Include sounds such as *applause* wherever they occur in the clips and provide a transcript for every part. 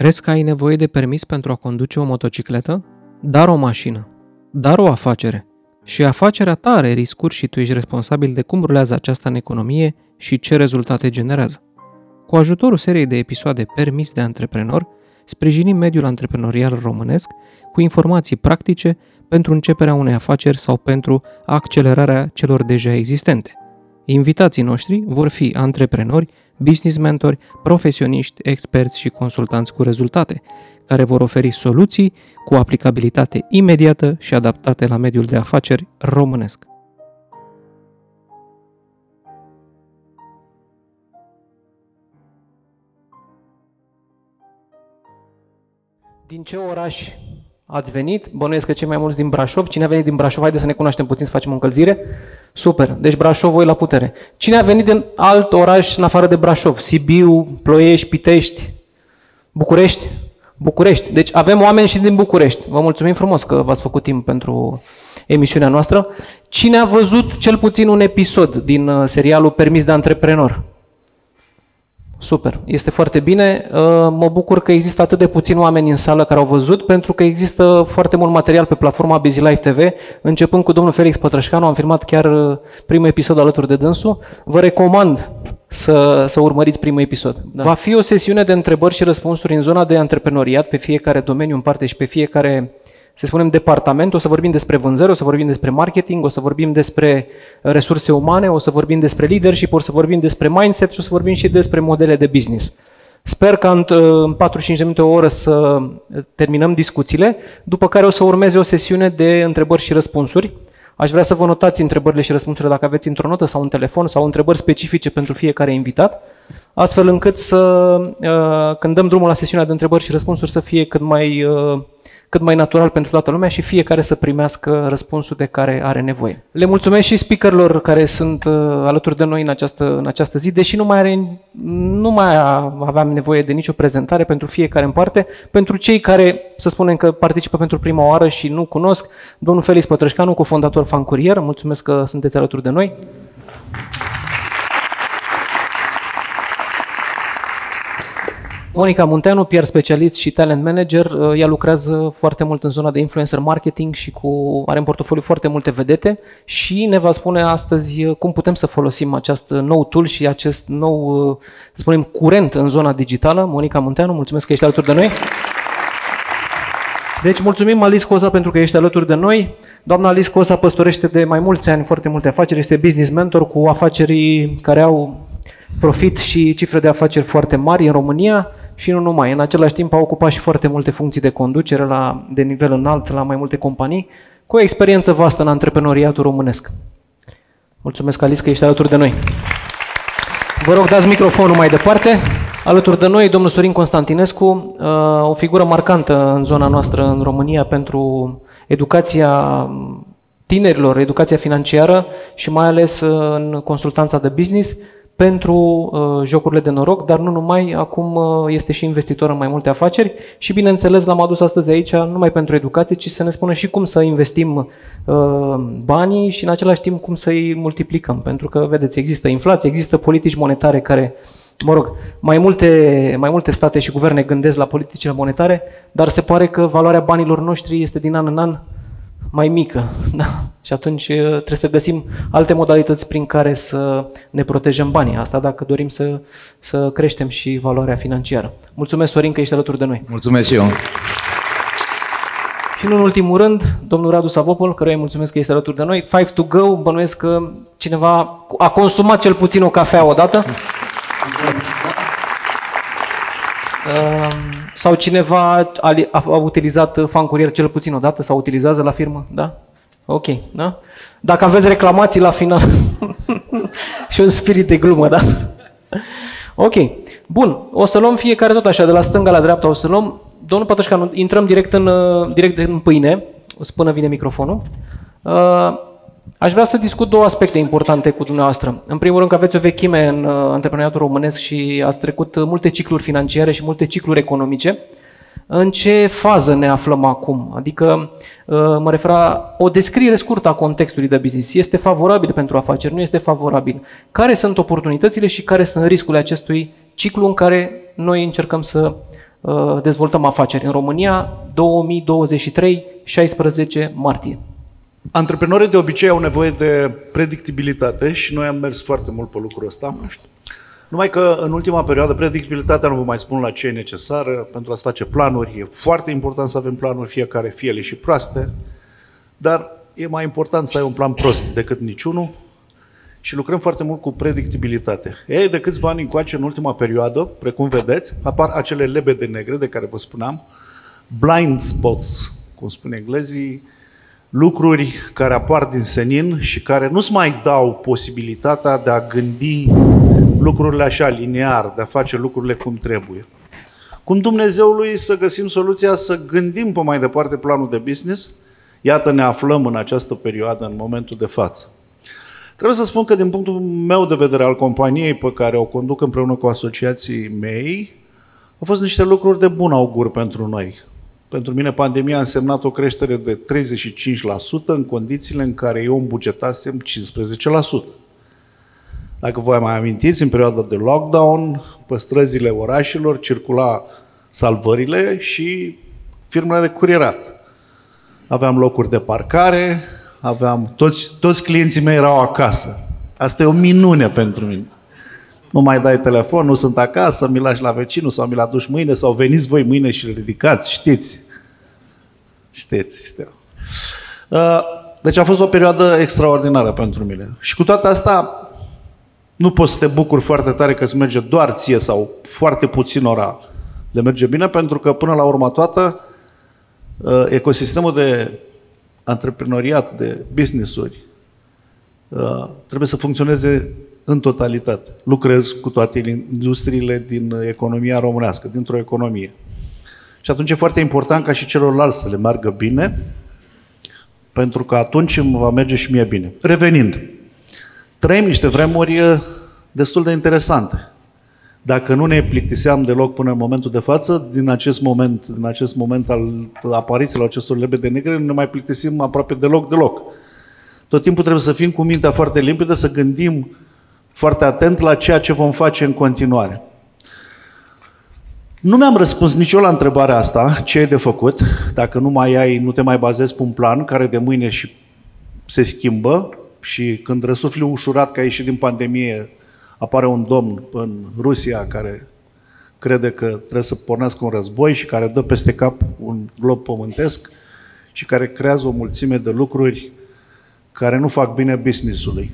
Crezi că ai nevoie de permis pentru a conduce o motocicletă? Dar o mașină. Dar o afacere. Și afacerea ta are riscuri și tu ești responsabil de cum rulează aceasta în economie și ce rezultate generează. Cu ajutorul seriei de episoade Permis de Antreprenor, sprijinim mediul antreprenorial românesc cu informații practice pentru începerea unei afaceri sau pentru accelerarea celor deja existente. Invitații noștri vor fi antreprenori, business mentori, profesioniști, experți și consultanți cu rezultate, care vor oferi soluții cu aplicabilitate imediată și adaptate la mediul de afaceri românesc. Din ce oraș ați venit? Bănuiesc că cei mai mulți din Brașov. Cine a venit din Brașov? Haideți să ne cunoaștem puțin, să facem o încălzire. Super. Deci Brașov, voi la putere. Cine a venit din alt oraș în afară de Brașov? Sibiu, Ploiești, Pitești, București? București. Deci avem oameni și din București. Vă mulțumim frumos că v-ați făcut timp pentru emisiunea noastră. Cine a văzut cel puțin un episod din uh, serialul Permis de Antreprenor? Super, este foarte bine. Uh, mă bucur că există atât de puțini oameni în sală care au văzut, pentru că există foarte mult material pe platforma Busy Life TV. Începând cu domnul Felix Pătrășcanu, am filmat chiar uh, primul episod alături de dânsul. Vă recomand să, să urmăriți primul episod. Da. Va fi o sesiune de întrebări și răspunsuri în zona de antreprenoriat, pe fiecare domeniu în parte și pe fiecare să spunem, departament, o să vorbim despre vânzări, o să vorbim despre marketing, o să vorbim despre resurse umane, o să vorbim despre leadership, o să vorbim despre mindset și o să vorbim și despre modele de business. Sper că în 45 de minute, o oră să terminăm discuțiile, după care o să urmeze o sesiune de întrebări și răspunsuri. Aș vrea să vă notați întrebările și răspunsurile dacă aveți într-o notă sau un telefon sau întrebări specifice pentru fiecare invitat, astfel încât să, uh, când dăm drumul la sesiunea de întrebări și răspunsuri, să fie cât mai uh, cât mai natural pentru toată lumea și fiecare să primească răspunsul de care are nevoie. Le mulțumesc și speakerilor care sunt uh, alături de noi în această, în această zi, deși nu mai, are, nu mai aveam nevoie de nicio prezentare pentru fiecare în parte. Pentru cei care, să spunem că participă pentru prima oară și nu cunosc, domnul Felix Pătrășcanu, cofondator Fan Courier, mulțumesc că sunteți alături de noi. Monica Munteanu, PR specialist și talent manager, uh, ea lucrează foarte mult în zona de influencer marketing și cu, are în portofoliu foarte multe vedete și ne va spune astăzi uh, cum putem să folosim acest nou tool și acest nou, uh, să spunem, curent în zona digitală. Monica Munteanu, mulțumesc că ești alături de noi. Deci mulțumim Alice Cosa pentru că ești alături de noi. Doamna Alice Cosa păstorește de mai mulți ani foarte multe afaceri, este business mentor cu afaceri care au profit și cifre de afaceri foarte mari în România și nu numai. În același timp a ocupat și foarte multe funcții de conducere la, de nivel înalt la mai multe companii, cu o experiență vastă în antreprenoriatul românesc. Mulțumesc, Alice, că ești alături de noi. Vă rog, dați microfonul mai departe. Alături de noi, domnul Sorin Constantinescu, uh, o figură marcantă în zona noastră, în România, pentru educația tinerilor, educația financiară și mai ales uh, în consultanța de business pentru uh, jocurile de noroc, dar nu numai, acum uh, este și investitor în mai multe afaceri și bineînțeles l-am adus astăzi aici nu numai pentru educație, ci să ne spună și cum să investim uh, banii și în același timp cum să-i multiplicăm. Pentru că, vedeți, există inflație, există politici monetare care Mă rog, mai multe, mai multe state și guverne gândesc la politicile monetare, dar se pare că valoarea banilor noștri este din an în an mai mică. *laughs* Da? Și atunci uh, trebuie să găsim alte modalități prin care să ne protejăm banii. Asta dacă dorim să, să creștem și valoarea financiară. Mulțumesc, Sorin, că ești alături de noi. Mulțumesc și eu. Și în ultimul rând, domnul Radu Savopol, căruia îi mulțumesc că este alături de noi. Five to go, bănuiesc că cineva a consumat cel puțin o cafea odată. *laughs* Um, sau cineva a, a, a utilizat fan curier cel puțin o dată sau utilizează la firmă? Da? Ok, da? Dacă aveți reclamații la final *laughs* și un spirit de glumă, da? Ok, bun. O să luăm fiecare tot așa, de la stânga la dreapta o să luăm. Domnul Pătășcanu, intrăm direct în, direct în pâine, o să până vine microfonul. Uh, Aș vrea să discut două aspecte importante cu dumneavoastră. În primul rând că aveți o vechime în uh, antreprenoriatul românesc și ați trecut uh, multe cicluri financiare și multe cicluri economice. În ce fază ne aflăm acum? Adică uh, mă refer la o descriere scurtă a contextului de business. Este favorabil pentru afaceri, nu este favorabil? Care sunt oportunitățile și care sunt riscurile acestui ciclu în care noi încercăm să uh, dezvoltăm afaceri. În România, 2023, 16 martie. Antreprenorii de obicei au nevoie de predictibilitate și noi am mers foarte mult pe lucrul ăsta. Numai că în ultima perioadă predictibilitatea nu vă mai spun la ce e necesară pentru a-ți face planuri. E foarte important să avem planuri, fiecare, fie ele și proaste, dar e mai important să ai un plan prost decât niciunul și lucrăm foarte mult cu predictibilitate. Ei, de câțiva ani încoace, în ultima perioadă, precum vedeți, apar acele lebede negre de care vă spuneam, blind spots, cum spun englezii, lucruri care apar din senin și care nu-ți mai dau posibilitatea de a gândi lucrurile așa, linear, de a face lucrurile cum trebuie. Cum Dumnezeului să găsim soluția să gândim pe mai departe planul de business, iată ne aflăm în această perioadă, în momentul de față. Trebuie să spun că din punctul meu de vedere al companiei pe care o conduc împreună cu asociații mei, au fost niște lucruri de bun augur pentru noi. Pentru mine pandemia a însemnat o creștere de 35% în condițiile în care eu îmi bugetasem 15%. Dacă vă mai amintiți, în perioada de lockdown, pe străzile orașelor circula salvările și firmele de curierat. Aveam locuri de parcare, aveam, toți, toți clienții mei erau acasă. Asta e o minune pentru mine. Nu mai dai telefon, nu sunt acasă, mi lași la vecinul sau mi l aduci mâine sau veniți voi mâine și îl ridicați, știți. Știți, știu. Uh, deci a fost o perioadă extraordinară pentru mine. Și cu toate asta, nu poți să te bucuri foarte tare că îți merge doar ție sau foarte puțin ora le merge bine, pentru că până la urmă toată uh, ecosistemul de antreprenoriat, de business-uri, uh, trebuie să funcționeze în totalitate. Lucrez cu toate industriile din economia românească, dintr-o economie. Și atunci e foarte important ca și celorlalți să le meargă bine, pentru că atunci îmi va merge și mie bine. Revenind, trăim niște vremuri uh, destul de interesante. Dacă nu ne plictiseam deloc până în momentul de față, din acest moment, din acest moment al aparițiilor acestor lebede negre, nu ne mai plictisim aproape deloc, deloc. Tot timpul trebuie să fim cu mintea foarte limpede, să gândim foarte atent la ceea ce vom face în continuare. Nu mi-am răspuns nici eu la întrebarea asta, ce e de făcut, dacă nu mai ai, nu te mai bazezi pe un plan care de mâine și se schimbă și când răsufli ușurat că ai ieșit din pandemie, apare un domn în Rusia care crede că trebuie să pornească un război și care dă peste cap un glob pământesc și care creează o mulțime de lucruri care nu fac bine businessului.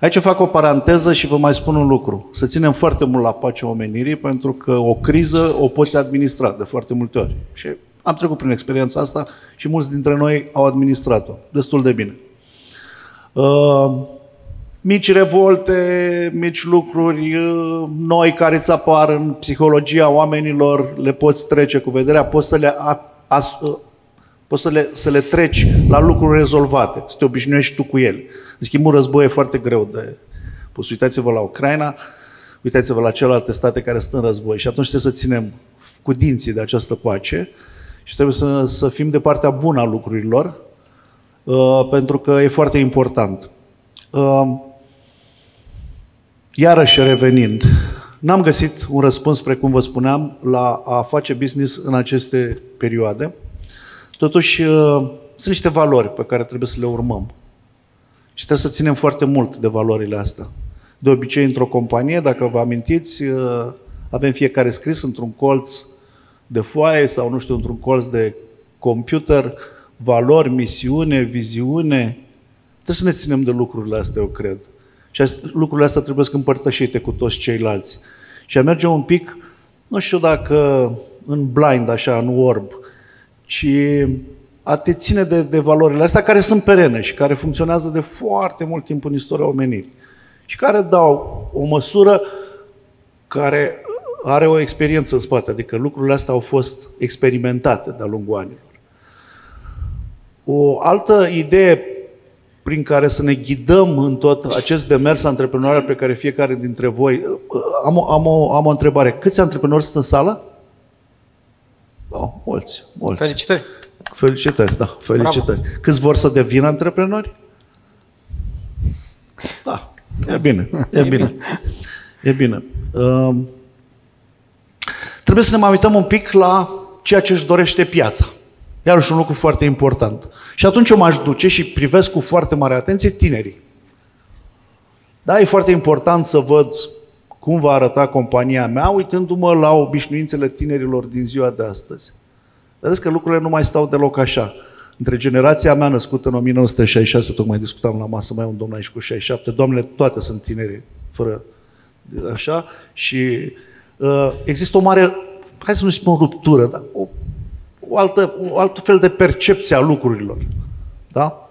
Aici fac o paranteză și vă mai spun un lucru. Să ținem foarte mult la pacea omenirii pentru că o criză o poți administra de foarte multe ori. Și am trecut prin experiența asta și mulți dintre noi au administrat-o destul de bine. Uh, mici revolte, mici lucruri uh, noi care îți apar în psihologia oamenilor, le poți trece cu vederea, poți să le, a, a, uh, poți să le, să le treci la lucruri rezolvate, să te obișnuiești tu cu ele. În schimb, un război e foarte greu de pus. Uitați-vă la Ucraina, uitați-vă la celelalte state care sunt în război și atunci trebuie să ținem cu dinții de această pace și trebuie să, să fim de partea bună a lucrurilor, uh, pentru că e foarte important. Uh, iarăși revenind, n-am găsit un răspuns, precum vă spuneam, la a face business în aceste perioade. Totuși, uh, sunt niște valori pe care trebuie să le urmăm. Și trebuie să ținem foarte mult de valorile astea. De obicei, într-o companie, dacă vă amintiți, uh, avem fiecare scris într-un colț de foaie sau, nu știu, într-un colț de computer, valori, misiune, viziune. Trebuie să ne ținem de lucrurile astea, eu cred. Și lucrurile astea trebuie să împărtășite cu toți ceilalți. Și a merge un pic, nu știu dacă în blind, așa, în orb, ci a te ține de, de valorile astea care sunt perene și care funcționează de foarte mult timp în istoria omenirii și care dau o măsură care are o experiență în spate, adică lucrurile astea au fost experimentate de-a lungul anilor. O altă idee prin care să ne ghidăm în tot acest demers antreprenorial pe care fiecare dintre voi... Am o, am o, am o întrebare. Câți antreprenori sunt în sală? Oh, mulți, mulți. Felicitări! Felicitări, da, felicitări. Bravo. Câți vor să devină antreprenori? Da, e bine, e bine. E bine. Uh, trebuie trebuie să ne mai uităm un pic la ceea ce își dorește piața. Iarăși un lucru foarte important. Și atunci eu m-aș duce și privesc cu foarte mare atenție tinerii. Da, e foarte important să văd cum va arăta compania mea, uitându-mă la obișnuințele tinerilor din ziua de astăzi. Vedeți că lucrurile nu mai stau deloc așa. Între generația mea născută în 1966, tocmai discutam la masă, mai un domn aici cu 67, doamnele toate sunt tineri, fără așa, și uh, există o mare, hai să nu spun ruptură, dar o, o, altă, o altă fel de percepție a lucrurilor. Da?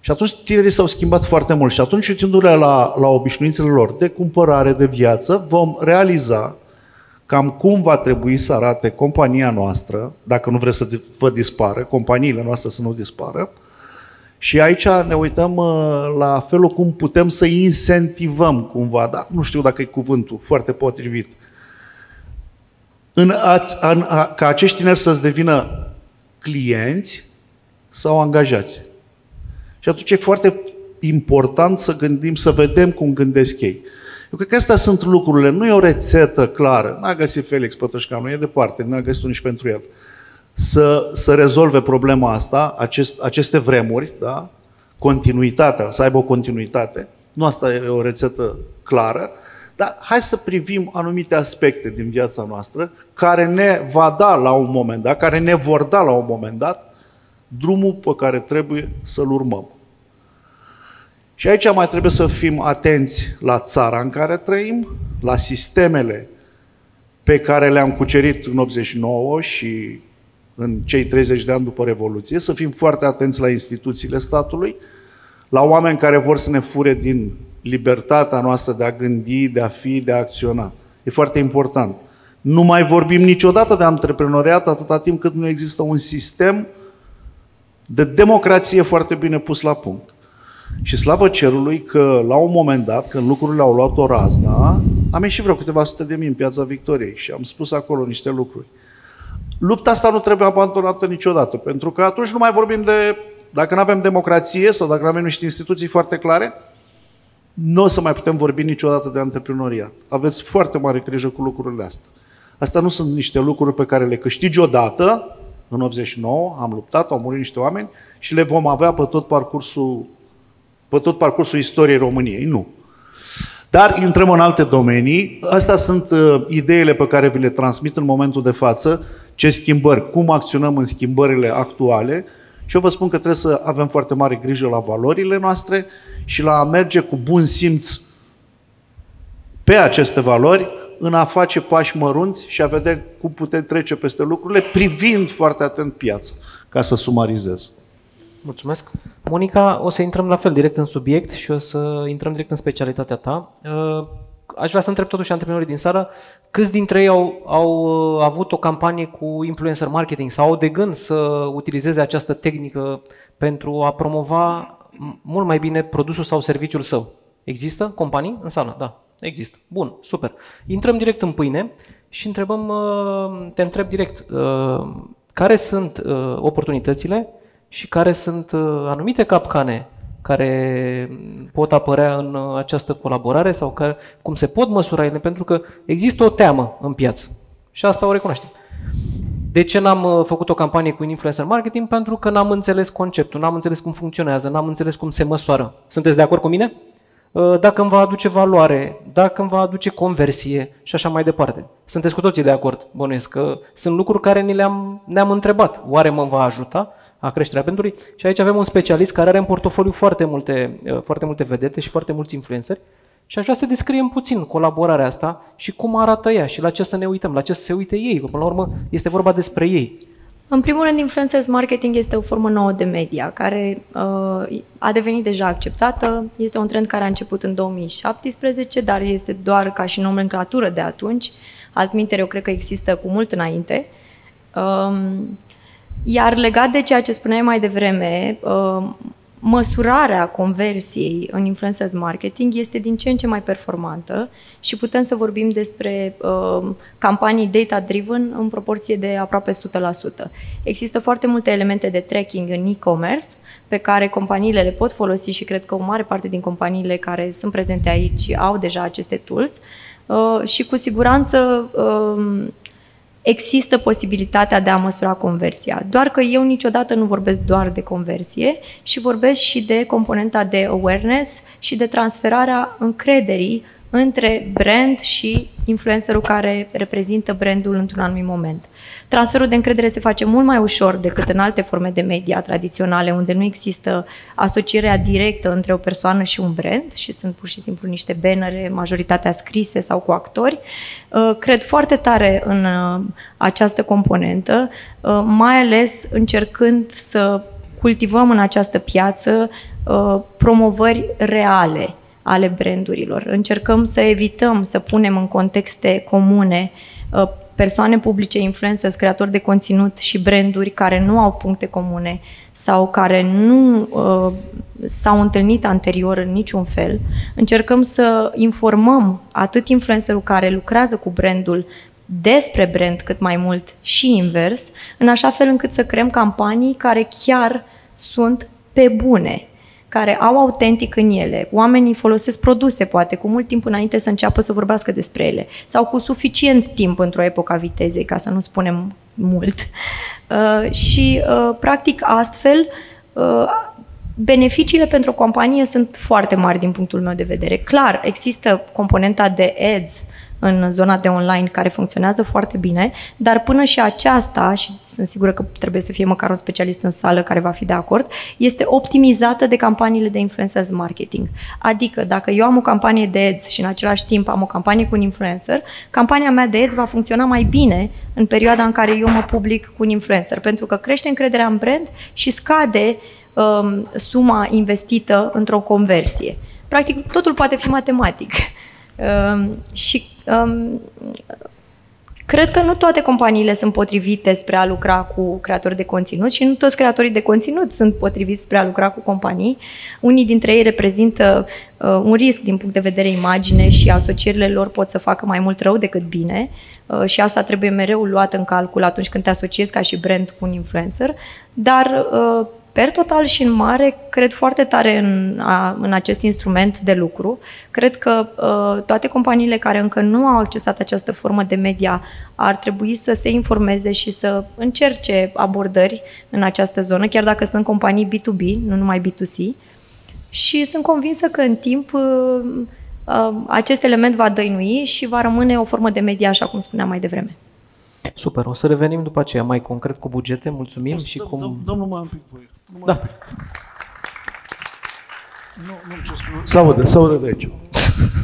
Și atunci tinerii s-au schimbat foarte mult și atunci, uitându-le la, la obișnuințele lor de cumpărare, de viață, vom realiza cam cum va trebui să arate compania noastră, dacă nu vreți să vă dispară, companiile noastre să nu dispară, și aici ne uităm uh, la felul cum putem să incentivăm cumva, dar nu știu dacă e cuvântul foarte potrivit, în, ați, în a, ca acești tineri să-ți devină clienți sau angajați. Și atunci e foarte important să gândim, să vedem cum gândesc ei. Eu cred că astea sunt lucrurile. Nu e o rețetă clară. N-a găsit Felix Pătrășcanu, e departe, n-a găsit nici pentru el. Să, să rezolve problema asta, acest, aceste vremuri, da? continuitatea, să aibă o continuitate. Nu asta e o rețetă clară, dar hai să privim anumite aspecte din viața noastră care ne va da la un moment dat, care ne vor da la un moment dat drumul pe care trebuie să-l urmăm. Și aici mai trebuie să fim atenți la țara în care trăim, la sistemele pe care le-am cucerit în 89 și în cei 30 de ani după Revoluție, să fim foarte atenți la instituțiile statului, la oameni care vor să ne fure din libertatea noastră de a gândi, de a fi, de a acționa. E foarte important. Nu mai vorbim niciodată de antreprenoriat atâta timp cât nu există un sistem de democrație foarte bine pus la punct. Și slavă cerului că la un moment dat, când lucrurile au luat o razna, am ieșit vreo câteva sute de mii în piața Victoriei și am spus acolo niște lucruri. Lupta asta nu trebuie abandonată niciodată, pentru că atunci nu mai vorbim de, dacă nu avem democrație sau dacă nu avem niște instituții foarte clare, nu o să mai putem vorbi niciodată de antreprenoriat. Aveți foarte mare grijă cu lucrurile astea. Astea nu sunt niște lucruri pe care le câștigi odată, în 89, am luptat, au murit niște oameni și le vom avea pe tot parcursul pe tot parcursul istoriei României. Nu. Dar intrăm în alte domenii. Astea sunt uh, ideile pe care vi le transmit în momentul de față, ce schimbări, cum acționăm în schimbările actuale și eu vă spun că trebuie să avem foarte mare grijă la valorile noastre și la a merge cu bun simț pe aceste valori în a face pași mărunți și a vedea cum putem trece peste lucrurile, privind foarte atent piața, ca să sumarizez. Mulțumesc. Monica, o să intrăm la fel direct în subiect și o să intrăm direct în specialitatea ta. Uh, aș vrea să întreb totuși antreprenorii din sală, câți dintre ei au, au uh, avut o campanie cu influencer marketing sau au de gând să utilizeze această tehnică pentru a promova mult mai bine produsul sau serviciul său? Există companii în sală? Da, există. Bun, super. Intrăm direct în pâine și întrebăm, uh, te întreb direct, care sunt oportunitățile și care sunt uh, anumite capcane care pot apărea în uh, această colaborare sau care, cum se pot măsura ele, pentru că există o teamă în piață. Și asta o recunoaștem. De ce n-am uh, făcut o campanie cu influencer marketing? Pentru că n-am înțeles conceptul, n-am înțeles cum funcționează, n-am înțeles cum se măsoară. Sunteți de acord cu mine? Dacă îmi va aduce valoare, dacă îmi va aduce conversie și așa mai departe. Sunteți cu toții de acord, bănuiesc că sunt lucruri care ni le-am, ne-am întrebat. Oare mă va ajuta? A creșterea brandului și aici avem un specialist care are în portofoliu foarte multe, uh, foarte multe vedete și foarte mulți influenceri și aș vrea să descriem puțin colaborarea asta și cum arată ea și la ce să ne uităm, la ce să se uite ei, că până la urmă este vorba despre ei. În primul rând, influencers marketing este o formă nouă de media, care uh, a devenit deja acceptată. Este un trend care a început în 2017, dar este doar ca și nomenclatură de atunci. Altminteri, eu cred că există cu mult înainte. Um, iar legat de ceea ce spuneai mai devreme, uh, măsurarea conversiei în influencers marketing este din ce în ce mai performantă și putem să vorbim despre uh, campanii data-driven în proporție de aproape 100%. Există foarte multe elemente de tracking în e-commerce pe care companiile le pot folosi și cred că o mare parte din companiile care sunt prezente aici au deja aceste tools uh, și cu siguranță uh, există posibilitatea de a măsura conversia. Doar că eu niciodată nu vorbesc doar de conversie și vorbesc și de componenta de awareness și de transferarea încrederii între brand și influencerul care reprezintă brandul într-un anumit moment. Transferul de încredere se face mult mai ușor decât în alte forme de media tradiționale, unde nu există asocierea directă între o persoană și un brand și sunt pur și simplu niște bannere, majoritatea scrise sau cu actori. Uh, cred foarte tare în uh, această componentă, uh, mai ales încercând să cultivăm în această piață promovări reale ale brandurilor. Încercăm să evităm să punem în contexte comune uh, persoane publice, influencers, creatori de conținut și branduri care nu au puncte comune sau care nu uh, s-au întâlnit anterior în niciun fel. Încercăm să informăm atât influencerul care lucrează cu brandul despre brand cât mai mult și invers, în așa fel încât să creăm campanii care chiar sunt pe bune care au autentic în ele. Oamenii folosesc produse, poate, cu mult timp înainte să înceapă să vorbească despre ele sau cu suficient timp într-o epocă a vitezei, ca să nu spunem mult. *laughs* Uh, și, uh, practic, astfel, uh, beneficiile pentru o companie sunt foarte mari din punctul meu de vedere. Clar, există componenta de ads în zona de online care funcționează foarte bine, dar până și aceasta, și sunt sigură că trebuie să fie măcar un specialist în sală care va fi de acord, este optimizată de campaniile de influencers marketing. Adică dacă eu am o campanie de ads și în același timp am o campanie cu un influencer, campania mea de ads va funcționa mai bine în perioada în care eu mă public cu un influencer, pentru că crește încrederea în brand și scade um, suma investită într-o conversie. Practic, totul poate fi matematic. Um, și um, cred că nu toate companiile sunt potrivite spre a lucra cu creatori de conținut și nu toți creatorii de conținut sunt potriviți spre a lucra cu companii. Unii dintre ei reprezintă uh, un risc din punct de vedere imagine și asocierile lor pot să facă mai mult rău decât bine uh, și asta trebuie mereu luat în calcul atunci când te asociezi ca și brand cu un influencer, dar uh, per total și în mare, cred foarte tare în, a, în acest instrument de lucru. Cred că uh, toate companiile care încă nu au accesat această formă de media ar trebui să se informeze și să încerce abordări în această zonă, chiar dacă sunt companii B2B, nu numai B2C. Și sunt convinsă că în timp uh, uh, acest element va dăinui și va rămâne o formă de media, așa cum spuneam mai devreme. Super, o să revenim după aceea mai concret cu bugete, mulțumim și cum... Domnul mai un pic voi. Da. Nu, nu ce spun. Să aude, să aude de aici.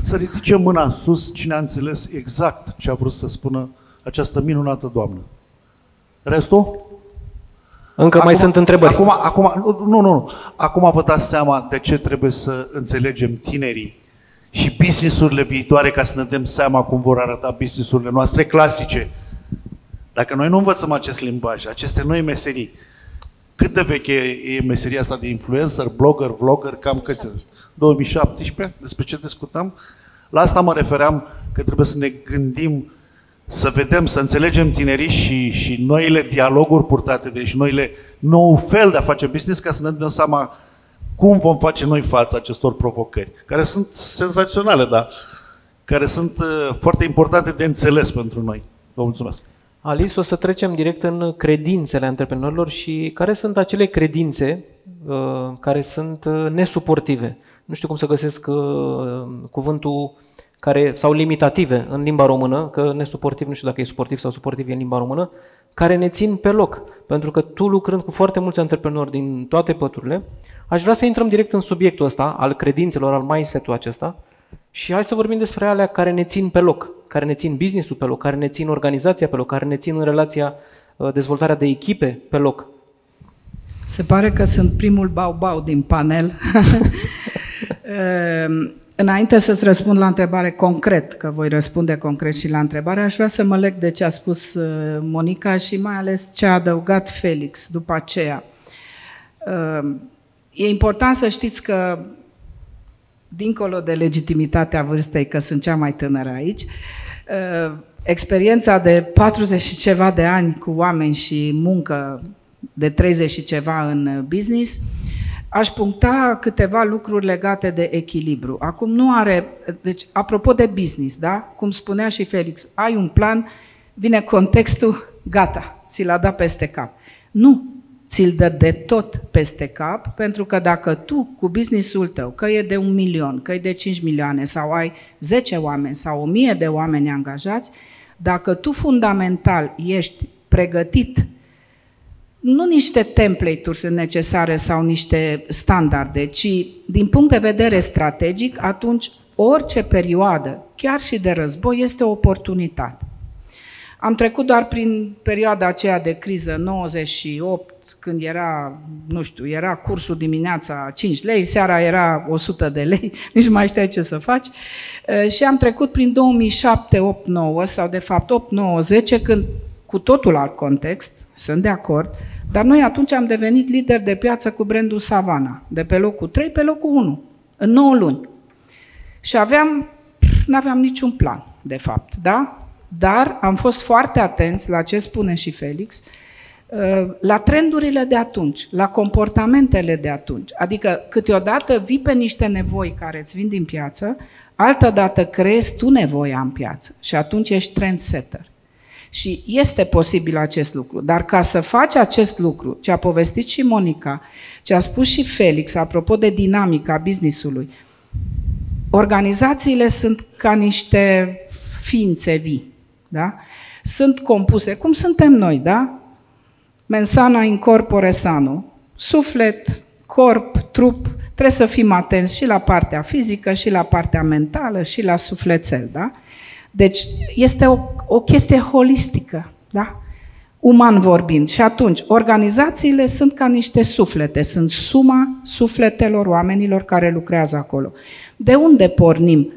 Să ridice mâna sus cine a înțeles exact ce a vrut să spună această minunată doamnă. Restul? Încă acum, mai sunt întrebări. Acum, acum, nu, nu, nu. Acum vă dați seama de ce trebuie să înțelegem tinerii și businessurile viitoare ca să ne dăm seama cum vor arăta businessurile noastre clasice. Dacă noi nu învățăm acest limbaj, aceste noi meserii, cât de veche e meseria asta de influencer, blogger, vlogger, cam cât 2017? Despre ce discutăm? La asta mă refeream că trebuie să ne gândim, să vedem, să înțelegem tinerii și, și noile dialoguri purtate, deci noile, nou fel de a face business ca să ne dăm seama cum vom face noi față acestor provocări, care sunt senzaționale, dar care sunt uh, foarte importante de înțeles pentru noi. Vă mulțumesc! Alice, o să trecem direct în credințele antreprenorilor și care sunt acele credințe uh, care sunt uh, nesuportive. Nu știu cum să găsesc uh, cuvântul care, sau limitative în limba română, că nesuportiv, nu știu dacă e suportiv sau suportiv în limba română, care ne țin pe loc. Pentru că tu lucrând cu foarte mulți antreprenori din toate păturile, aș vrea să intrăm direct în subiectul ăsta, al credințelor, al mindset-ul acesta, și hai să vorbim despre alea care ne țin pe loc, care ne țin business-ul pe loc, care ne țin organizația pe loc, care ne țin în relația, uh, dezvoltarea de echipe pe loc. Se pare că sunt primul bau-bau din panel. Ehm, *laughs* înainte să-ți răspund la întrebare concret, că voi răspunde concret și la întrebare, aș vrea să mă leg de ce a spus uh, Monica și mai ales ce a adăugat Felix după aceea. Ehm, e important să știți că dincolo de legitimitatea vârstei, că sunt cea mai tânără aici, uh, experiența de 40 și ceva de ani cu oameni și muncă de 30 și ceva în business, aș puncta câteva lucruri legate de echilibru. Acum nu are, deci apropo de business, da? Cum spunea și Felix, ai un plan Vine contextul, gata, ți l-a dat peste cap. Nu, ți-l dă de tot peste cap, pentru că dacă tu cu businessul tău, că e de un milion, că e de 5 milioane sau ai 10 oameni sau 1000 de oameni angajați, dacă tu fundamental ești pregătit nu niște template-uri sunt necesare sau niște standarde, ci din punct de vedere strategic, atunci orice perioadă, chiar și de război, este o oportunitate. Am trecut doar prin perioada aceea de criză, 98, când era, nu știu, era cursul dimineața 5 lei, seara era 100 de lei, *laughs* nici nu mai știai ce să faci. Și am trecut prin 2007, 8, 9, sau de fapt 8, 9, 10, când cu totul alt context, sunt de acord, dar noi atunci am devenit lider de piață cu brandul Savana, de pe locul 3 pe locul 1, în 9 luni. Și aveam, nu aveam niciun plan, de fapt, da? Dar am fost foarte atenți la ce spune și Felix, uh, la trendurile de atunci, la comportamentele de atunci. Adică câteodată vii pe niște nevoi care îți vin din piață, altădată creezi tu nevoia în piață și atunci ești trendsetter. Și este posibil acest lucru. Dar ca să faci acest lucru, ce a povestit și Monica, ce a spus și Felix, apropo de dinamica businessului, organizațiile sunt ca niște ființe vii. Da? Sunt compuse, cum suntem noi, da? Mensana incorpore sano. Suflet, corp, trup, trebuie să fim atenți și la partea fizică, și la partea mentală, și la sufletel, da? Deci este o, o chestie holistică, da? uman vorbind. Și atunci, organizațiile sunt ca niște suflete, sunt suma sufletelor oamenilor care lucrează acolo. De unde pornim?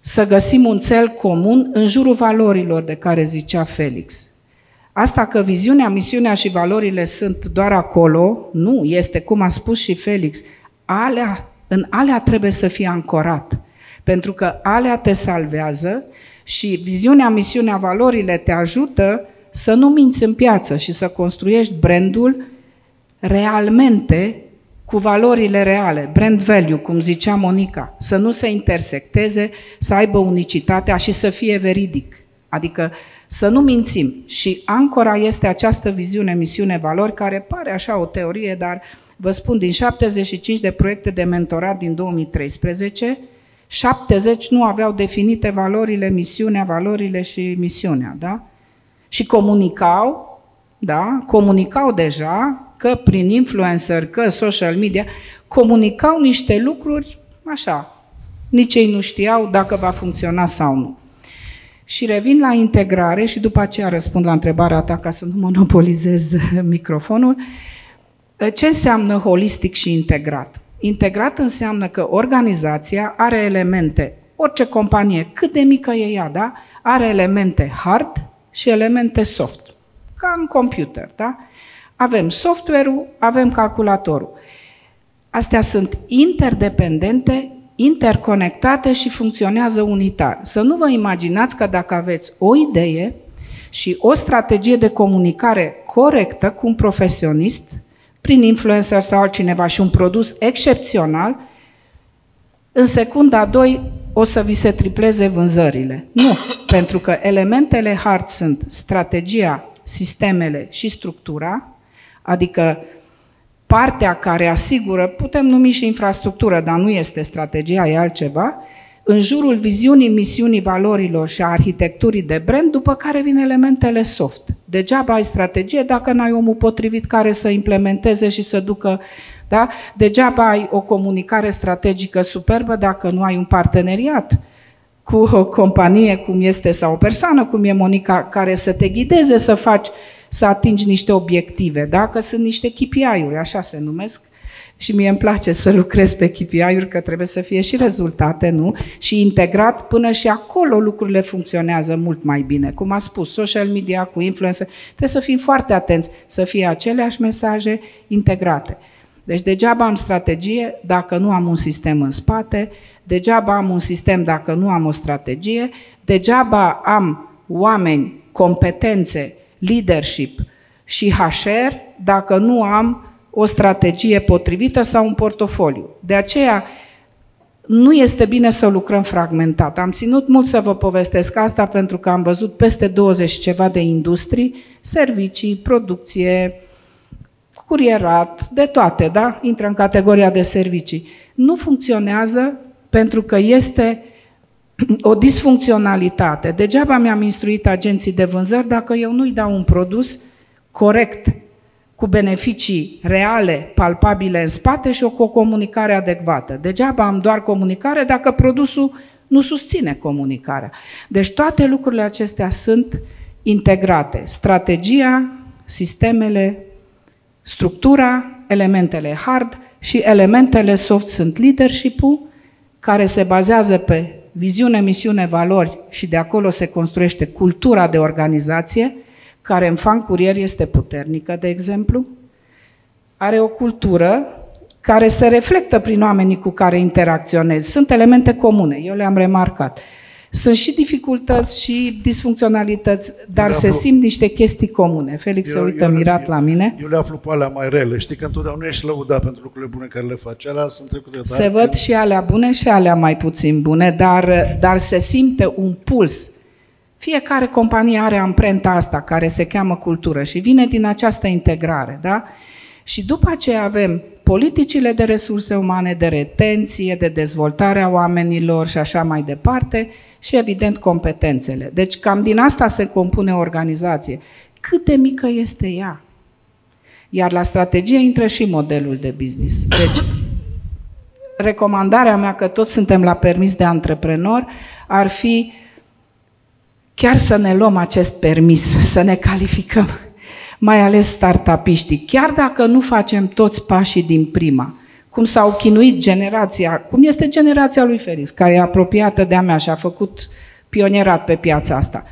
Să găsim un cel comun în jurul valorilor de care zicea Felix. Asta că viziunea, misiunea și valorile sunt doar acolo, nu, este cum a spus și Felix, alea, în alea trebuie să fie ancorat. Pentru că alea te salvează și viziunea, misiunea, valorile te ajută să nu minți în piață și să construiești brandul realmente cu valorile reale, brand value, cum zicea Monica, să nu se intersecteze, să aibă unicitatea și să fie veridic. Adică să nu mințim. Și ancora este această viziune, misiune, valori, care pare așa o teorie, dar vă spun, din 75 de proiecte de mentorat din 2013, 70 nu aveau definite valorile, misiunea, valorile și misiunea, da? Și comunicau, da? Comunicau deja că prin influencer, că social media, comunicau niște lucruri așa. Nici ei nu știau dacă va funcționa sau nu. Și revin la integrare și după aceea răspund la întrebarea ta ca să nu monopolizez *laughs* microfonul. Ce înseamnă holistic și integrat? Integrat înseamnă că organizația are elemente, orice companie, cât de mică e ea, da? are elemente hard și elemente soft, ca în computer. Da? Avem software-ul, avem calculatorul. Astea sunt interdependente, interconectate și funcționează unitar. Să nu vă imaginați că dacă aveți o idee și o strategie de comunicare corectă cu un profesionist, prin influencer sau altcineva și un produs excepțional, în secunda 2 o să vi se tripleze vânzările. Nu, pentru că elementele hard sunt strategia, sistemele și structura, adică partea care asigură, putem numi și infrastructură, dar nu este strategia, e altceva, în jurul viziunii, misiunii, valorilor și a arhitecturii de brand, după care vin elementele soft. Degeaba ai strategie dacă n-ai omul potrivit care să implementeze și să ducă da? Degeaba ai o comunicare strategică superbă dacă nu ai un parteneriat cu o companie cum este sau o persoană cum e Monica care să te ghideze să faci, să atingi niște obiective, da? că sunt niște KPI-uri, așa se numesc, și mie îmi place să lucrez pe KPI-uri, că trebuie să fie și rezultate, nu? Și integrat până și acolo lucrurile funcționează mult mai bine. Cum a spus, social media cu influencer, trebuie să fim foarte atenți să fie aceleași mesaje integrate. Deci degeaba am strategie dacă nu am un sistem în spate, degeaba am un sistem dacă nu am o strategie, degeaba am oameni, competențe, leadership și HR dacă nu am o strategie potrivită sau un portofoliu. De aceea, nu este bine să lucrăm fragmentat. Am ținut mult să vă povestesc asta pentru că am văzut peste 20 ceva de industrii, servicii, producție, curierat, de toate, da? Intră în categoria de servicii. Nu funcționează pentru că este o disfuncționalitate. Degeaba mi-am instruit agenții de vânzări dacă eu nu-i dau un produs corect, cu beneficii reale, palpabile în spate și o, cu o comunicare adecvată. Degeaba am doar comunicare dacă produsul nu susține comunicarea. Deci toate lucrurile acestea sunt integrate. Strategia, sistemele, structura, elementele hard și elementele soft sunt leadership-ul, care se bazează pe viziune, misiune, valori și de acolo se construiește cultura de organizație, care în fan curier este puternică, de exemplu, are o cultură care se reflectă prin oamenii cu care interacționezi. Sunt elemente comune, eu le-am remarcat. Sunt și dificultăți și disfuncționalități, dar le se aflu- simt niște chestii comune. Felix se uită mirat la mine. Eu le aflu pe alea mai rele. Știi că întotdeauna ești lăudat pentru lucrurile bune care le faci. Alea sunt trecute. dar Se văd și alea bune și alea mai puțin bune, dar, dar se simte un puls. Fiecare companie are amprenta asta care se cheamă cultură și vine din această integrare, da? Și după aceea avem politicile de resurse umane, de retenție, de dezvoltare a oamenilor și așa mai departe și evident competențele. Deci cam din asta se compune o organizație. Cât de mică este ea? Iar la strategie intră și modelul de business. Deci, recomandarea mea, că toți suntem la permis de antreprenor, ar fi chiar să ne luăm acest permis, să ne calificăm, mai ales startupiștii. Chiar dacă nu facem toți pașii din prima, cum s-au chinuit generația, cum este generația lui Felix, care e apropiată de-a mea și a făcut pionierat pe piața asta.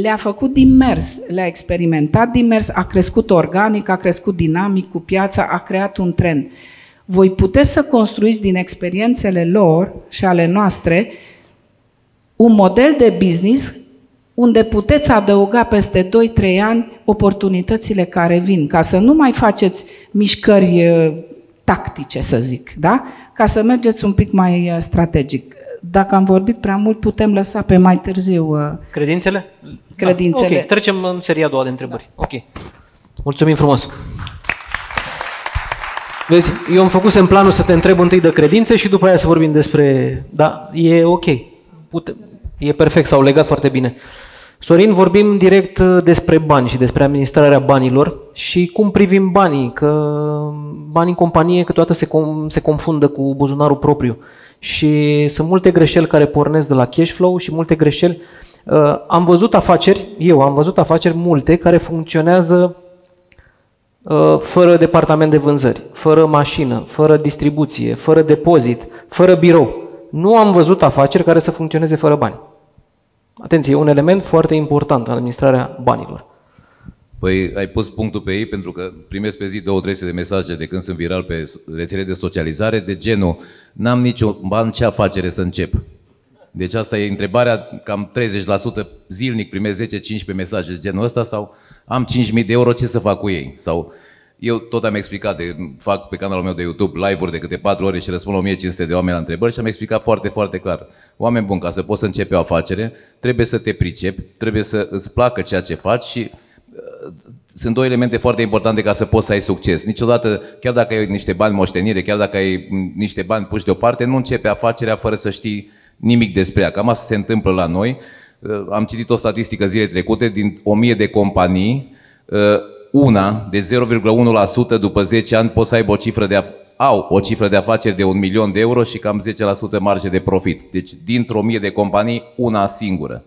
Le-a făcut din mers, le-a experimentat din mers, a crescut organic, a crescut dinamic cu piața, a creat un trend. Voi puteți să construiți din experiențele lor și ale noastre un model de business unde puteți adăuga peste 2-3 ani oportunitățile care vin, ca să nu mai faceți mișcări eh, tactice, să zic, da? Ca să mergeți un pic mai eh, strategic. Dacă am vorbit prea mult, putem lăsa pe mai târziu eh, Credințele? Credințele. Da. Ok, trecem în seria a doua de întrebări. Ok. Mulțumim frumos. Vezi, eu am făcut în planul să te întreb întâi de credințe și după aia să vorbim despre... Da, e ok. Pute... E perfect, s-au legat foarte bine. Sorin, vorbim direct uh, despre bani și despre administrarea banilor și cum privim banii, că banii în companie câteodată se, com- se confundă cu buzunarul propriu și sunt multe greșeli care pornesc de la cash flow și multe greșeli. Uh, am văzut afaceri, eu am văzut afaceri multe care funcționează uh, fără departament de vânzări, fără mașină, fără distribuție, fără depozit, fără birou. Nu am văzut afaceri care să funcționeze fără bani. Atenție, e un element foarte important în administrarea banilor. Păi ai pus punctul pe ei pentru că primesc pe zi două, trei de mesaje de când sunt viral pe rețele de socializare de genul n-am niciun ban, ce afacere să încep? Deci asta e întrebarea, cam 30% zilnic primesc 10-15 mesaje de genul ăsta sau am 5.000 de euro, ce să fac cu ei? Sau eu tot am explicat, de, fac pe canalul meu de YouTube live-uri de câte 4 ore și răspund la 1500 de oameni la întrebări și am explicat foarte, foarte clar. Oameni buni, ca să poți să începi o afacere, trebuie să te pricepi, trebuie să îți placă ceea ce faci și uh, sunt două elemente foarte importante ca să poți să ai succes. Niciodată, chiar dacă ai niște bani moștenire, chiar dacă ai m, niște bani puși deoparte, nu începe afacerea fără să știi nimic despre ea. Cam asta se întâmplă la noi. Uh, Am citit o statistică zile trecute, din 1000 de companii, uh, una de 0,1% după 10 ani poți să aibă o cifră de af- au o cifră de afaceri de un milion de euro și cam 10% marge de profit. Deci dintr-o mie de companii, una singură.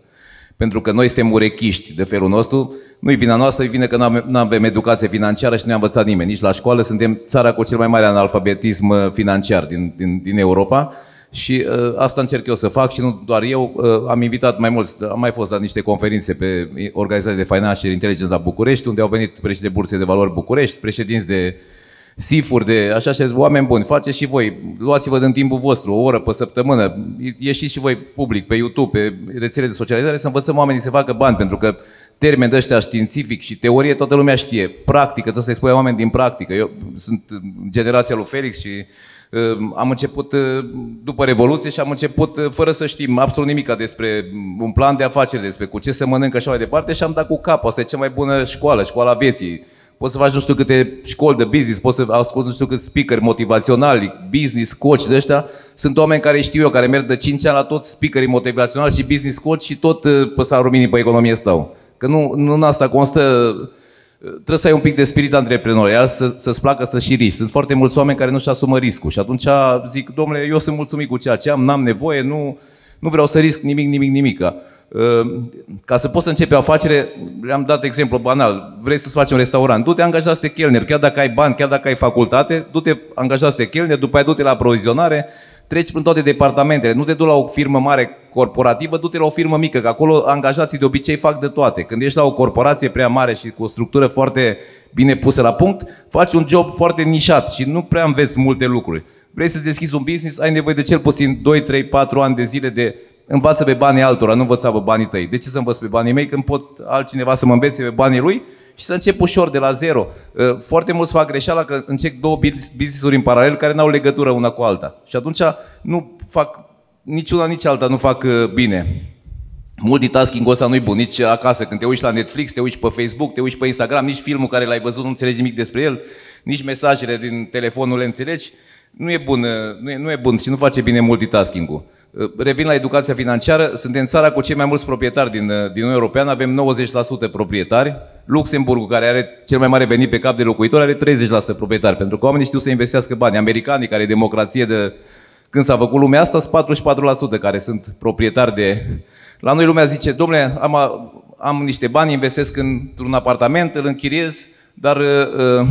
Pentru că noi suntem urechiști de felul nostru, nu-i vina noastră, e vine că nu avem educație financiară și nu ne-a învățat nimeni. Nici la școală suntem țara cu cel mai mare analfabetism uh, financiar din, din, din Europa și uh, asta încerc eu să fac și nu doar eu. Uh, am invitat mai mulți, am mai fost la niște conferințe pe organizații de financial intelligence la București, unde au venit președinte de burse de valori București, președinți de sifuri de așa și oameni buni, faceți și voi, luați-vă din timpul vostru, o oră pe săptămână, ieșiți și voi public pe YouTube, pe rețele de socializare să învățăm oamenii să facă bani, pentru că termeni de ăștia științific și teorie toată lumea știe, practică, trebuie să-i spui oameni din practică. Eu sunt generația lui Felix și Uh, Am început uh, după Revoluție și am început uh, fără să știm absolut nimic despre un plan de afaceri, despre cu ce se mănâncă și așa mai departe și am dat cu cap. Asta e cea mai bună școală, școala vieții. Poți să faci nu știu câte școli de business, poți să asculti nu știu câți speaker motivaționali, business coach de ăștia. Sunt oameni care știu eu, care merg de 5 ani la toți speakerii motivaționali și business coach și tot uh, pe salariul minim pe economie stau. Că nu, nu în asta constă trebuie să ai un pic de spirit antreprenorial, să, să-ți placă să și riști. Sunt foarte mulți oameni care nu-și asumă riscul și atunci zic, domnule, eu sunt mulțumit cu ceea ce am, n-am nevoie, nu, nu vreau să risc nimic, nimic, nimic. Ca să poți să începi o afacere, le-am dat exemplu banal, vrei să-ți faci un restaurant, du-te angajați de chelner, chiar dacă ai bani, chiar dacă ai facultate, du-te angajați de chelner, după aia du-te la aprovizionare, treci prin toate departamentele, nu te du la o firmă mare corporativă, du-te la o firmă mică, că acolo angajații de obicei fac de toate. Când ești la o corporație prea mare și cu o structură foarte bine pusă la punct, faci un job foarte nișat și nu prea înveți multe lucruri. Vrei să deschizi un business, ai nevoie de cel puțin 2, 3, 4 ani de zile de învață pe banii altora, nu învăța pe banii tăi. De ce să învăț pe banii mei când pot altcineva să mă învețe pe banii lui și să încep ușor de la zero. Uh, Foarte mulți fac greșeala că încep două business- business-uri în paralel care n-au legătură una cu alta. Și atunci nu fac niciuna, nici alta nu fac uh, bine. Multitasking-ul ăsta nu-i bun, nici acasă. Când te uiți la Netflix, te uiți pe Facebook, te uiți pe Instagram, nici filmul care l-ai văzut nu înțelegi nimic despre el, nici mesajele din telefon nu le înțelegi. Nu e bun, uh, nu e, nu e bun și nu face bine multitasking-ul. Uh, Revin la educația financiară, suntem țara cu cei mai mulți proprietari din, uh, din Uniunea Europeană, avem 90% proprietari. Luxemburgul, care are cel mai mare venit pe cap de locuitor, are 30% proprietari, pentru că oamenii știu să investească bani. Americanii, care e democrație de când s-a făcut lumea asta, sunt 44% care sunt proprietari de... La noi lumea zice, domnule, am, am niște bani, investesc într-un apartament, îl închiriez, dar uh, uh,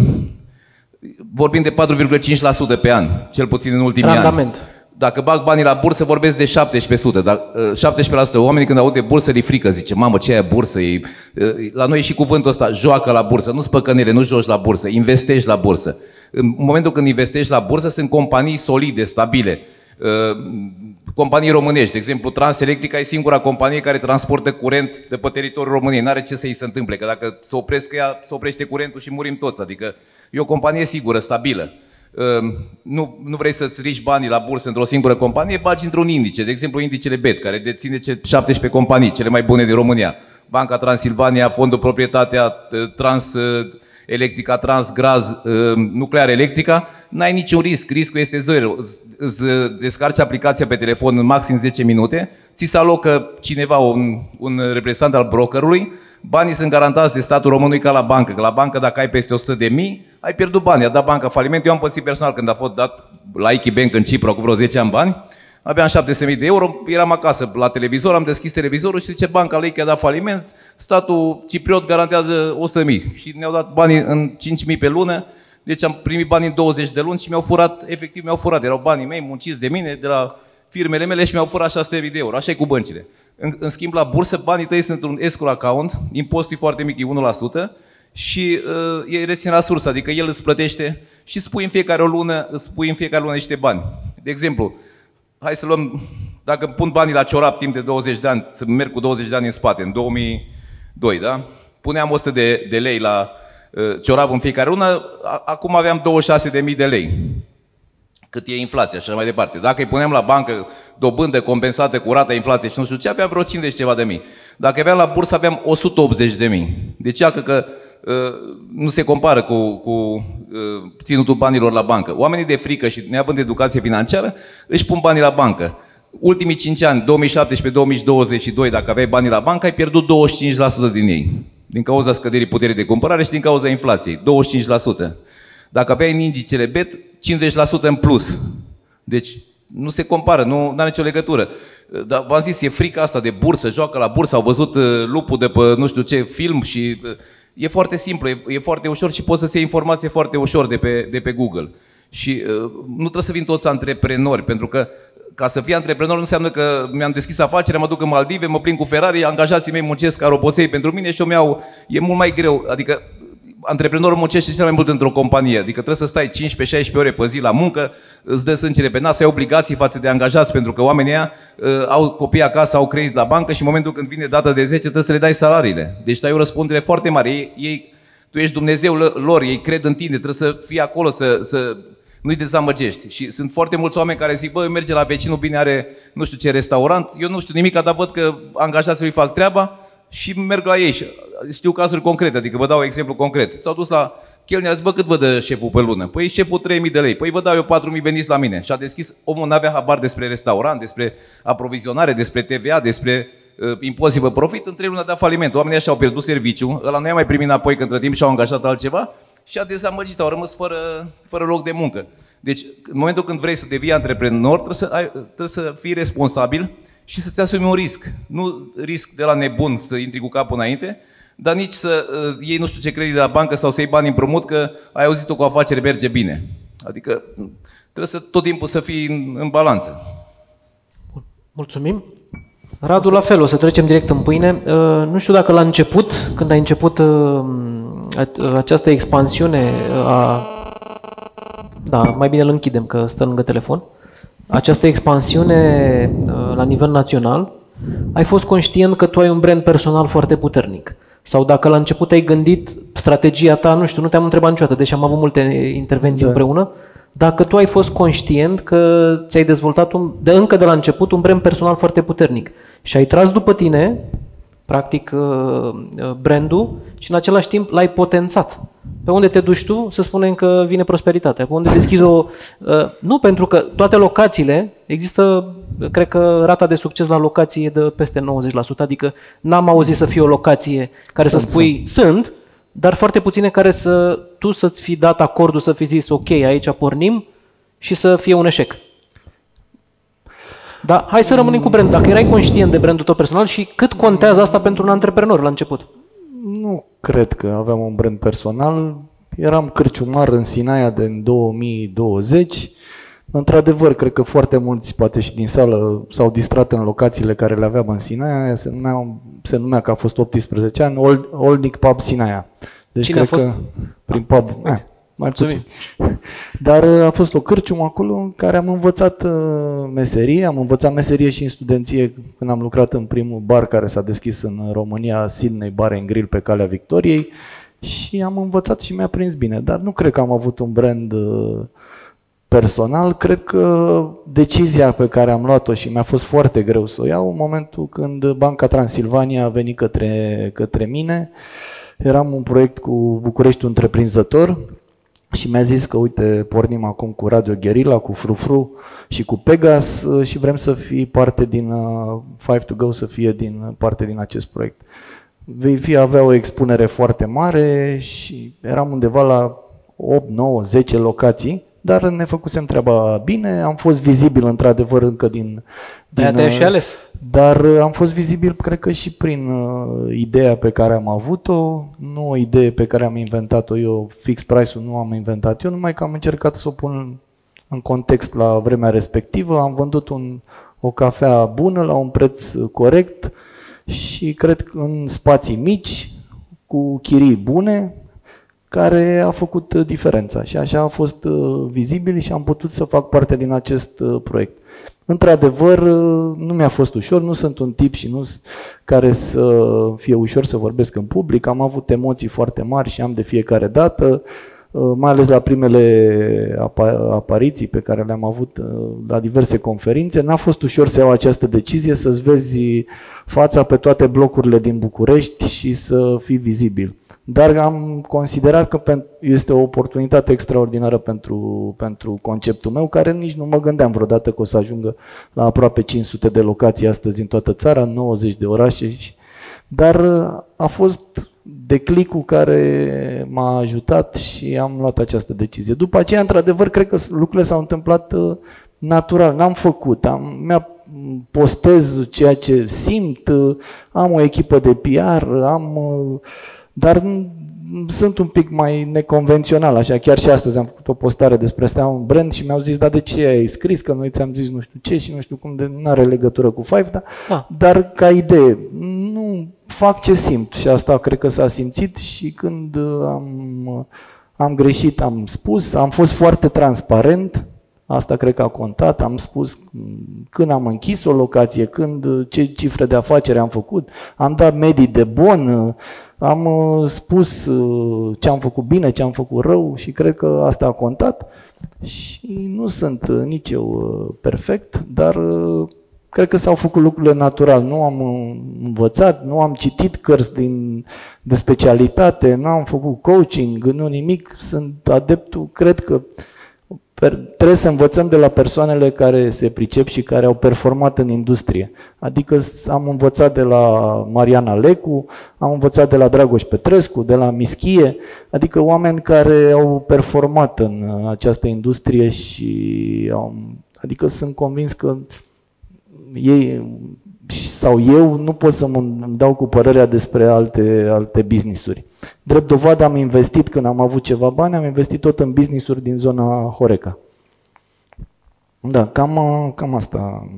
vorbim de 4,5% pe an, cel puțin în ultimii Randament. ani. Dacă bag banii la bursă, vorbesc de 17%. Dar, uh, 17% oamenii când aud de bursă li frică, zice, mamă, ce e aia bursă? E, uh, la noi e și cuvântul ăsta, joacă la bursă, nu spăcănele, nu joci la bursă, investești la bursă. În momentul când investești la bursă, sunt companii solide, stabile. Uh, companii românești, de exemplu, Transelectrica e singura companie care transportă curent de pe teritoriul României. N-are ce să îi se întâmple, că dacă se opresc ea, se oprește curentul și murim toți. Adică e o companie sigură, stabilă. Uh, nu, nu vrei să-ți riști banii la bursă într-o singură companie, bagi într-un indice, de exemplu indicele BET, care deține ce- 17 companii, cele mai bune din România. Banca Transilvania, Fondul Proprietatea uh, Trans uh, Electrica, Transgraz, uh, Nuclear Electrica, n-ai niciun risc, riscul este zero. Îți- Îți uh, descarci aplicația pe telefon în maxim 10 minute, ți se alocă cineva, un, un reprezentant al brokerului, banii sunt garantați de statul român, nu e ca la bancă, că la bancă dacă ai peste 100 de mii, ai pierdut bani, a dat banca faliment. Eu am pățit personal când a fost dat la Iki Bank în Cipru cu vreo 10 ani bani, aveam 700.000 de euro, eram acasă la televizor, am deschis televizorul și zice banca lui că a dat faliment, statul cipriot garantează 100.000 și ne-au dat banii în 5.000 pe lună, deci am primit bani în 20 de luni și mi-au furat, efectiv mi-au furat, erau banii mei munciți de mine, de la firmele mele și mi-au furat 600.000 de euro, așa e cu băncile. În, în schimb, la bursă, banii tăi sunt un escrow account, impostul e foarte mic, e 1%, și uh, e rețin la sursă, adică el îți plătește și spui în fiecare o lună, îți spui în fiecare lună niște bani. De exemplu, hai să luăm, dacă pun banii la ciorap timp de 20 de ani, să merg cu 20 de ani în spate, în 2002, da? Puneam 100 de, de lei la uh, ciorap în fiecare lună, a, acum aveam 26.000 de lei. Cât e inflația și așa mai departe. Dacă îi punem la bancă dobândă compensată cu rata inflației și nu știu ce, aveam vreo 50 ceva de mii. Dacă aveam la bursă, aveam 180 de mii. Deci, iată că uh, nu se compară cu, cu uh, ținutul banilor la bancă. Oamenii de frică și neavând educație financiară își pun banii la bancă. Ultimii 5 ani, 2017-2022, dacă aveai banii la bancă, ai pierdut 25% din ei. Din cauza scăderii puterii de cumpărare și din cauza inflației. 25%. Dacă aveai în indicele BET, 50% în plus. Deci nu se compară, nu are nicio legătură. Dar v-am zis, e frica asta de bursă, joacă la bursă, au văzut uh, lupul de pe nu știu ce film și uh, e foarte simplu, e, e foarte ușor și poți să-ți iei informație foarte ușor de pe, de pe Google. Și uh, nu trebuie să vin toți antreprenori, pentru că ca să fii antreprenor nu înseamnă că mi-am deschis afacere, mă duc în Maldive, mă plin cu Ferrari, angajații mei muncesc ca roboței pentru mine și eu mi-au... E mult mai greu, adică antreprenorul muncește cel mai mult într-o companie, adică trebuie să stai 15-16 ore pe zi la muncă, îți dă sângele pe nas, ai obligații față de angajați, pentru că oamenii ăia uh, au copii acasă, au credit la bancă și în momentul când vine data de 10 trebuie să le dai salariile. Deci ai o răspundere foarte mare. Ei, ei, tu ești Dumnezeu lor, ei cred în tine, trebuie să fii acolo, să, să nu-i dezamăgești. Și sunt foarte mulți oameni care zic, bă, merge la vecinul, bine are nu știu ce restaurant, eu nu știu nimic, dar văd că angajații lui fac treaba și merg la ei. Și știu cazuri concrete, adică vă dau exemplu concret. S-au dus la chelner, zis, bă, cât vă dă șeful pe lună? Păi șeful 3000 de lei. Păi vă dau eu 4000, veniți la mine. Și a deschis, omul n-avea habar despre restaurant, despre aprovizionare, despre TVA, despre uh, impozit pe profit, în trei luni a dat faliment. Oamenii așa au pierdut serviciu, ăla nu i-a mai primit înapoi, că între timp și-au angajat altceva și a dezamăgit, au rămas fără, fără loc de muncă. Deci, în momentul când vrei să devii antreprenor, trebuie să, ai, trebuie să fii responsabil și să-ți asumi un risc. Nu risc de la nebun să intri cu capul înainte, dar nici să uh, iei nu știu ce credit de la bancă sau să iei bani împrumut că ai auzit-o cu afacere merge bine. Adică trebuie să tot timpul să fii în, în balanță. Mulțumim. Radu, la fel, o să trecem direct în pâine. Uh, nu știu dacă la început, când ai început uh, această expansiune a... Da, mai bine îl închidem, că stă lângă telefon. Această expansiune uh, la nivel național, ai fost conștient că tu ai un brand personal foarte puternic. Sau dacă la început ai gândit strategia ta, nu știu, nu te-am întrebat niciodată, deși am avut multe intervenții da. împreună, dacă tu ai fost conștient că ți-ai dezvoltat un, de încă de la început un brand personal foarte puternic și ai tras după tine, practic, uh, uh, brandul și în același timp l-ai potențat. Pe unde te duci tu, să spunem că vine prosperitatea. Pe unde deschizi o... Uh, nu, pentru că toate locațiile, există, cred că rata de succes la locație e de peste 90%, adică n-am auzit să fie o locație care sunt, să spui, sunt, sunt dar foarte puține care să tu să-ți fi dat acordul să fi zis ok, aici pornim și să fie un eșec. Dar hai să rămânem cu brand. Dacă erai conștient de brandul tău personal și cât contează asta pentru un antreprenor la început? Nu cred că aveam un brand personal. Eram cârciumar în Sinaia de în 2020. Într-adevăr, cred că foarte mulți, poate și din sală, s-au distrat în locațiile care le aveam în Sinaia. Se numea, se numea că a fost 18 ani, Old, Oldnic Pub Sinaia. Deci Cine cred a fost? că prin pub, eh, mai puțin. *laughs* Dar uh, a fost o cârciumă acolo în care am învățat uh, meserie, am învățat meserie și în studenție când am lucrat în primul bar care s-a deschis în România, Sydney Bar and Grill pe calea Victoriei. Și am învățat și mi-a prins bine, dar nu cred că am avut un brand uh, personal, cred că decizia pe care am luat-o și mi-a fost foarte greu să o iau în momentul când Banca Transilvania a venit către, către mine, eram un proiect cu București întreprinzător și mi-a zis că uite, pornim acum cu Radio Guerilla, cu Frufru și cu Pegas uh, și vrem să fii parte din uh, Five to Go, să fie din parte din acest proiect. Vei fi avea o expunere foarte mare și eram undeva la 8, 9, 10 locații, dar ne făcusem treaba bine, am fost vizibil într-adevăr încă din... din de și ales. Dar uh, am fost vizibil, cred că și prin uh, ideea pe care am avut-o, nu o idee pe care am inventat-o eu, fix price-ul nu am inventat eu, numai că am încercat să o pun în context la vremea respectivă, am vândut un, o cafea bună la un preț corect și cred că în spații mici, cu chirii bune, care a făcut diferența și așa a fost uh, vizibil și am putut să fac parte din acest uh, proiect. Într-adevăr, nu mi-a fost ușor, nu sunt un tip și nu care să fie ușor să vorbesc în public. Am avut emoții foarte mari și am de fiecare dată, mai ales la primele apariții pe care le-am avut uh, la diverse conferințe. N-a fost ușor să iau această decizie, să-ți vezi fața pe toate blocurile din București și să fii vizibil. Dar am considerat că este o oportunitate extraordinară pentru, pentru conceptul meu, care nici nu mă gândeam vreodată că o să ajungă la aproape 500 de locații astăzi în toată țara, 90 de orașe. Dar a fost declicul care m-a ajutat și am luat această decizie. După aceea, într-adevăr, cred că lucrurile s-au întâmplat uh, natural. N-am făcut. Am, mi-a postez ceea ce simt, uh, am o echipă de PR, am uh, dar sunt un pic mai neconvențional, așa, chiar și astăzi am făcut o postare despre asta, un brand și mi-au zis, da, de ce ai scris, că noi ți-am zis nu știu ce și nu știu cum, de, nu are legătură cu Five, dar, ah. dar ca idee, nu fac ce simt și asta cred că s-a simțit și când am, am greșit, am spus, am fost foarte transparent, Asta cred că a contat. Am spus când am închis o locație, când ce cifre de afacere am făcut, am dat medii de bon, am uh, spus uh, ce am făcut bine, ce am făcut rău și cred că asta a contat. și nu sunt uh, nici eu uh, perfect, dar uh, cred că s-au făcut lucrurile natural. Nu am uh, învățat, nu am citit cărți din, de specialitate, nu am făcut coaching, nu nimic. Sunt adeptul, cred că per, trebuie să învățăm de la persoanele care se pricep și care au performat în industrie. Adică s- am învățat de la Mariana Lecu, am învățat de la Dragoș Petrescu, de la Mischie, adică oameni care au performat în uh, această industrie și au, adică sunt convins că ei sau eu nu pot să mă îmi dau cu părerea despre alte, alte business-uri. Drept dovadă am investit când am avut ceva bani, am investit tot în business-uri din zona Horeca. Da, cam, cam asta.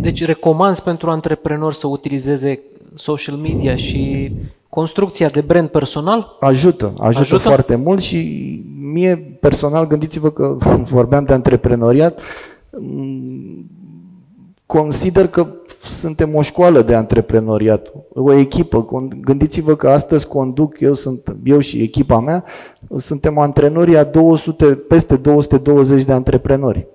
Deci recomanzi pentru antreprenori să utilizeze social media și construcția de brand personal? Ajută, ajută, Ajută? ajută foarte mult și mie personal, gândiți-vă că *laughs* vorbeam de antreprenoriat, m, consider că suntem o școală de antreprenoriat, o echipă. Con- Gândiți-vă că astăzi conduc, eu, sunt, eu și echipa mea, suntem antrenorii a 200, peste 220 de antreprenori.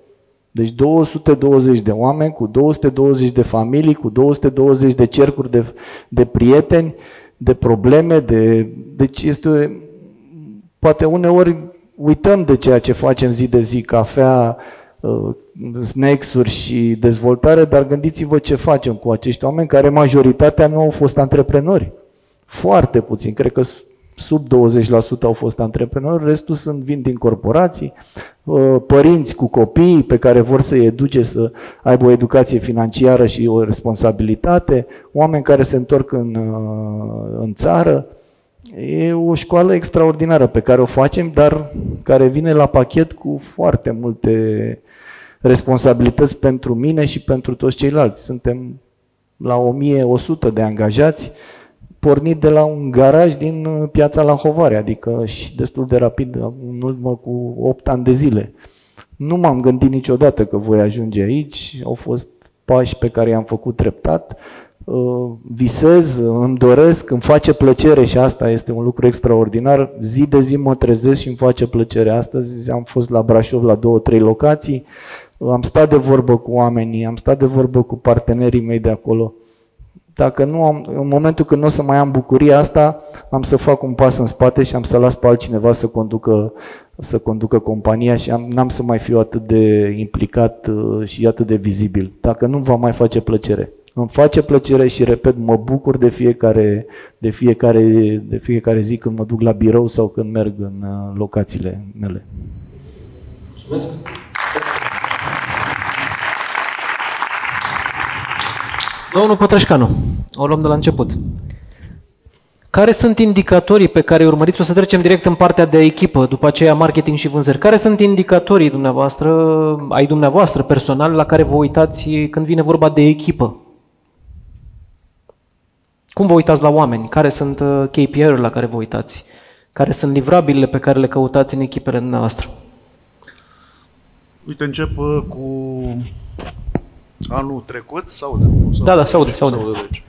Deci 220 de oameni cu 220 de familii, cu 220 de cercuri de, de prieteni, de probleme, de, deci este poate uneori uităm de ceea ce facem zi de zi, cafea, uh, snacks-uri și dezvoltare, dar gândiți-vă ce facem cu acești oameni care majoritatea nu au fost antreprenori. Foarte puțin, cred că sub 20% au fost antreprenori, restul sunt vin din corporații, uh, părinți cu copii pe care vor să-i educe să aibă o educație financiară și o responsabilitate, oameni care se întorc în, uh, în țară, E o școală extraordinară pe care o facem, dar care vine la pachet cu foarte multe responsabilități pentru mine și pentru toți ceilalți. Suntem la 1100 de angajați, pornit de la un garaj din uh, piața la Hovare, adică și destul de rapid, în urmă cu 8 ani de zile. Nu m-am gândit niciodată că voi ajunge aici, au fost pași pe care i-am făcut treptat, Uh, visez, îmi doresc, îmi face plăcere și asta este un lucru extraordinar. Zi de zi mă trezesc și îmi face plăcere. Astăzi am fost la Brașov la două, trei locații, am stat de vorbă cu oamenii, am stat de vorbă cu partenerii mei de acolo. Dacă nu am, în momentul când nu o să mai am bucuria asta, am să fac un pas în spate și am să las pe altcineva să conducă, să conducă compania și am, n-am să mai fiu atât de implicat uh, și atât de vizibil. Dacă nu va mai face plăcere. Îmi face plăcere și, repet, mă bucur de fiecare, de fiecare, de fiecare zi când mă duc la birou sau când merg în uh, locațiile mele. Mulțumesc. Domnul Pătrășcanu, o luăm de la început. Care sunt indicatorii pe care îi urmăriți? O să trecem direct în partea de echipă, după aceea marketing și vânzări. Care sunt indicatorii dumneavoastră, ai dumneavoastră personal, la care vă uitați când vine vorba de echipă? Cum vă uitați la oameni? Care sunt uh, KPI-urile la care vă uitați? Care sunt livrabilile pe care le căutați în echipele dumneavoastră? Uite, încep uh, cu anul trecut, sau de? Nu, Da, da, se aude, se aude. deci.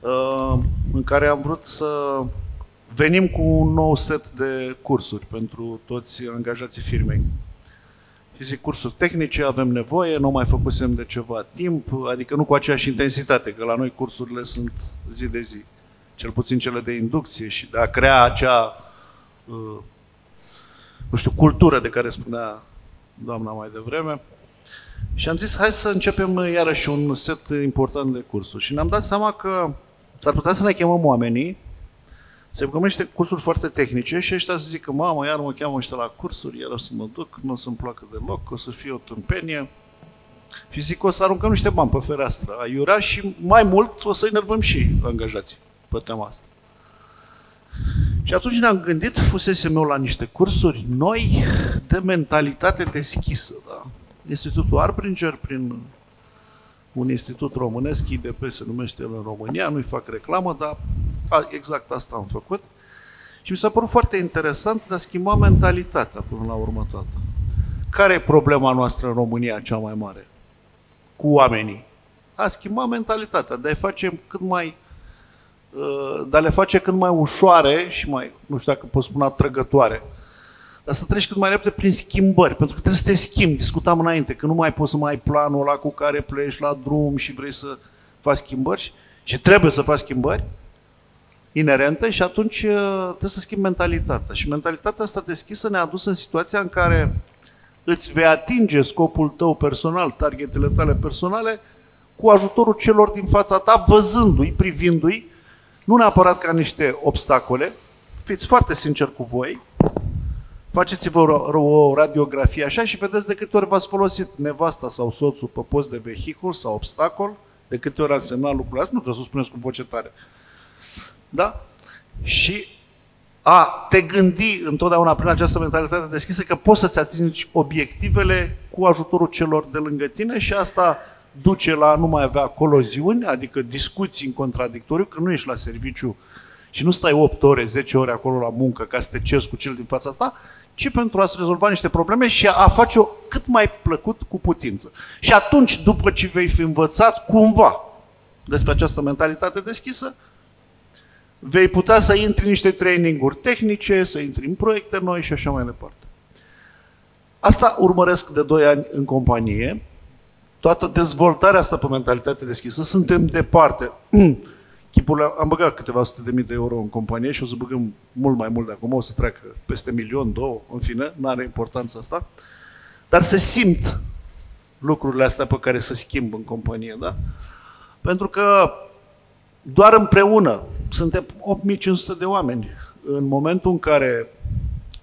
Uh, în care am vrut să venim cu un nou set de cursuri pentru toți angajații firmei. Și zic, cursuri tehnice avem nevoie, nu mai făcusem de ceva timp, adică nu cu aceeași intensitate, că la noi cursurile sunt zi de zi. Cel puțin cele de inducție și de a crea acea, uh, nu știu, cultură de care spunea doamna mai devreme. Și am zis, hai să începem iarăși un set important de cursuri. Și ne-am dat seama că s-ar putea să ne chemăm oamenii, să chemăm niște cursuri foarte tehnice și ăștia să zică, mamă, iar mă cheamă ăștia la cursuri, iar o să mă duc, nu o să-mi placă deloc, o să fie o tâmpenie. Și zic, o să aruncăm niște bani pe fereastră, aiurea și mai mult o să enervăm și angajații pe tema asta. Și atunci ne-am gândit, fusesem eu la niște cursuri noi de mentalitate deschisă. Da? Institutul Arbringer, prin un institut românesc, IDP se numește el în România, nu-i fac reclamă, dar a, exact asta am făcut. Și mi s-a părut foarte interesant de a schimba mentalitatea până la urmă toată. Care e problema noastră în România cea mai mare? Cu oamenii. A schimba mentalitatea, de a-i face cât mai uh, de a le face cât mai ușoare și mai, nu știu dacă pot spune atrăgătoare, dar să treci cât mai repede prin schimbări, pentru că trebuie să te schimbi. Discutam înainte că nu mai poți să mai ai planul ăla cu care pleci la drum și vrei să faci schimbări și trebuie să faci schimbări inerente și atunci uh, trebuie să schimbi mentalitatea. Și mentalitatea asta deschisă ne-a dus în situația în care îți vei atinge scopul tău personal, targetele tale personale, cu ajutorul celor din fața ta, văzându-i, privindu-i, nu neapărat ca niște obstacole, fiți foarte sinceri cu voi, faceți-vă o, o radiografie așa și vedeți de câte ori v-ați folosit nevasta sau soțul pe post de vehicul sau obstacol, de câte ori a semnat lucrurile astea, nu trebuie să spuneți cu voce tare. Da? Și a te gândi întotdeauna prin această mentalitate deschisă că poți să-ți atingi obiectivele cu ajutorul celor de lângă tine și asta duce la nu mai avea coloziuni, adică discuții în contradictoriu, că nu ești la serviciu și nu stai 8 ore, 10 ore acolo la muncă ca să te ceri cu cel din fața asta, ci pentru a-ți rezolva niște probleme și a face-o cât mai plăcut cu putință. Și atunci, după ce vei fi învățat cumva despre această mentalitate deschisă, vei putea să intri în niște traininguri tehnice, să intri în proiecte noi și așa mai departe. Asta urmăresc de 2 ani în companie. Toată dezvoltarea asta pe mentalitate deschisă. Suntem departe. *clears throat* Chipurile, am băgat câteva sute de mii de euro în companie și o să băgăm mult mai mult de acum, o să treacă peste milion, două, în fine, nu are importanță asta. Dar se simt lucrurile astea pe care se schimbă în companie, da? Pentru că doar împreună suntem 8500 de oameni. În momentul în care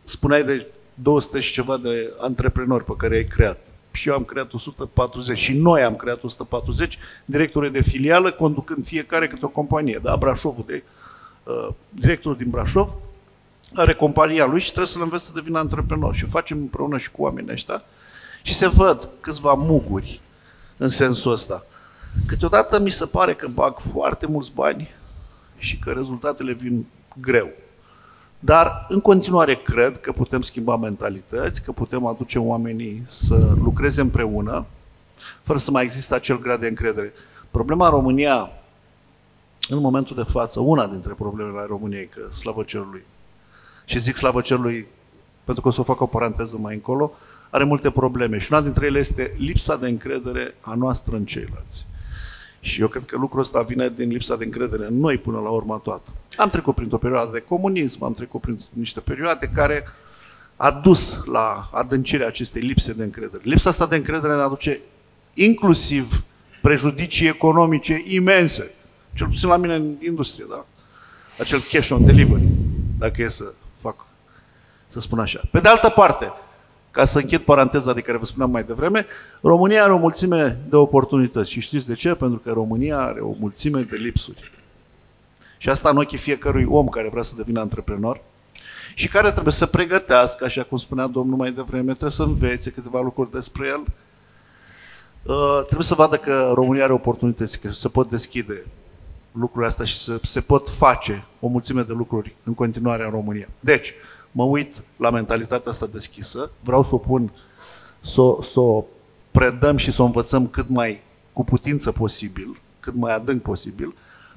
spuneai de 200 și ceva de antreprenori pe care ai creat, și eu am creat 140 și noi am creat 140 directori de filială, conducând fiecare câte o companie. Da? Brașovul, de, uh, directorul din Brașov, are compania lui și trebuie să-l înveți să devină antreprenor. Și o facem împreună și cu oamenii ăștia. Și se văd câțiva muguri în sensul ăsta. Câteodată mi se pare că bag foarte mulți bani și că rezultatele vin greu. Dar în continuare cred că putem schimba mentalități, că putem aduce oamenii să lucreze împreună, fără să mai există acel grad de încredere. Problema în România, în momentul de față, una dintre problemele ale României, că slavă cerului, și zic slavă cerului pentru că o să o fac o paranteză mai încolo, are multe probleme și una dintre ele este lipsa de încredere a noastră în ceilalți. Și eu cred că lucrul ăsta vine din lipsa de încredere în noi până la urmă toată. Am trecut printr-o perioadă de comunism, am trecut prin niște perioade care a dus la adâncirea acestei lipse de încredere. Lipsa asta de încredere ne aduce inclusiv prejudicii economice imense. Cel puțin la mine în industrie, da? Acel cash on delivery, dacă e să fac, să spun așa. Pe de altă parte, ca să închid paranteza de care vă spuneam mai devreme, România are o mulțime de oportunități. Și știți de ce? Pentru că România are o mulțime de lipsuri. Și asta în ochii fiecărui om care vrea să devină antreprenor și care trebuie să pregătească, așa cum spunea domnul mai devreme, trebuie să învețe câteva lucruri despre el. Uh, trebuie să vadă că România are oportunități, că se pot deschide lucrurile astea și se, se pot face o mulțime de lucruri în continuare în România. Deci, mă uit la mentalitatea asta deschisă, vreau să o pun, să, să o predăm și să o învățăm cât mai cu putință posibil, cât mai adânc posibil,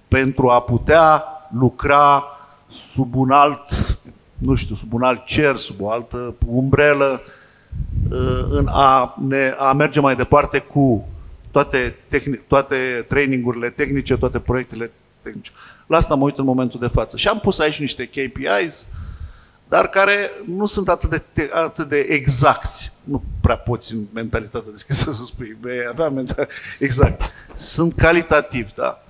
pentru a putea lucra sub un alt, nu știu, sub un alt cer, sub o altă umbrelă, uh, în a, ne, a merge mai departe cu toate, tehni, toate trainingurile tehnice, toate proiectele tehnice. La asta mă uit în momentul de față. Și am pus aici niște KPIs, dar care nu sunt atât de, atât de exacti. Nu prea poți în mentalitatea deschisă să spui, vei avea mental... exact. Sunt calitativ, da.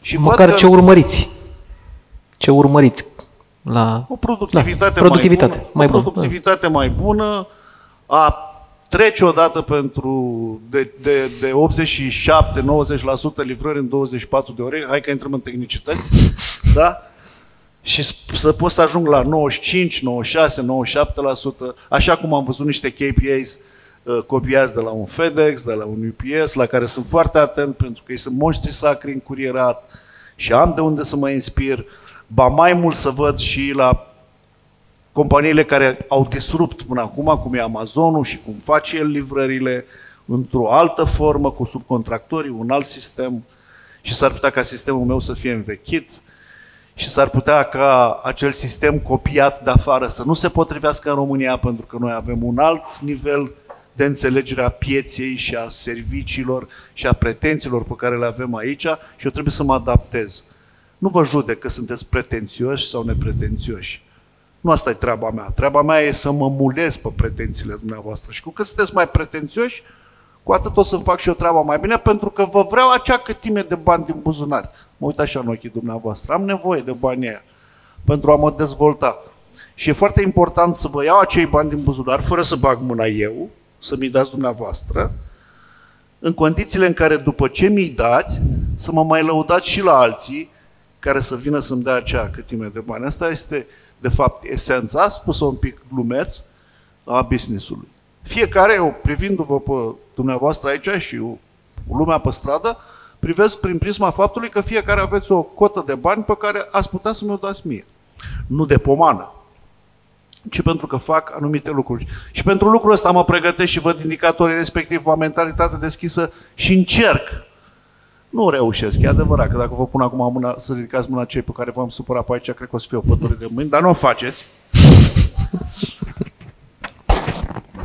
Și Măcar că ce urmăriți. Ce urmăriți la o productivitate, da, productivitate mai bună, mai bună. O productivitate mai bună, a trece odată pentru de, de, de 87-90% livrări în 24 de ore, hai că intrăm în tehnicități, da? Și să pot să ajung la 95, 96, 97%, așa cum am văzut niște KPIs uh, copiați de la un FedEx, de la un UPS, la care sunt foarte atent pentru că ei sunt monștri sacri în curierat și am de unde să mă inspir. Ba mai mult să văd și la companiile care au disrupt până acum, cum e Amazonul și cum face el livrările, într-o altă formă, cu subcontractorii, un alt sistem și s-ar putea ca sistemul meu să fie învechit și s-ar putea ca acel sistem copiat de afară să nu se potrivească în România pentru că noi avem un alt nivel de înțelegere a pieței și a serviciilor și a pretențiilor pe care le avem aici și eu trebuie să mă adaptez. Nu vă judec că sunteți pretențioși sau nepretențioși. Nu asta e treaba mea. Treaba mea e să mă mulez pe pretențiile dumneavoastră. Și cu cât sunteți mai pretențioși, cu atât o să-mi fac și eu treaba mai bine, pentru că vă vreau acea câtime de bani din buzunar. Mă uit așa în ochii dumneavoastră. Am nevoie de banii aia pentru a mă dezvolta. Și e foarte important să vă iau acei bani din buzunar, fără să bag mâna eu, să mi dați dumneavoastră, în condițiile în care după ce mi-i dați, să mă mai lăudați și la alții care să vină să-mi dea acea câtime de bani. Asta este, de fapt, esența, spus-o un pic glumeț, a business-ului. Fiecare, eu, privindu-vă pe dumneavoastră aici și lumea pe stradă, privesc prin prisma faptului că fiecare aveți o cotă de bani pe care ați putea să mi-o dați mie. Nu de pomană, ci pentru că fac anumite lucruri. Și pentru lucrul ăsta mă pregătesc și văd indicatorii respectiv, o mentalitate deschisă și încerc. Nu reușesc, e adevărat că dacă vă pun acum mâna, să ridicați mâna cei pe care v-am supărat pe aici, cred că o să fie o pădure de mâini, dar nu o faceți.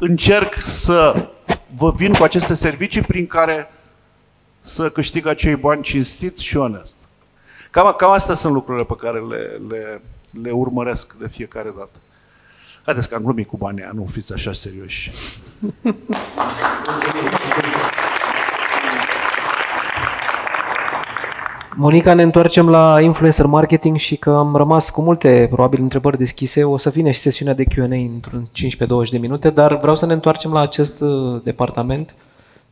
Încerc să vă vin cu aceste servicii prin care să câștig acei bani cinstit și onest. Cam, cam astea sunt lucrurile pe care le, le, le urmăresc de fiecare dată. Haideți că am glumit cu banii nu fiți așa serioși. *laughs* Monica, ne întoarcem la influencer marketing și că am rămas cu multe, probabil, întrebări deschise. O să vină și sesiunea de Q&A într-un 15-20 de minute, dar vreau să ne întoarcem la acest uh, departament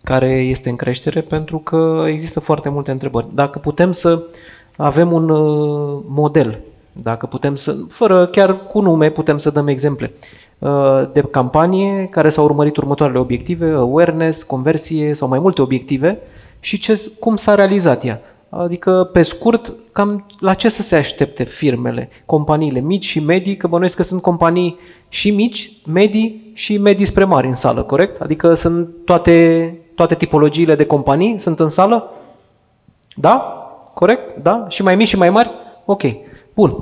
care este în creștere pentru că există foarte multe întrebări. Dacă putem să avem un uh, model dacă putem să, fără chiar cu nume, putem să dăm exemple uh, de campanie care s-au urmărit următoarele obiective, awareness, conversie sau mai multe obiective și ce, cum s-a realizat ea. Adică, pe scurt, cam la ce să se aștepte firmele, companiile mici și medii, că bănuiesc că sunt companii și mici, medii și medii spre mari în sală, corect? Adică sunt toate, toate tipologiile de companii sunt în sală? Da? Corect? Da? Și mai mici și mai mari? Ok. Bun.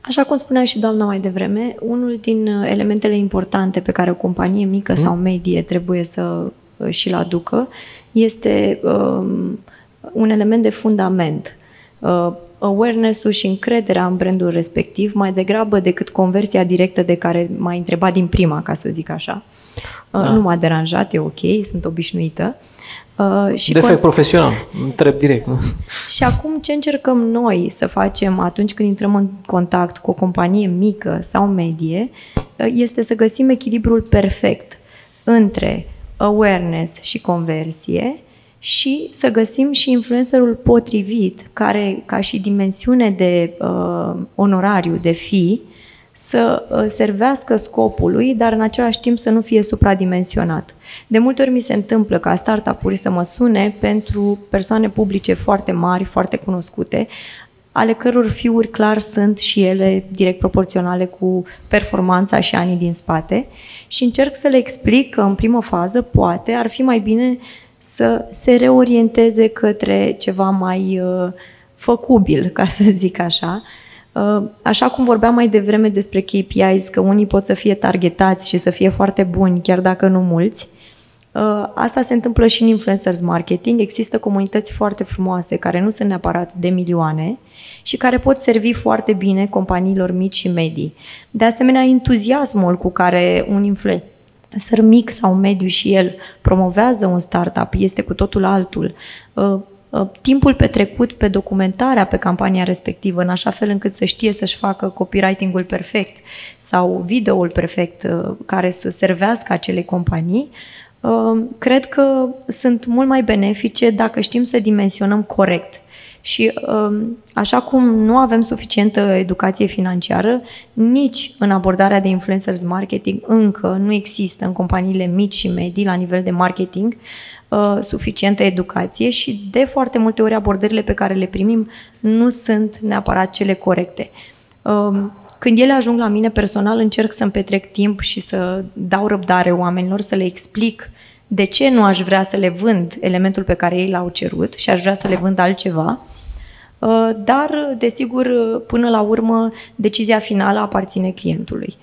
Așa cum spunea și doamna mai devreme, unul din uh, elementele importante pe care o companie mică hmm? sau medie trebuie să uh, și-l aducă este um, un element de fundament. Uh, awareness-ul și încrederea în brandul respectiv, mai degrabă decât conversia directă de care m-ai întrebat din prima, ca să zic așa. Uh, da. Nu m-a deranjat, e ok, sunt obișnuită. Uh, Uh, și Defect cons- profesional, întreb direct. Nu? Și acum ce încercăm noi să facem atunci când intrăm în contact cu o companie mică sau medie, uh, este să găsim echilibrul perfect între awareness și conversie și să găsim și influencerul potrivit, care ca și dimensiune de uh, onorariu, de fi, să uh, servească scopului, dar în același timp să nu fie supradimensionat. De multe ori mi se întâmplă ca startup-uri să mă sune pentru persoane publice foarte mari, foarte cunoscute, ale căror fiuri clar sunt și ele direct proporționale cu performanța și anii din spate și încerc să le explic că în primă fază poate ar fi mai bine să se reorienteze către ceva mai uh, făcubil, *laughs* ca să zic așa, Uh, așa cum vorbeam mai devreme despre KPIs, că unii pot să fie targetați și să fie foarte buni, chiar dacă nu mulți, uh, asta se întâmplă și în influencers marketing. Există comunități foarte frumoase care nu sunt neapărat de milioane și care pot servi foarte bine companiilor mici și medii. De asemenea, entuziasmul cu care un influencer mic sau mediu și el promovează un startup este cu totul altul. Uh, Uh, timpul petrecut pe documentarea pe campania respectivă, în așa fel încât să știe să-și facă copywriting-ul perfect sau videoul perfect uh, care să servească acele companii, uh, cred că sunt mult mai benefice dacă știm să dimensionăm corect. Și așa cum nu avem suficientă educație financiară, nici în abordarea de influencers marketing încă nu există în companiile mici și medii la nivel de marketing uh, suficientă educație și de foarte multe ori abordările pe care le primim nu sunt neapărat cele corecte. Uh, când ele ajung la mine personal, încerc să-mi petrec timp și să dau răbdare oamenilor, să le explic de ce nu aș vrea să le vând elementul pe care ei l-au cerut și aș vrea să le vând altceva. Uh, dar, desigur, până la urmă, decizia finală aparține clientului.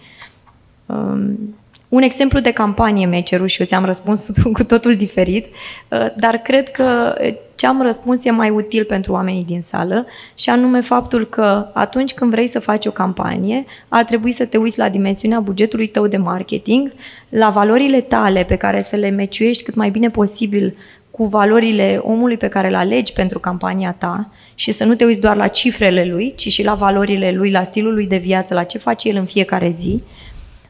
Um, un exemplu de campanie mi-ai cerut și eu ți-am răspuns *laughs* cu totul diferit, uh, dar cred că ce am răspuns e mai util pentru oamenii din sală și anume faptul că atunci când vrei să faci o campanie, ar trebui să te uiți la dimensiunea bugetului tău de marketing, la valorile tale pe care să le meciuiești cât mai bine posibil cu valorile omului pe care îl alegi pentru campania ta și să nu te uiți doar la cifrele lui, ci și la valorile lui, la stilul lui de viață, la ce face el în fiecare zi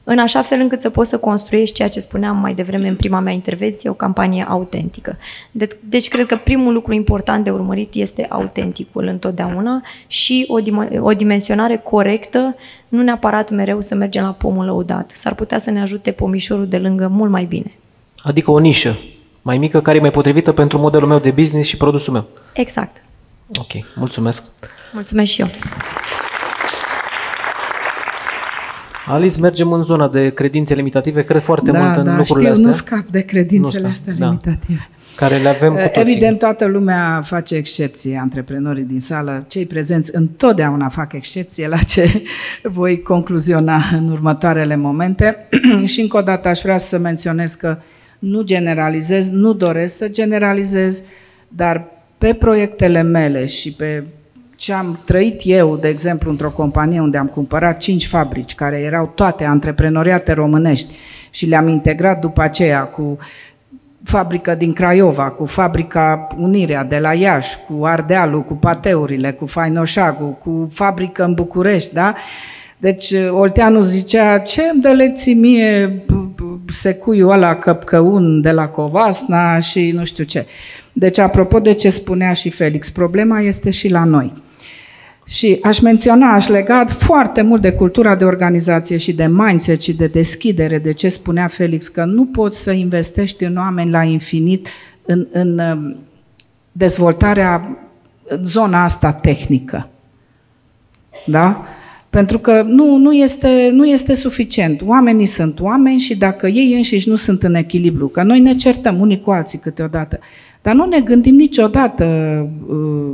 în așa fel încât să poți să construiești ceea ce spuneam mai devreme în prima mea intervenție, o campanie autentică. De- deci cred că primul lucru important de urmărit este autenticul întotdeauna și o, dim- o dimensionare corectă, nu neapărat mereu să mergem la pomul lăudat. S-ar putea să ne ajute pomișorul de lângă mult mai bine. Adică o nișă mai mică care e mai potrivită pentru modelul meu de business și produsul meu. Exact. Ok, mulțumesc. Mulțumesc și eu. Alice, mergem în zona de credințe limitative, cred foarte da, mult în da, lucrurile știu, astea. nu scap de credințele Nu scap, astea da. limitative. Care le avem cu toții. Evident, toată lumea face excepție, antreprenorii din sală, cei prezenți întotdeauna fac excepție la ce *laughs* voi concluziona în următoarele momente. *clears throat* și încă o dată aș vrea să menționez că nu generalizez, nu doresc să generalizez, dar pe proiectele mele și pe ce am trăit eu, de exemplu, într-o companie unde am cumpărat cinci fabrici care erau toate antreprenoriate românești și le-am integrat după aceea cu fabrică din Craiova, cu fabrica Unirea de la Iași, cu Ardealul, cu pateurile, cu Fainoșagul, cu fabrică în București, da? Deci Olteanu zicea, ce îmi dă lecții mie b- b- secuiul ăla căpcăun de la Covasna și nu știu ce. Deci, apropo de ce spunea și Felix, problema este și la noi. Și aș menționa, aș lega foarte mult de cultura de organizație și de mindset și de deschidere, de ce spunea Felix, că nu poți să investești în oameni la infinit în, în um, dezvoltarea în zona asta tehnică. Da? Pentru că nu, nu, este, nu este suficient. Oamenii sunt oameni și dacă ei înșiși nu sunt în echilibru, că noi ne certăm unii cu alții câteodată, dar nu ne gândim niciodată uh,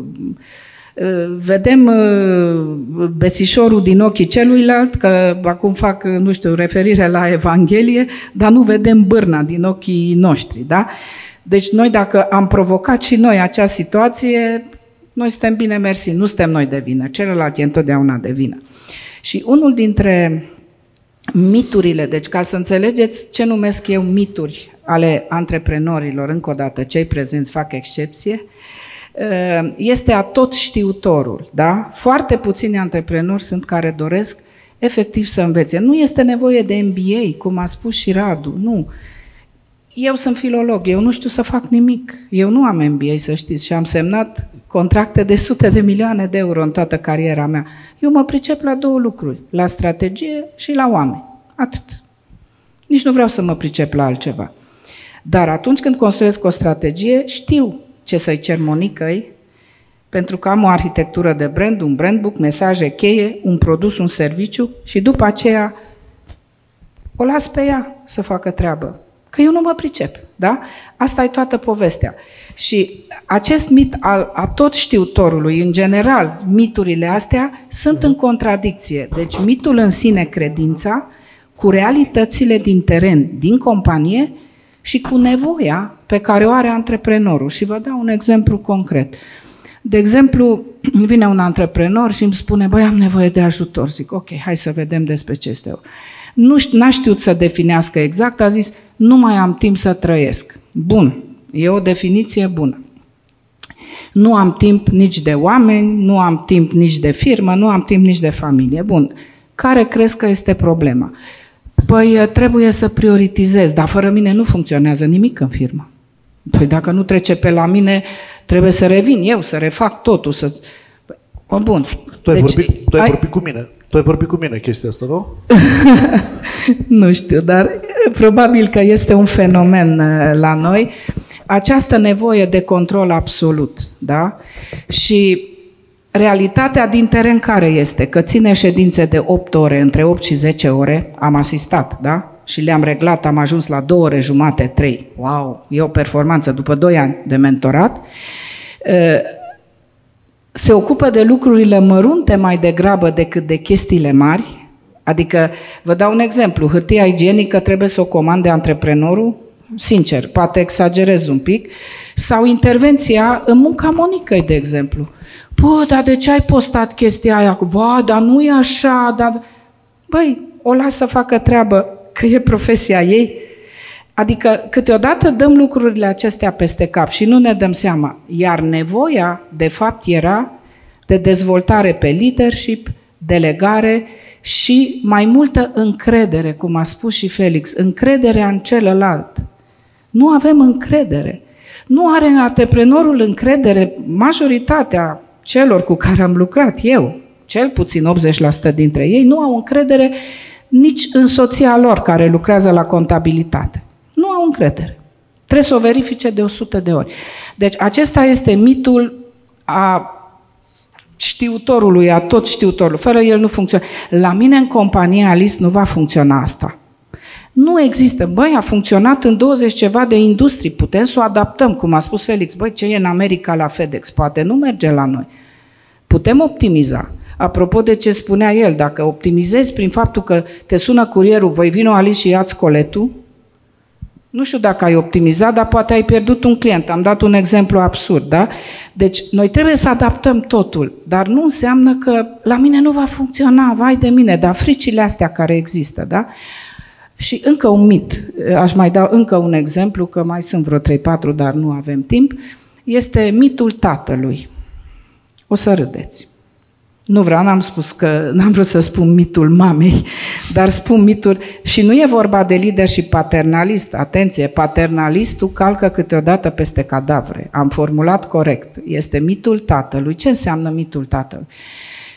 vedem uh, bețișorul din ochii celuilalt, că acum fac, nu știu, referire la Evanghelie, dar nu vedem bârna din ochii noștri, da? Deci noi dacă am provocat și noi acea situație, noi suntem bine mersi, nu suntem noi de vină, celălalt e întotdeauna de vină. Și unul dintre miturile, deci ca să înțelegeți ce numesc eu mituri ale antreprenorilor, încă o dată, cei prezenți fac excepție, este a tot știutorul. Da? Foarte puțini antreprenori sunt care doresc efectiv să învețe. Nu este nevoie de MBA, cum a spus și Radu, nu. Eu sunt filolog, eu nu știu să fac nimic. Eu nu am MBA, să știți, și am semnat contracte de sute de milioane de euro în toată cariera mea. Eu mă pricep la două lucruri, la strategie și la oameni. Atât. Nici nu vreau să mă pricep la altceva. Dar atunci când construiesc o strategie, știu ce să-i cer Monicăi, pentru că am o arhitectură de brand, un brand book, mesaje cheie, un produs, un serviciu și după aceea o las pe ea să facă treabă. Că eu nu mă pricep, da? Asta e toată povestea. Și acest mit al a tot știutorului, în general, miturile astea sunt în contradicție. Deci mitul în sine, credința, cu realitățile din teren, din companie și cu nevoia pe care o are antreprenorul. Și vă dau un exemplu concret. De exemplu, *clears throat* vine un antreprenor și îmi spune, băi, am nevoie de ajutor. Zic, ok, hai să vedem despre ce este. Nu știu, n-a știut să definească exact, a zis, nu mai am timp să trăiesc. Bun, e o definiție bună. Nu am timp nici de oameni, nu am timp nici de firmă, nu am timp nici de familie. Bun, care crezi că este problema? Păi trebuie să prioritizez, dar fără mine nu funcționează nimic în firmă. Păi dacă nu trece pe la mine, trebuie să revin eu, să refac totul, să... Păi, bun. Tu ai, deci, vorbit, tu ai, ai vorbit cu mine. Tu ai vorbit cu mine chestia asta, nu? *laughs* nu știu, dar probabil că este un fenomen uh, la noi. Această nevoie de control absolut, da? Și realitatea din teren care este? Că ține ședințe de 8 ore, între 8 și 10 ore, am asistat, da? Și le-am reglat, am ajuns la 2 ore jumate, 3. Wow! E o performanță după 2 ani de mentorat. se ocupă de lucrurile mărunte mai degrabă decât de chestiile mari. Adică, vă dau un exemplu, hârtia igienică trebuie să o comande antreprenorul, sincer, poate exagerez un pic, sau intervenția în munca Monicăi, de exemplu. Bă, dar de ce ai postat chestia aia? Vai, dar nu e așa, dar... Băi, o lasă să facă treabă, că e profesia ei. Adică câteodată dăm lucrurile acestea peste cap și nu ne dăm seama. Iar nevoia, de fapt, era de dezvoltare pe leadership, delegare și mai multă încredere, cum a spus și Felix, încrederea în celălalt. Nu avem încredere. Nu are antreprenorul încredere, majoritatea celor cu care am lucrat eu, cel puțin 80% dintre ei, nu au încredere nici în soția lor care lucrează la contabilitate. Nu au încredere. Trebuie să o verifice de 100 de ori. Deci acesta este mitul a știutorului, a tot știutorului. Fără el nu funcționează. La mine în companie Alice nu va funcționa asta. Nu există. Băi, a funcționat în 20 ceva de industrii. Putem să o adaptăm, cum a spus Felix. Băi, ce e în America la FedEx? Poate nu merge la noi. Putem optimiza. Apropo de ce spunea el, dacă optimizezi prin faptul că te sună curierul, voi vino Alice și ia-ți coletul, nu știu dacă ai optimizat, dar poate ai pierdut un client. Am dat un exemplu absurd, da? Deci, noi trebuie să adaptăm totul, dar nu înseamnă că la mine nu va funcționa, vai de mine, dar fricile astea care există, da? Și încă un mit, aș mai da încă un exemplu, că mai sunt vreo 3-4, dar nu avem timp, este mitul tatălui. O să râdeți. Nu vreau, n-am spus că, n-am vrut să spun mitul mamei, dar spun mitul și nu e vorba de lider și paternalist. Atenție, paternalistul calcă câteodată peste cadavre. Am formulat corect. Este mitul tatălui. Ce înseamnă mitul tatălui?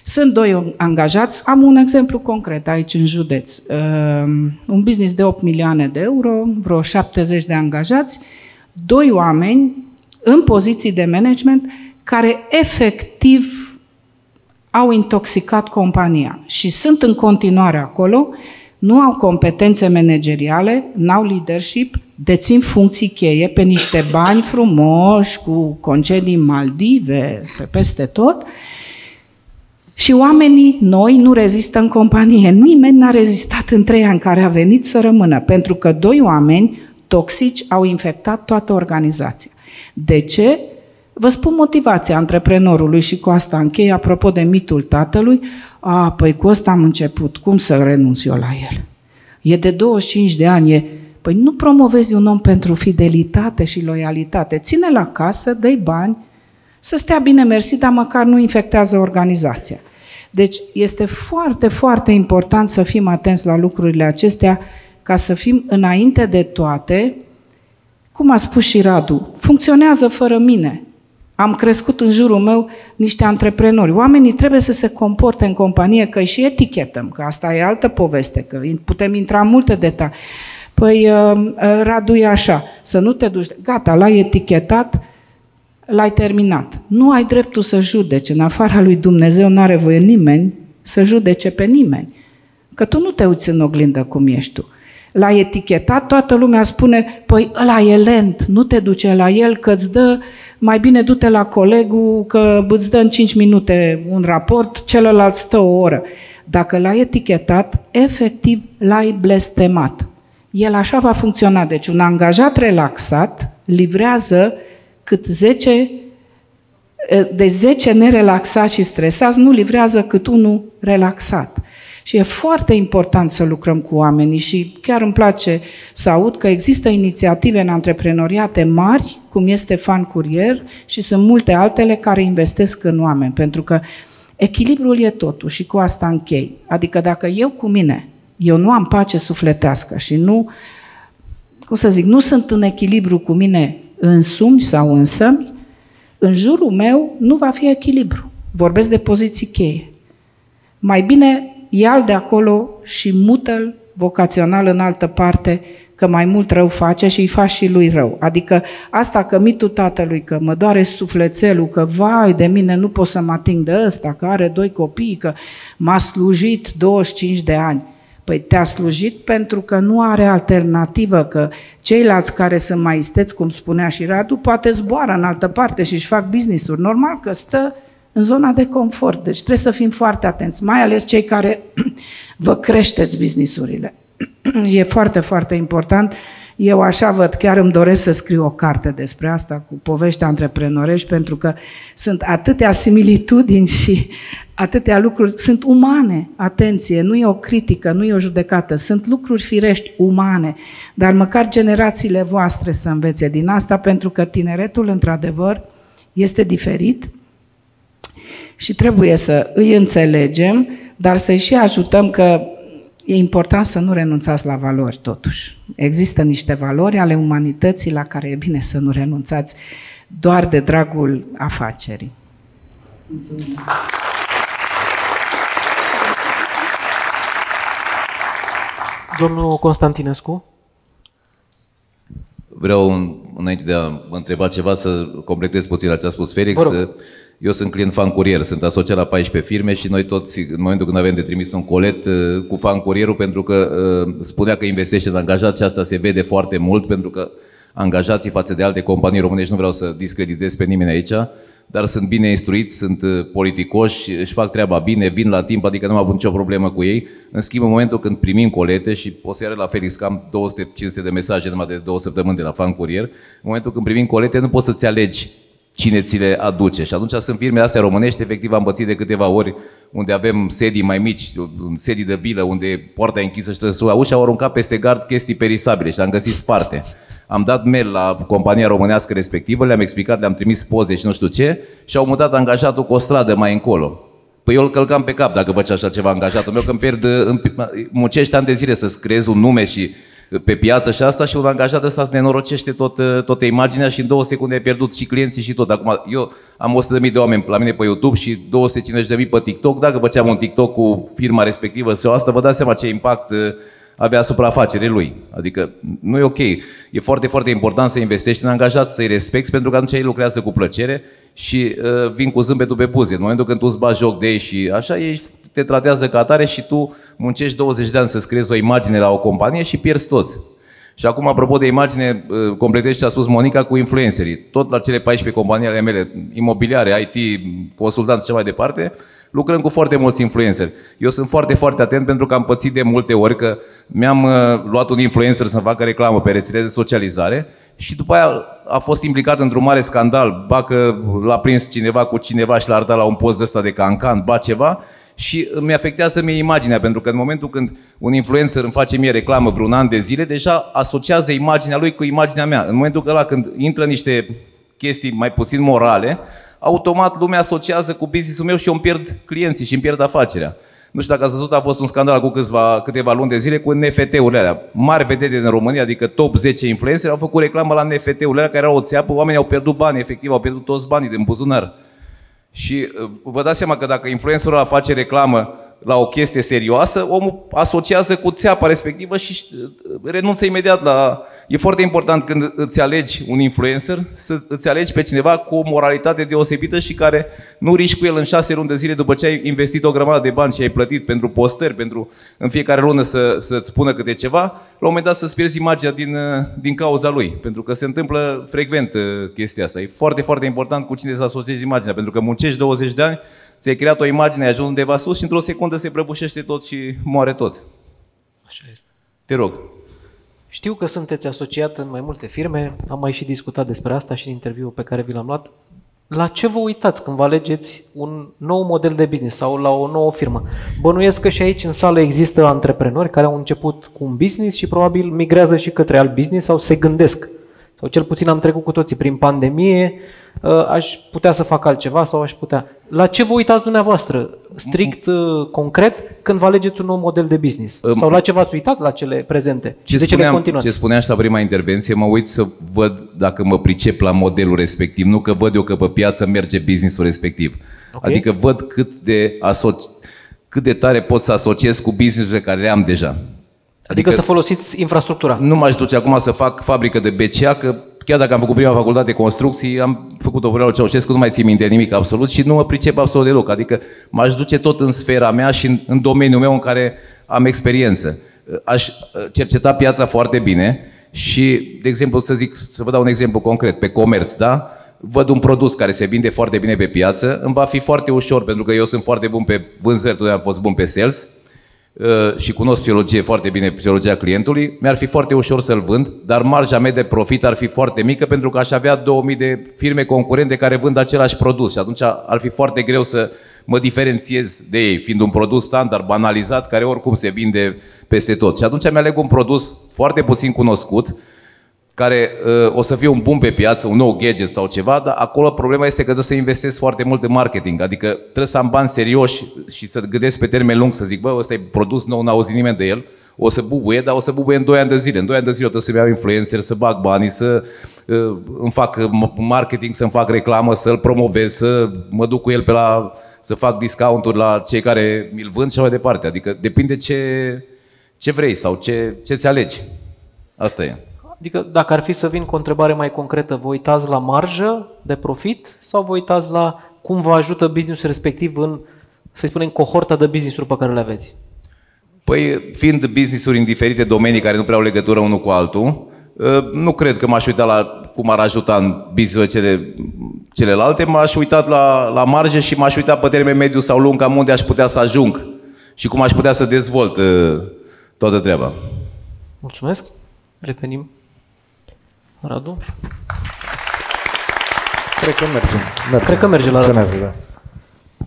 Sunt doi angajați, am un exemplu concret aici în județ. Uh, un business de 8 milioane de euro, vreo 70 de angajați, doi oameni în poziții de management care efectiv au intoxicat compania și sunt în continuare acolo, nu au competențe manageriale, n-au leadership, dețin funcții cheie pe niște bani frumoși, cu concedii Maldive, pe peste tot, și oamenii noi nu rezistă în companie. Nimeni n-a rezistat în trei ani care a venit să rămână, pentru că doi oameni toxici au infectat toată organizația. De ce? Vă spun motivația antreprenorului și cu asta închei, apropo de mitul tatălui, a, păi cu asta am început, cum să renunț eu la el? E de 25 de ani, e... Păi nu promovezi un om pentru fidelitate și loialitate. Ține la casă, dă bani, să stea bine mersi, dar măcar nu infectează organizația. Deci este foarte, foarte important să fim atenți la lucrurile acestea ca să fim înainte de toate, cum a spus și Radu, funcționează fără mine. Am crescut în jurul meu niște antreprenori. Oamenii trebuie să se comporte în companie, că și etichetăm, că asta e altă poveste, că putem intra în multe detalii. Păi, uh, uh, Radu e așa, să nu te duci, gata, l-ai etichetat, l-ai terminat. Nu ai dreptul să judeci. În afara lui Dumnezeu nu are voie nimeni să judece pe nimeni. Că tu nu te uiți în oglindă cum ești tu. L-ai etichetat, toată lumea spune, păi ăla e lent, nu te duce la el că îți dă, mai bine du-te la colegul că îți dă în 5 minute un raport, celălalt stă o oră. Dacă l-ai etichetat, efectiv l-ai blestemat. El așa va funcționa. Deci un angajat relaxat livrează cât 10 de 10 nerelaxați și stresați nu livrează cât unul relaxat. Și e foarte important să lucrăm cu oamenii și chiar îmi place să aud că există inițiative în antreprenoriate mari, cum este Fan Curier și sunt multe altele care investesc în oameni, pentru că echilibrul e totul și cu asta închei. Adică dacă eu cu mine, eu nu am pace sufletească și nu, cum să zic, nu sunt în echilibru cu mine însumi sau însă, în jurul meu nu va fi echilibru. Vorbesc de poziții cheie. Mai bine ia de acolo și mută-l vocațional în altă parte, că mai mult rău face și îi faci și lui rău. Adică asta că mitul tatălui, că mă doare sufletelul, că vai de mine nu pot să mă ating de ăsta, că are doi copii, că m-a slujit 25 de ani. Păi te-a slujit pentru că nu are alternativă, că ceilalți care sunt mai isteți, cum spunea și Radu, poate zboară în altă parte și își fac business-uri. Normal că stă în zona de confort. Deci trebuie să fim foarte atenți, mai ales cei care *clears throat* vă creșteți businessurile. *clears throat* e foarte, foarte important. Eu așa văd, chiar îmi doresc să scriu o carte despre asta, cu povești antreprenorești, pentru că sunt atâtea similitudini *laughs* și atâtea lucruri, sunt umane, atenție, nu e o critică, nu e o judecată, sunt lucruri firești, umane, dar măcar generațiile voastre să învețe din asta, pentru că tineretul, într-adevăr, este diferit și trebuie să îi înțelegem, dar să-i și ajutăm că e important să nu renunțați la valori, totuși. Există niște valori ale umanității la care e bine să nu renunțați doar de dragul afacerii. Mulțumesc. Domnul Constantinescu? Vreau, înainte de a mă întreba ceva, să completez puțin la ce a spus Felix. Eu sunt client fan curier, sunt asociat la 14 firme și noi toți, în momentul când avem de trimis un colet uh, cu fan curierul, pentru că uh, spunea că investește în angajați și asta se vede foarte mult, pentru că angajații față de alte companii românești, nu vreau să discreditez pe nimeni aici, dar sunt bine instruiți, sunt uh, politicoși, își fac treaba bine, vin la timp, adică nu am avut nicio problemă cu ei. În schimb, în momentul când primim colete și o să iară la Felix cam 200-500 de mesaje numai de două săptămâni de la fan curier, în momentul când primim colete nu poți să-ți alegi cine ți le aduce. Și atunci sunt firmele astea românești, efectiv am pățit de câteva ori unde avem sedii mai mici, sedii de bilă, unde poarta e închisă și trebuie să ușa, au aruncat peste gard chestii perisabile și le-am găsit sparte. Am dat mail la compania românească respectivă, le-am explicat, le-am trimis poze și nu știu ce și au mutat angajatul cu o stradă mai încolo. Păi eu îl călcam pe cap dacă făcea așa ceva angajatul meu, că îmi pierd, îmi, muncești ani de zile să-ți creezi un nume și pe piață și asta și un angajat ăsta să nenorocește tot, toată imaginea și în două secunde ai pierdut și clienții și tot. Acum, eu am 100.000 de oameni la mine pe YouTube și 250.000 pe TikTok. Dacă făceam un TikTok cu firma respectivă sau asta, vă dați seama ce impact avea asupra afacerii lui. Adică nu e ok. E foarte, foarte important să investești în angajați, să-i respecti, pentru că atunci ei lucrează cu plăcere și uh, vin cu zâmbetul pe buze. În momentul când tu îți bagi joc de ei și așa, ei te tratează ca atare și tu muncești 20 de ani să-ți creezi o imagine la o companie și pierzi tot. Și acum, apropo de imagine, uh, completez ce a spus Monica cu influencerii. Tot la cele 14 companii ale mele, imobiliare, IT, consultanți și mai departe, lucrăm cu foarte mulți influenceri. Eu sunt foarte, foarte atent pentru că am pățit de multe ori că mi-am uh, luat un influencer să facă reclamă pe rețele de socializare și după aia a fost implicat într-un mare scandal, ba că l-a prins cineva cu cineva și l-a arătat la un post ăsta de cancan, ba ceva, și îmi afectează mie imaginea, pentru că în momentul când un influencer îmi face mie reclamă vreun an de zile, deja asociază imaginea lui cu imaginea mea. În momentul ăla când intră niște chestii mai puțin morale, automat lumea asociază cu business-ul meu și eu îmi pierd clienții și îmi pierd afacerea. Nu știu dacă ați văzut, a fost un scandal cu câțiva, câteva luni de zile cu NFT-urile alea. Mari vedete din România, adică top 10 influenceri, au făcut reclamă la NFT-urile alea care erau o țeapă, oamenii au pierdut bani, efectiv, au pierdut toți banii din buzunar. Și uh, vă dați seama că dacă influencerul ăla face reclamă la o chestie serioasă, omul asociază cu țeapa respectivă și uh, renunță imediat la... E foarte important când îți alegi un influencer, să îți alegi pe cineva cu o moralitate deosebită și care nu riști cu el în șase luni de zile după ce ai investit o grămadă de bani și ai plătit pentru postări, pentru în fiecare lună să, să-ți spună câte ceva, la un moment dat să-ți pierzi imaginea din, uh, din cauza lui. Pentru că se întâmplă frecvent uh, chestia asta. E foarte, foarte important cu cine să asociezi imaginea, pentru că muncești 20 de ani, ți-ai creat o imagine, ai ajuns undeva sus și într-o secundă se prăbușește tot și moare tot. Așa este. Te rog. Știu că sunteți asociat în mai multe firme, am mai și discutat despre asta și în interviul pe care vi l-am luat. La ce vă uitați când vă alegeți un nou model de business sau la o nouă firmă? Bănuiesc că și aici în sală există antreprenori care au început cu un business și probabil migrează și către alt business sau se gândesc. Sau cel puțin am trecut cu toții prin pandemie, Uh, aș putea să fac altceva sau aș putea. La ce vă uitați dumneavoastră, strict uh, concret, când vă alegeți un nou model de business? Um, sau la ce v-ați uitat la cele prezente? Ce, de spuneam, ce le continuați? ce spuneam și la prima intervenție, mă uit să văd dacă mă pricep la modelul respectiv, nu că văd eu că pe piață merge businessul respectiv. Okay. Adică văd cât de, asoci, cât de tare pot să asociez cu businessurile care le am deja. Adică, adică să folosiți infrastructura. Nu m-aș duce acum să fac fabrică de BCA, că chiar dacă am făcut prima facultate de construcții, am făcut-o pe Ceaușescu, nu mai țin minte nimic absolut și nu mă pricep absolut deloc. Adică m-aș duce tot în sfera mea și în, în domeniul meu în care am experiență. Aș uh, cerceta piața foarte bine și, de exemplu, să zic, să vă dau un exemplu concret, pe comerț, da? văd un produs care se vinde foarte bine pe piață, îmi va fi foarte ușor, pentru că eu sunt foarte bun pe vânzări, totdeauna am fost bun pe sales, uh, și cunosc psihologie foarte bine, psihologia clientului, mi-ar fi foarte ușor să-l vând, dar marja mea de profit ar fi foarte mică pentru că aș avea 2000 de firme concurente care vând același produs și atunci ar fi foarte greu să mă diferențiez de ei, fiind un produs standard, banalizat, care oricum se vinde peste tot. Și atunci mi-aleg un produs foarte puțin cunoscut, care uh, o să fie un bun pe piață, un nou gadget sau ceva, dar acolo problema este că trebuie să investesc foarte mult în marketing, adică trebuie să am bani serioși și să gândesc pe termen lung, să zic, bă, ăsta e produs nou, n-a auzit nimeni de el, o să bubuie, dar o să bubuie în 2 ani de zile. În 2 ani de zile trebuie să-mi iau influencer, să bag banii, să uh, îmi fac marketing, să-mi fac reclamă, să-l promovez, să mă duc cu el pe la, să fac discounturi la cei care mi-l vând și așa mai departe. Adică depinde ce, ce vrei sau ce, ce ți alegi. Asta e. Adică dacă ar fi să vin cu o întrebare mai concretă, vă uitați la marjă de profit sau vă uitați la cum vă ajută businessul respectiv în, să spunem, cohorta de business-uri pe care le aveți? Păi, fiind business-uri în diferite domenii care nu prea au legătură unul cu altul, ă, nu cred că m-aș uita la cum ar ajuta în business cele, celelalte, m-aș uita la, la marge și m-aș uita pe termen mediu sau lung cam unde aș putea să ajung și cum aș putea să dezvolt ă, toată treaba. Mulțumesc. Revenim. Radu? Cred că merge. merge. Cred că merge la Radu. Funcționează,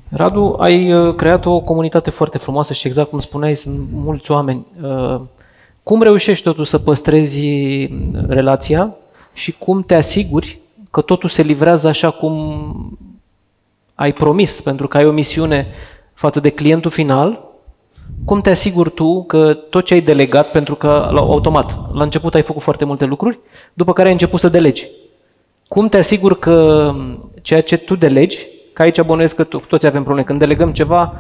da. Radu, ai uh, creat o comunitate foarte frumoasă și exact cum spuneai, sunt mulți oameni. Uh, Cum reușești totul să păstrezi relația și cum te asiguri că totul se livrează așa cum ai promis, pentru că ai o misiune față de clientul final, cum te asiguri tu că tot ce ai delegat, pentru că la, automat, la început ai făcut foarte multe lucruri, după care ai început să delegi. Cum te asiguri că ceea ce tu delegi, că aici bănuiesc că to- toți avem probleme, când delegăm ceva,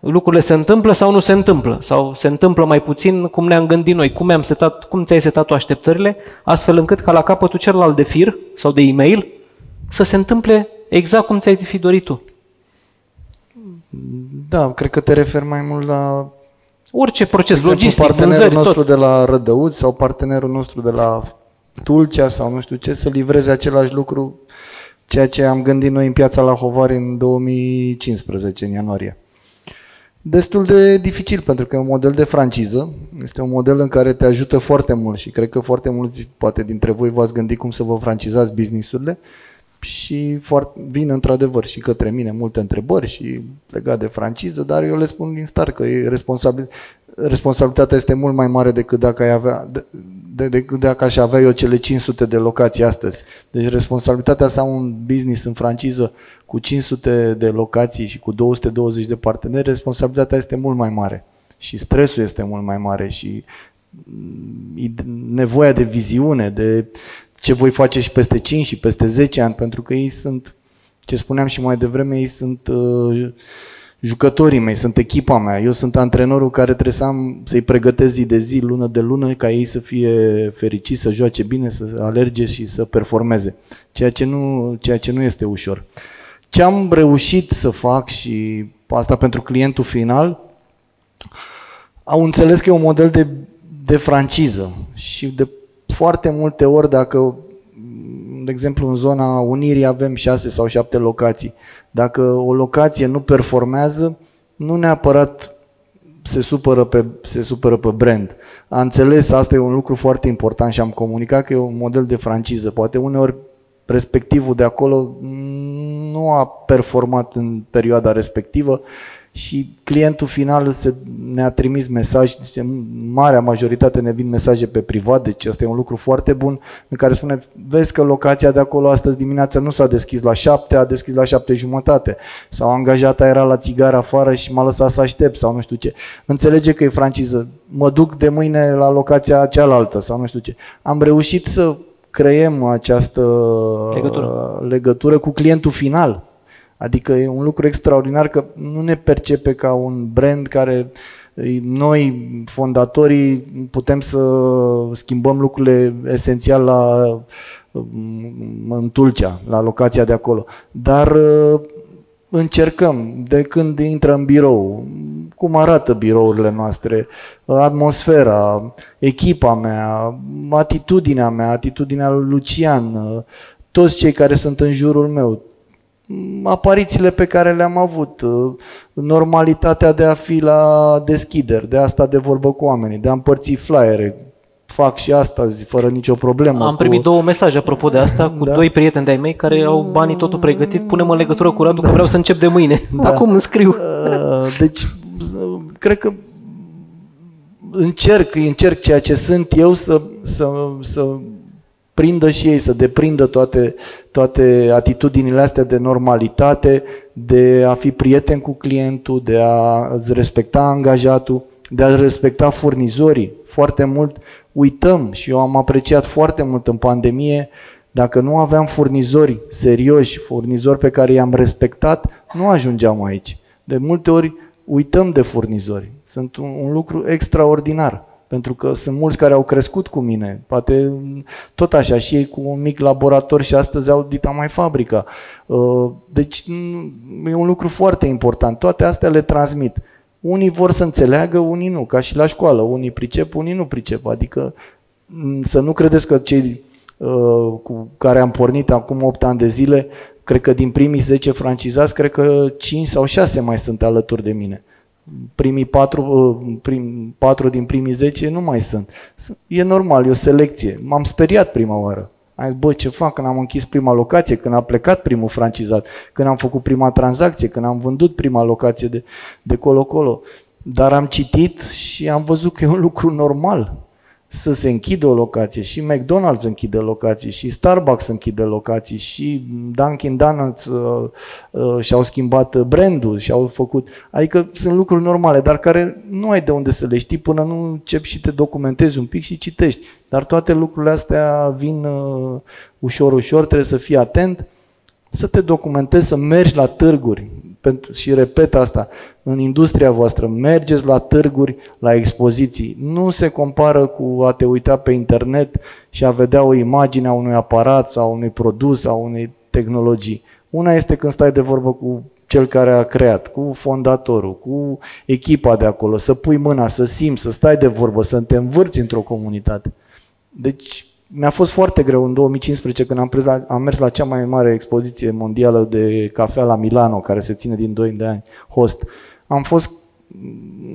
lucrurile se întâmplă sau nu se întâmplă, sau se întâmplă mai puțin cum ne-am gândit noi, cum, am setat, cum ți-ai setat tu așteptările, astfel încât ca la capătul celălalt de fir sau de e-mail să se întâmple exact cum ți-ai fi dorit tu. Da, cred că te referi mai mult la Orice proces, de exemplu, logistic, partenerul vânzări, nostru tot. de la Rădăuți sau partenerul nostru de la Tulcea sau nu știu ce, să livreze același lucru, ceea ce am gândit noi în piața la Hovari în 2015, în ianuarie. Destul de dificil, pentru că e un model de franciză, este un model în care te ajută foarte mult și cred că foarte mulți, poate dintre voi, v-ați gândit cum să vă francizați businessurile și foarte, vin într-adevăr și către mine multe întrebări și legat de franciză, dar eu le spun din start că e responsabil, responsabilitatea este mult mai mare decât dacă, ai avea, de, de, decât dacă aș avea eu cele 500 de locații astăzi. Deci responsabilitatea să am un business în franciză cu 500 de locații și cu 220 de parteneri, responsabilitatea este mult mai mare și stresul este mult mai mare și mm, ide- nevoia de viziune, de ce voi face și peste 5 și peste 10 ani, pentru că ei sunt, ce spuneam și mai devreme, ei sunt uh, jucătorii mei, sunt echipa mea, eu sunt antrenorul care trebuie să am, să-i pregătesc zi de zi, lună de lună, ca ei să fie fericiți, să joace bine, să alerge și să performeze, ceea ce nu, ceea ce nu este ușor. Ce am reușit să fac și asta pentru clientul final, au înțeles că e un model de, de franciză și de foarte multe ori dacă, de exemplu, în zona Unirii avem șase sau șapte locații, dacă o locație nu performează, nu neapărat se supără pe, se supără pe brand. A înțeles, asta e un lucru foarte important și am comunicat că e un model de franciză. Poate uneori respectivul de acolo nu a performat în perioada respectivă și clientul final se, ne-a trimis mesaj, deci marea majoritate ne vin mesaje pe privat, deci asta e un lucru foarte bun, în care spune, vezi că locația de acolo astăzi dimineața nu s-a deschis la șapte, a deschis la șapte jumătate, sau angajata era la țigară afară și m-a lăsat să aștept, sau nu știu ce. Înțelege că e franciză, mă duc de mâine la locația cealaltă, sau nu știu ce. Am reușit să creăm această Legătură. legătură cu clientul final. Adică e un lucru extraordinar că nu ne percepe ca un brand care noi, fondatorii, putem să schimbăm lucrurile esențial la în Tulcea, la locația de acolo. Dar încercăm, de când intră în birou, cum arată birourile noastre, atmosfera, echipa mea, atitudinea mea, atitudinea lui Lucian, toți cei care sunt în jurul meu, m, aparițiile pe care le-am avut, uh, normalitatea de a fi la deschideri, de asta de vorbă cu oamenii, de a împărți flyere, fac și asta zi, fără nicio problemă. Am primit cu... două mesaje apropo de asta cu Da. doi prieteni de-ai mei care au banii totul pregătit. Punem în legătură cu Radu că vreau să încep de mâine. Da. *laughs* Acum îmi scriu. Uh, Deci, z- cred că încerc, încerc ceea ce sunt eu să, să, să prindă și ei, să deprindă toate, toate atitudinile astea de normalitate, de a fi prieten cu clientul, de a îți respecta angajatul, de a respecta furnizorii. Foarte mult uităm și eu am apreciat foarte mult în pandemie dacă nu aveam furnizori serioși, furnizori pe care i-am respectat, nu ajungeam aici. De multe ori uităm de furnizori. Sunt un, un lucru extraordinar. Pentru că sunt mulți care au crescut cu mine, poate tot așa, și ei cu un mic laborator și astăzi au dita mai fabrica. Uh, Deci mm, e un lucru foarte important. Toate astea le transmit. Unii vor să înțeleagă, unii nu, ca și la școală. Unii pricep, unii nu pricep. Adică mm, să nu credeți că cei uh, cu care am pornit acum 8 ani de zile, cred că din primii 10 francizați, cred că 5 sau 6 mai sunt alături de mine. Primii 4, prim, 4 din primii 10 nu mai sunt. E normal, e o selecție. M-am speriat prima oară. Ai, bă, ce fac când am închis prima locație, când a plecat primul francizat, când am făcut prima tranzacție, când am vândut prima locație de, de colo-colo. Dar am citit și am văzut că e un lucru normal să se închidă o locație și McDonald's închide locații și Starbucks închide locații și Dunkin' Donuts uh, uh, și-au schimbat brandul și-au făcut, adică sunt lucruri normale, dar care nu ai de unde să le știi până nu începi și te documentezi un pic și citești. Dar toate lucrurile astea vin uh, ușor, ușor, trebuie să fii atent, să te documentezi, să mergi la târguri. Pentru, și repet asta, în industria voastră, mergeți la târguri, la expoziții. Nu se compară cu a te uita pe internet și a vedea o imagine a unui aparat sau a unui produs sau a unei tehnologii. Una este când stai de vorbă cu cel care a creat, cu fondatorul, cu echipa de acolo, să pui mâna, să simți, să stai de vorbă, să te învârți într-o comunitate. Deci mi-a fost foarte greu în 2015 când am, prins la, am mers la cea mai mare expoziție mondială de cafea la Milano, care se ține din 2 de ani, host. Am fost,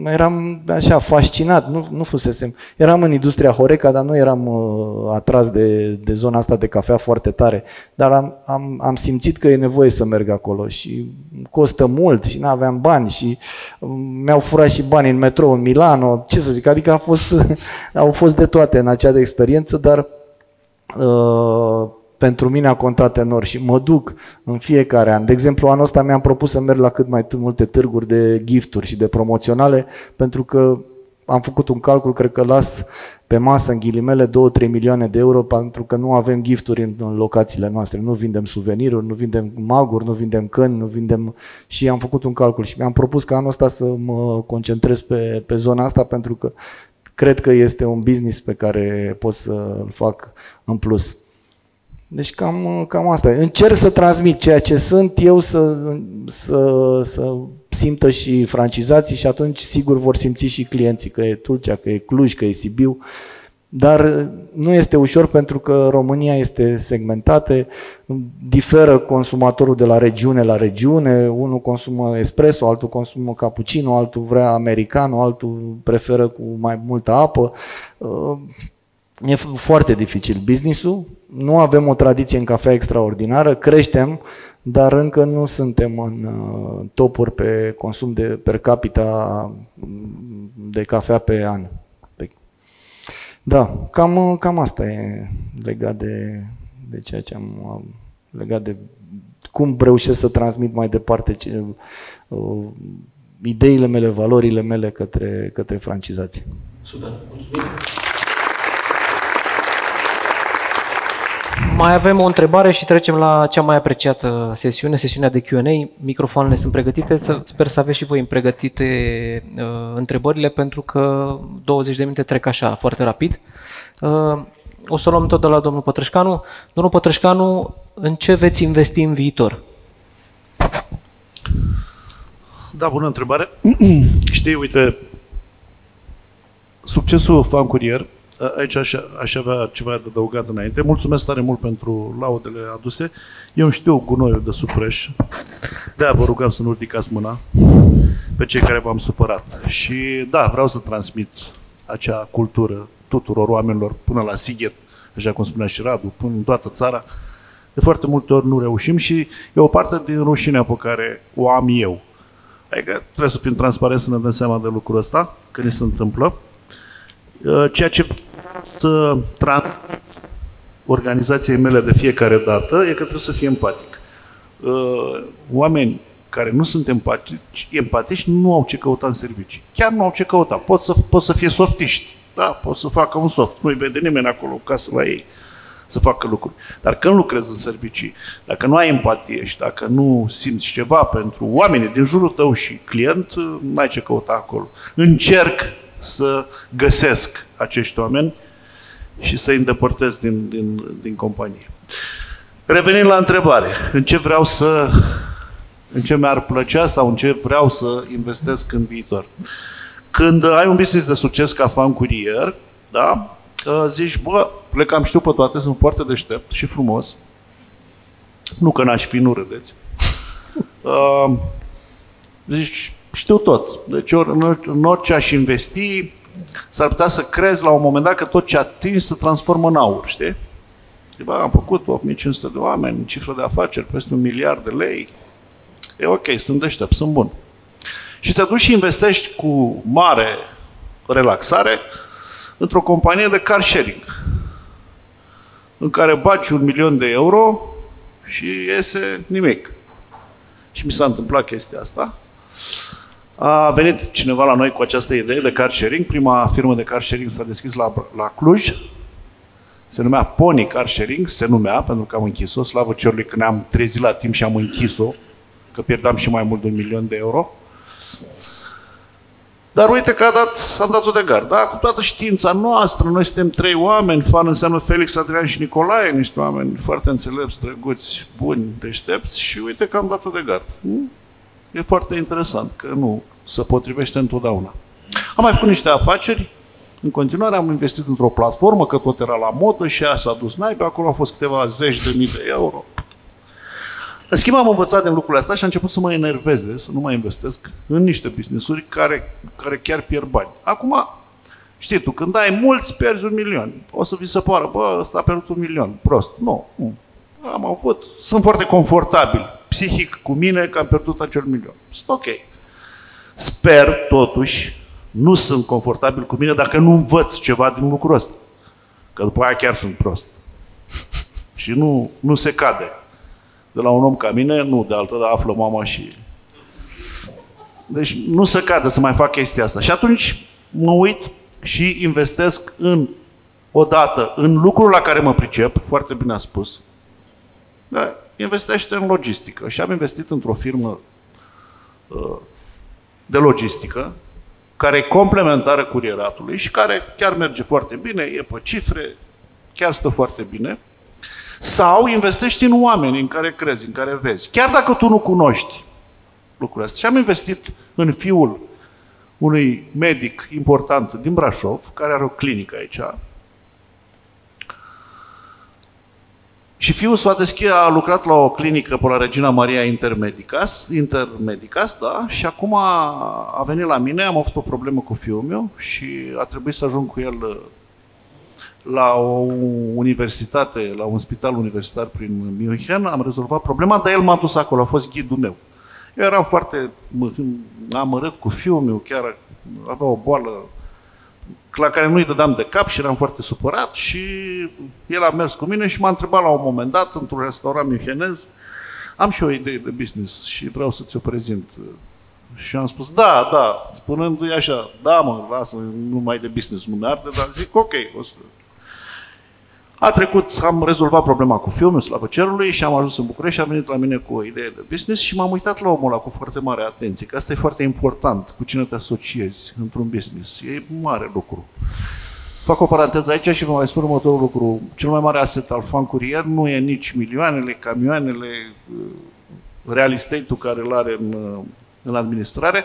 eram așa fascinat, nu, nu fusesem, eram în industria Horeca, dar nu eram uh, atras de, de zona asta de cafea foarte tare, dar am, am, am simțit că e nevoie să merg acolo și costă mult și nu aveam bani și um, mi-au furat și bani în metrou în Milano, ce să zic, adică a fost, *laughs* au fost de toate în acea experiență, dar uh, pentru mine a contat enorm și mă duc în fiecare an. De exemplu, anul ăsta mi-am propus să merg la cât mai t- multe târguri de gifturi și de promoționale, pentru că am făcut un calcul, cred că las pe masă, în ghilimele, 2-3 milioane de euro, pentru că nu avem gifturi în, în locațiile noastre. Nu vindem suveniruri, nu vindem maguri, nu vindem căni, nu vindem... Și am făcut un calcul și mi-am propus ca anul ăsta să mă concentrez pe, pe zona asta, pentru că cred că este un business pe care pot să-l fac în plus. Deci cam, cam asta. e. Încerc să transmit ceea ce sunt eu, să, să, să simtă și francizații și atunci sigur vor simți și clienții, că e Tulcea, că e Cluj, că e Sibiu. Dar nu este ușor pentru că România este segmentată, diferă consumatorul de la regiune la regiune, unul consumă espresso, altul consumă cappuccino, altul vrea americano, altul preferă cu mai multă apă. Uh, E f- foarte dificil businessul, nu avem o tradiție în cafea extraordinară, creștem, dar încă nu suntem în uh, topuri pe consum de per capita mm, de cafea pe an. Pe- Da, cam, uh, cam asta e legat de, de ceea ce am am legat de cum reușesc să transmit mai departe ce, uh, ideile mele, valorile mele către, către francizații. Super, mulțumim. Mai avem o întrebare și trecem la cea mai apreciată sesiune, sesiunea de Q&A. Microfoanele sunt pregătite, să, sper să aveți și voi pregătite uh, întrebările pentru că 20 de minute trec așa, foarte rapid. Uh, o să luăm tot de la domnul Pătrășcanu. Domnul Pătrășcanu, în ce veți investi în viitor? Da, bună întrebare. *clears throat* Știi, uite, succesul Fan Courier a- aici aș, aș avea ceva de adăugat înainte. Mulțumesc tare mult pentru laudele aduse. Eu știu gunoiul de supreș. de vă rugăm să nu ridicați mâna pe cei care v-am supărat. Și da, vreau să transmit acea cultură tuturor oamenilor până la Sighet, așa cum spunea și Radu, până în toată țara. De foarte multe ori nu reușim și e o parte din rușinea pe care o am eu. Adică trebuie să fim transparenți să ne dăm seama de lucrul ăsta, că ni se întâmplă. Uh, Ceea ce să trans organizației mele de fiecare dată e că trebuie să fie empatic. Uh, Oameni care nu sunt empatici, empatici nu au ce căuta în servicii. Chiar nu au ce căuta. Pot să, pot să fie softiști. Da, pot să facă un soft. Nu-i vede nimeni acolo ca să la ei să facă lucruri. Dar când lucrezi în servicii, dacă nu ai empatie și dacă nu simți ceva pentru oamenii din jurul tău și client, n-ai ce căuta acolo. Încerc să găsesc acești oameni și să-i îndepărtez din, din, din companie. Revenind la întrebare, în ce vreau să, în ce mi-ar plăcea sau în ce vreau să investesc în viitor. Când ai un business de succes ca fan curier, da, zici, bă, le cam știu pe toate, sunt foarte deștept și frumos. Nu că n-aș fi, nu râdeți. *laughs* Uh, zici, știu tot. Deci ori, în, în orice aș investi, s-ar putea să crezi la un moment dat că tot ce atingi se transformă în aur, știi? Și, bă, am făcut 8500 de oameni, cifră de afaceri, peste un miliard de lei. E ok, sunt deștept, sunt bun. Și te duci și investești cu mare relaxare într-o companie de car sharing în care baci un milion de euro și iese nimic. Și mi s-a întâmplat chestia asta. A venit cineva la noi cu această idee de car sharing. Prima firmă de car sharing s-a deschis la, la Cluj. Se numea Pony Car Sharing, se numea, pentru că am închis-o, slavă cerului că ne-am trezit la timp și am închis-o, că pierdeam și mai mult de un milion de euro. Dar uite că a dat, am dat-o de gard. Da? Cu toată știința noastră, noi suntem trei oameni, fan înseamnă Felix, Adrian și Nicolae, niște oameni foarte înțelepți, drăguți, buni, deștepți și uite că am dat-o de gard. Hmm? E foarte interesant că nu se potrivește întotdeauna. Am mai făcut niște afaceri, în continuare am investit într-o platformă, că tot era la modă și aia s-a dus naiba, acolo au fost câteva zeci de mii de euro. În schimb, am învățat din lucrurile astea și am început să mă enerveze, să nu mai investesc în niște business-uri care, care chiar pierd bani. Acum, știi tu, când ai mulți, pierzi un milion. O să vi se pară, bă, ăsta a pierdut un milion. Prost. Nu. nu. Am avut, sunt foarte confortabil psihic cu mine că am pierdut acel milion. Sunt ok. Sper, totuși, nu sunt confortabil cu mine dacă nu învăț ceva din lucrul ăsta. Că după aia chiar sunt prost. *laughs* Și nu, nu se cade de la un om ca mine, nu, de altă, dar află mama și... Deci nu se cade să mai fac chestia asta. Și atunci mă uit și investesc în, odată, în lucruri la care mă pricep, foarte bine a spus, da, investește în logistică. Și am investit într-o firmă uh, de logistică, care e complementară curieratului și care chiar merge foarte bine, e pe cifre, chiar stă foarte bine. Sau investești în oameni în care crezi, în care vezi. Chiar dacă tu nu cunoști lucrurile astea. Și am investit în fiul unui medic important din Brașov, care are o clinică aici. Și fiul s-a deschis, a lucrat la o clinică pe la Regina Maria Intermedicas, Intermedicas, da, și acum a, a venit la mine, am avut o problemă cu fiul meu și a trebuit să ajung cu el la o universitate, la un spital universitar prin München, am rezolvat problema, dar el m-a dus acolo, a fost ghidul meu. Eu eram foarte amărât cu fiul meu, chiar avea o boală la care nu-i dădeam de cap și eram foarte supărat și el a mers cu mine și m-a întrebat la un moment dat, într-un restaurant münchenez, am și o idee de business și vreau să ți-o prezint. Și am spus, da, da, spunându-i așa, da mă, lasă numai de business nu mi-arde, dar zic, ok, o să a trecut, am rezolvat problema cu fiul meu, slavă cerului, și am ajuns în București și a venit la mine cu o idee de business și m-am uitat la omul ăla cu foarte mare atenție, că asta e foarte important, cu cine te asociezi într-un business. E mare lucru. Fac o paranteză aici și vă mai spun următorul lucru. Cel mai mare asset al fan curier nu e nici milioanele, camioanele, uh, real estate-ul care îl are în, uh, în administrare,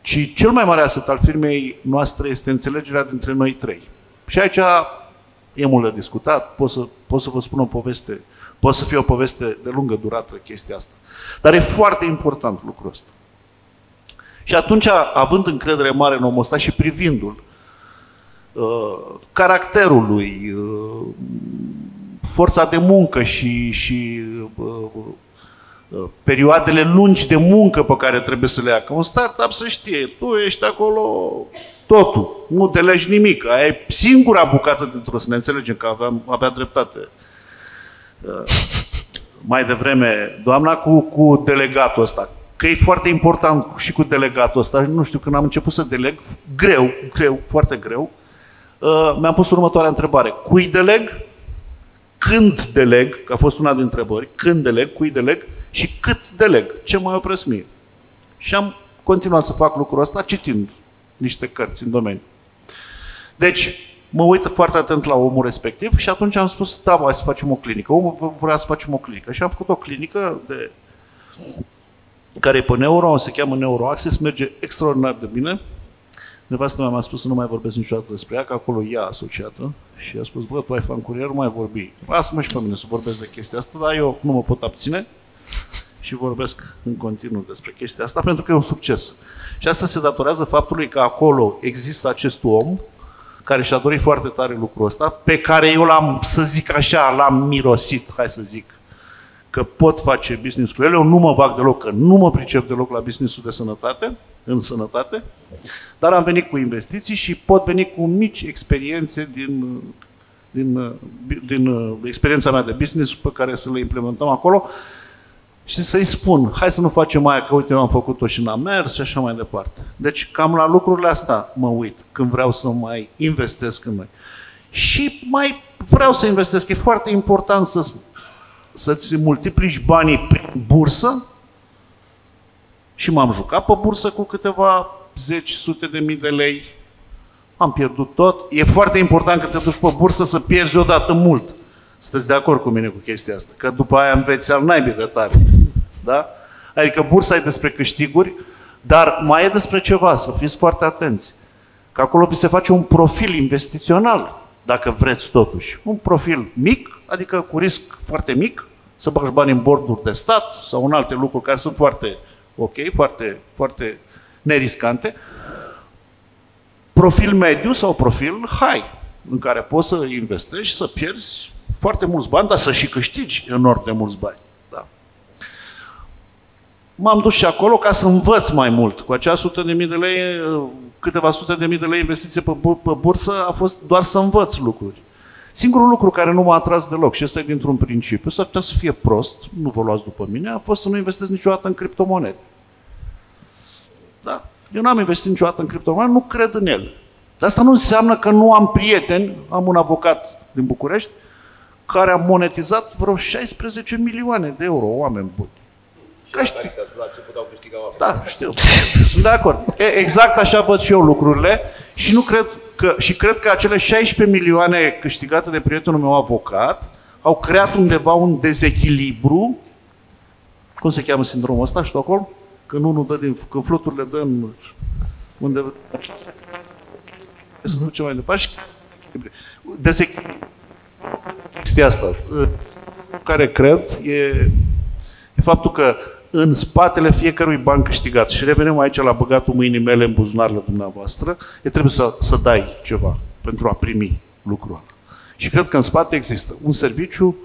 ci cel mai mare asset al firmei noastre este înțelegerea dintre noi trei. Și aici e mult de discutat, pot să, pot să vă spun o poveste, pot să fie o poveste de lungă durată chestia asta. Dar e foarte important lucrul ăsta. Și atunci, având încredere mare în omul ăsta și privindu-l, uh, caracterul lui, uh, forța de muncă și, și uh, uh, perioadele lungi de muncă pe care trebuie să le ia. Că un startup să știe, tu ești acolo totul, nu delegi nimic. Aia e singura bucată dintr-o, să ne înțelegem că aveam, avea dreptate. Uh, mai devreme, doamna cu, cu delegatul ăsta, că e foarte important și cu delegatul ăsta, nu știu, când am început să deleg, greu, greu, foarte greu, uh, mi-am pus următoarea întrebare. Cui deleg? Când deleg? Că a fost una dintre întrebări. Când deleg? Cui deleg? Și cât deleg? Ce mai opresc mie? Și am continuat să fac lucrul ăsta citind niște cărți în domeniu. Deci, mă uit foarte atent la omul respectiv și atunci am spus, da, hai să facem o clinică. Omul vrea să facem o clinică. Și am făcut o clinică de care e pe neuro, se cheamă NeuroAccess, merge extraordinar de bine. Nevastă mea mi-a spus să nu mai vorbesc niciodată despre ea, că acolo ea asociată. Și a spus, bă, tu ai fan curier, nu mai vorbi. Lasă-mă și pe mine să vorbesc de chestia asta, dar eu nu mă pot abține și vorbesc în continuu despre chestia asta, pentru că e un succes. Și asta se datorează faptului că acolo există acest om care și-a dorit foarte tare lucrul ăsta, pe care eu l-am, să zic așa, l-am mirosit, hai să zic, că pot face business cu ele, eu nu mă bag deloc, că nu mă pricep deloc la businessul de sănătate, în sănătate, dar am venit cu investiții și pot veni cu mici experiențe din, din, din experiența mea de business pe care să le implementăm acolo și să-i spun, hai să nu facem mai că uite, eu am făcut-o și n-am mers și așa mai departe. Deci cam la lucrurile astea mă uit când vreau să mai investesc în noi. Și mai vreau să investesc. E foarte important să, să-ți multiplici banii prin bursă și m-am jucat pe bursă cu câteva zeci, sute de mii de lei. Am pierdut tot. E foarte important că te duci pe bursă să pierzi odată mult. Sunteți de acord cu mine cu chestia asta? Că după aia înveți al naibii de tare. Da? Adică bursa e despre câștiguri, dar mai e despre ceva, să fiți foarte atenți. Că acolo vi se face un profil investițional, dacă vreți totuși. Un profil mic, adică cu risc foarte mic, să bagi bani în borduri de stat sau în alte lucruri care sunt foarte ok, foarte, foarte neriscante. Profil mediu sau profil high, în care poți să investești, să pierzi foarte mulți bani, dar să și câștigi enorm de mulți bani. Da. M-am dus și acolo ca să învăț mai mult. Cu acea sută de mii de lei, câteva sute de mii de lei investiție pe, pe bursă a fost doar să învăț lucruri. Singurul lucru care nu m-a atras deloc, și ăsta e dintr-un principiu, s-ar putea să fie prost, nu vă luați după mine, a fost să nu investesc niciodată în criptomonede. Da? Eu n-am investit niciodată în criptomonede, nu cred în ele. Dar asta nu înseamnă că nu am prieteni, am un avocat din București, care a monetizat vreo 16 milioane de euro, oameni buni. Ca știu. Da, știu. Sunt de acord. E, exact așa văd și eu lucrurile și nu cred că, și cred că acele 16 milioane câștigate de prietenul meu avocat au creat undeva un dezechilibru. Cum se cheamă sindromul ăsta, Stockholm? Când unul dă din, când fluturile dă în, unde se duce mai departe și dezechilibru chestia asta. Care cred e, e faptul că în spatele fiecărui ban câștigat, și revenim aici la băgatul mâinii mele în buzunarele dumneavoastră, e trebuie să, să dai ceva pentru a primi lucrul ăla. Și cred că în spate există un serviciu,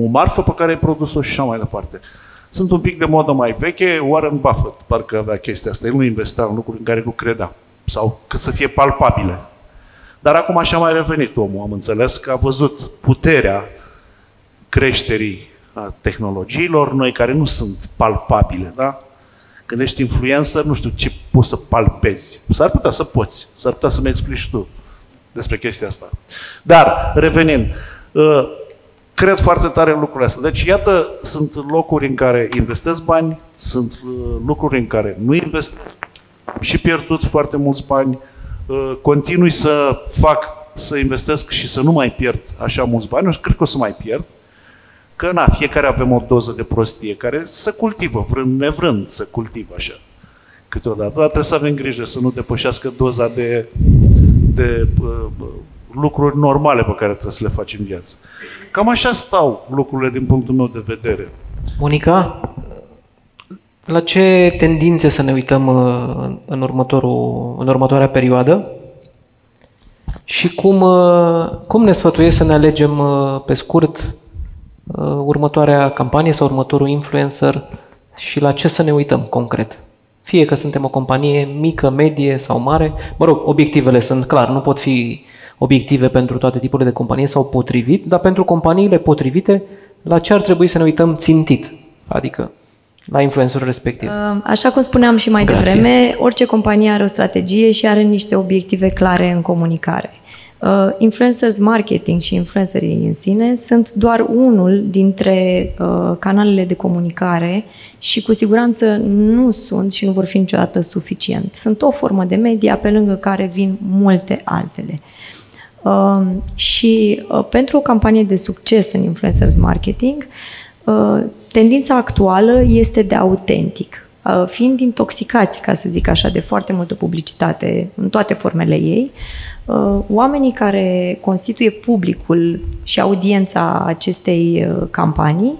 o marfă pe care ai produs-o și așa mai departe. Sunt un pic de modă mai veche, Warren Buffett parcă avea chestia asta. El nu investea în lucruri în care nu credea. Sau că să fie palpabile. Dar acum așa mai revenit omul, am înțeles că a văzut puterea creșterii a tehnologiilor noi care nu sunt palpabile, da? Când ești influencer, nu știu ce poți să palpezi. S-ar putea să poți, s-ar putea să-mi explici tu despre chestia asta. Dar, revenind, ă, cred foarte tare în lucrurile astea. Deci, iată, sunt locuri în care investesc bani, sunt ă, lucruri în care nu investesc și pierdut foarte mulți bani, Uh, continui să fac, să investesc și să nu mai pierd așa mulți bani, eu cred că o să mai pierd, că na, fiecare avem o doză de prostie care se cultivă, vrând nevrând să cultivă așa câteodată, dar trebuie să avem grijă să nu depășească doza de, de uh, lucruri normale pe care trebuie să le faci în viață. Cam așa stau lucrurile din punctul meu de vedere. Monica, la ce tendințe să ne uităm uh, în, următorul, în următoarea perioadă? Și cum, uh, cum ne sfătuiești să ne alegem uh, pe scurt următoarea campanie sau următorul influencer și la ce să ne uităm concret? Fie că suntem o companie mică, medie sau mare, mă rog, obiectivele sunt clar, nu pot fi obiective pentru toate tipurile de companie sau potrivit, dar pentru companiile potrivite, la ce ar trebui să ne uităm țintit? Adică la influencerul respectiv. Uh, așa cum spuneam și mai Grație. devreme, orice companie are o strategie și are niște obiective clare în comunicare. Uh, influencers marketing și influencerii în sine sunt doar unul dintre uh, canalele de comunicare și cu siguranță nu sunt și nu vor fi niciodată suficient. Sunt o formă de media pe lângă care vin multe altele. Uh, și uh, pentru o campanie de succes în influencers marketing, uh, tendința actuală este de autentic. Uh, fiind intoxicați, ca să zic așa, de foarte multă publicitate în toate formele ei, uh, oamenii care constituie publicul și audiența acestei uh, campanii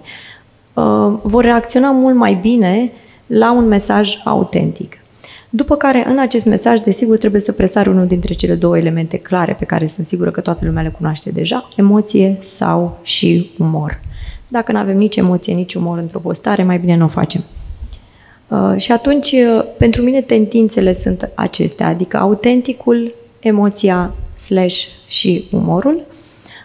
vor reacționa mult mai bine la un mesaj autentic. După care, în acest mesaj, desigur, trebuie să presar unul dintre cele două elemente clare pe care sunt sigură că toată lumea le cunoaște deja, emoție sau și umor. Dacă nu avem nici emoție, nici umor într-o postare, mai bine nu o facem. Uh, și atunci, uh, pentru mine, tendințele sunt acestea, adică autenticul, emoția slash și umorul.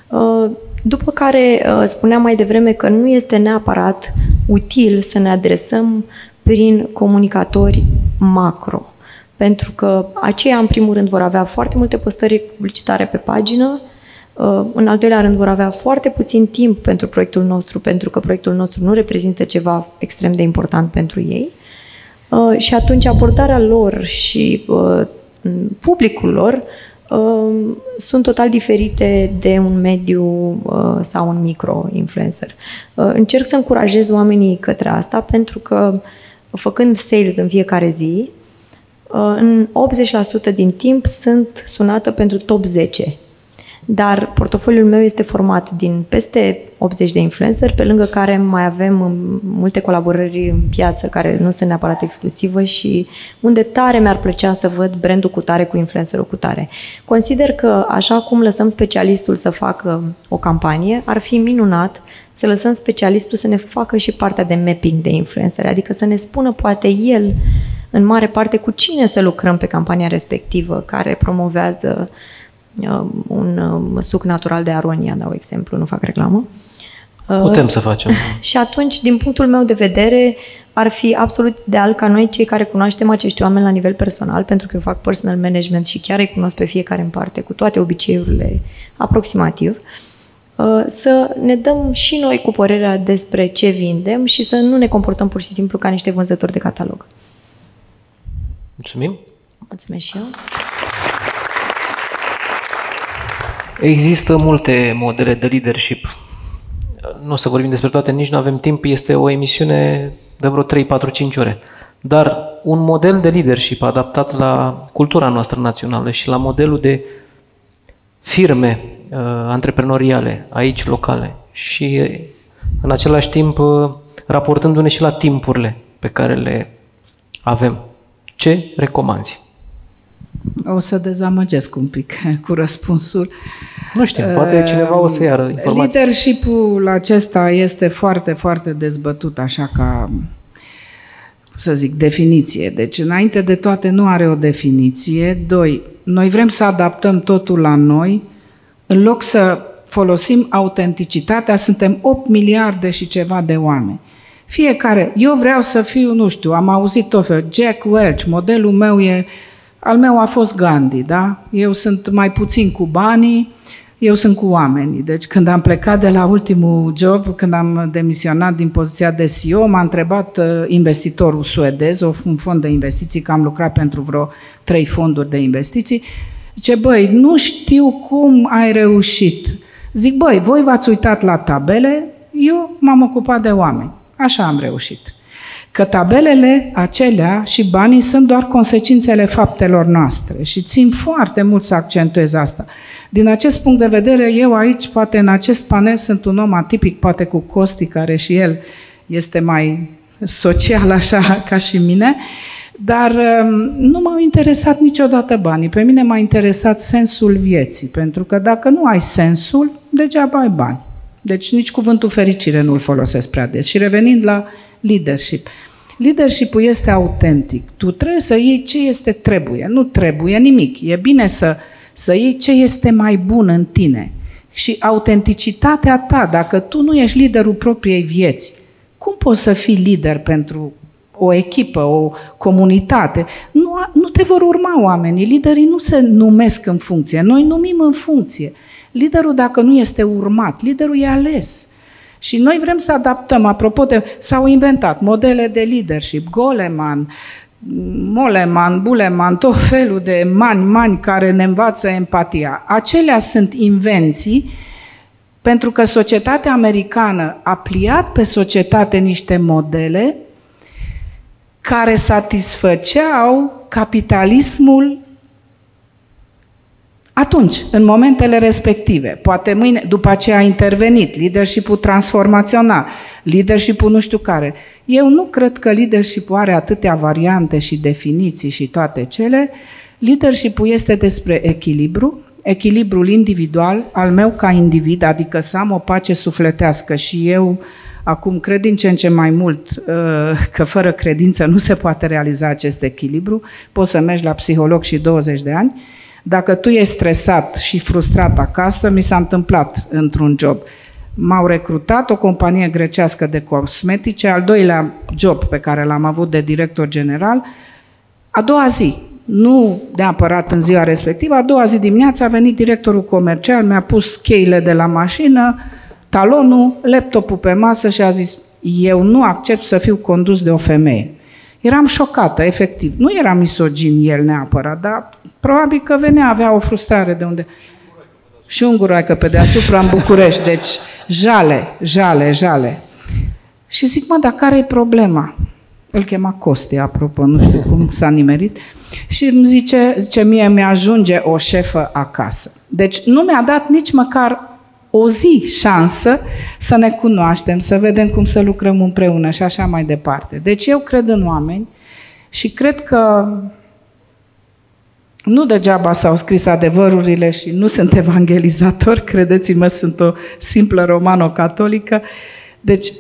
Uh, după care spuneam mai devreme că nu este neapărat util să ne adresăm prin comunicatori macro. Pentru că aceia, în primul rând, vor avea foarte multe postări publicitare pe pagină, uh, în al doilea rând, vor avea foarte puțin timp pentru proiectul nostru, pentru că proiectul nostru nu reprezintă ceva extrem de important pentru ei. Uh, și atunci abordarea lor și uh, publicul lor sunt total diferite de un mediu sau un micro-influencer. Încerc să încurajez oamenii către asta pentru că făcând sales în fiecare zi, uh, în 80% din timp sunt sunată pentru top 10 dar portofoliul meu este format din peste 80 de influencer, pe lângă care mai avem um, multe colaborări în piață care nu sunt neapărat exclusivă și unde tare mi-ar plăcea să văd brandul cu tare cu influencerul cu tare. Consider că așa cum lăsăm specialistul să facă o campanie, ar fi minunat să lăsăm specialistul să ne facă și partea de mapping de influencer, adică să ne spună poate el în mare parte cu cine să lucrăm pe campania respectivă care promovează Uh, un uh, suc natural de aronia, dau exemplu, nu fac reclamă. Uh, Putem să facem. *laughs* Și atunci, din punctul meu de vedere, ar fi absolut ideal ca noi, cei care cunoaștem acești oameni la nivel personal, pentru că eu fac personal management și chiar îi cunosc pe fiecare în parte, cu toate obiceiurile aproximativ, să ne dăm și noi cu părerea despre ce vindem și să nu ne comportăm pur și simplu ca niște vânzători de catalog. Mulțumim! Mulțumesc și eu! Există multe modele de leadership. Nu o să vorbim despre toate, nici nu avem timp, este o emisiune de vreo 3, 4, 5 ore. Dar un model de leadership adaptat la cultura noastră națională și la modelul de firme uh, antreprenoriale aici locale și în același timp uh, raportându-ne și la timpurile pe care le avem. Ce recomanzi? O să dezamăgesc un pic *laughs* cu răspunsul. Nu știu, poate cineva o să iară informații. Leadership-ul acesta este foarte, foarte dezbătut, așa ca, să zic, definiție. Deci, înainte de toate, nu are o definiție. Doi, noi vrem să adaptăm totul la noi, în loc să folosim autenticitatea, suntem 8 miliarde și ceva de oameni. Fiecare, eu vreau să fiu, nu știu, am auzit tot fel, Jack Welch, modelul meu e al meu a fost Gandhi, da? Eu sunt mai puțin cu banii, eu sunt cu oamenii. Deci când am plecat de la ultimul job, când am demisionat din poziția de CEO, m-a întrebat uh, investitorul suedez, un fond de investiții, că am lucrat pentru vreo trei fonduri de investiții, zice, băi, nu știu cum ai reușit. Zic, băi, voi v-ați uitat la tabele, eu m-am ocupat de oameni. Așa am reușit că tabelele acelea și banii sunt doar consecințele faptelor noastre și țin foarte mult să accentuez asta. Din acest punct de vedere, eu aici, poate în acest panel, sunt un om atipic, poate cu Costi, care și el este mai social *laughs* așa ca și mine, dar um, nu m-au interesat niciodată banii. Pe mine m-a interesat sensul vieții, pentru că dacă nu ai sensul, degeaba ai bani. Deci nici cuvântul fericire nu-l folosesc prea des. Și revenind la leadership. Leadership-ul este autentic. Tu trebuie să iei ce este trebuie. Nu trebuie nimic. E bine să, să iei ce este mai bun în tine. Și autenticitatea ta, dacă tu nu ești liderul propriei vieți, cum poți să fii lider pentru o echipă, o comunitate? Nu, nu te vor urma oamenii. Liderii nu se numesc în funcție. Noi numim în funcție. Liderul, dacă nu este urmat, liderul e ales. Și noi vrem să adaptăm, apropo de, s-au inventat modele de leadership, Goleman, Moleman, Buleman, tot felul de mani, mani care ne învață empatia. Acelea sunt invenții pentru că societatea americană a pliat pe societate niște modele care satisfăceau capitalismul atunci, în momentele respective. Poate mâine, după aceea a intervenit leadership-ul transformațional, leadership-ul nu știu care. Eu nu cred că leadership-ul are atâtea variante și definiții și toate cele. Leadership-ul este despre echilibru, echilibrul individual al meu ca individ, adică să am o pace sufletească și eu acum cred din ce în ce mai mult uh, că fără credință nu se poate realiza acest echilibru, poți să mergi la psiholog și 20 de ani, dacă tu ești stresat și frustrat acasă, mi s-a întâmplat într-un job. M-au recrutat o companie grecească de cosmetice, al doilea job pe care l-am avut de director general, a doua zi, nu neapărat în ziua respectivă, a doua zi dimineața a venit directorul comercial, mi-a pus cheile de la mașină, talonul, laptopul pe masă și a zis, eu nu accept să fiu condus de o femeie. Eram șocată, efectiv. Nu era misogin el neapărat, dar probabil că venea, avea o frustrare de unde... Și un guroaică pe deasupra în București, deci jale, jale, jale. Și zic, mă, dar care e problema? Îl chema Costi, apropo, nu știu cum s-a nimerit. Și îmi zice, zice, mie mi-ajunge o șefă acasă. Deci nu mi-a dat nici măcar o zi șansă să ne cunoaștem, să vedem cum să lucrăm împreună și așa mai departe. Deci eu cred în oameni și cred că nu degeaba s-au scris adevărurile și nu sunt evangelizator, *laughs* credeți-mă, sunt o simplă romano-catolică. Deci,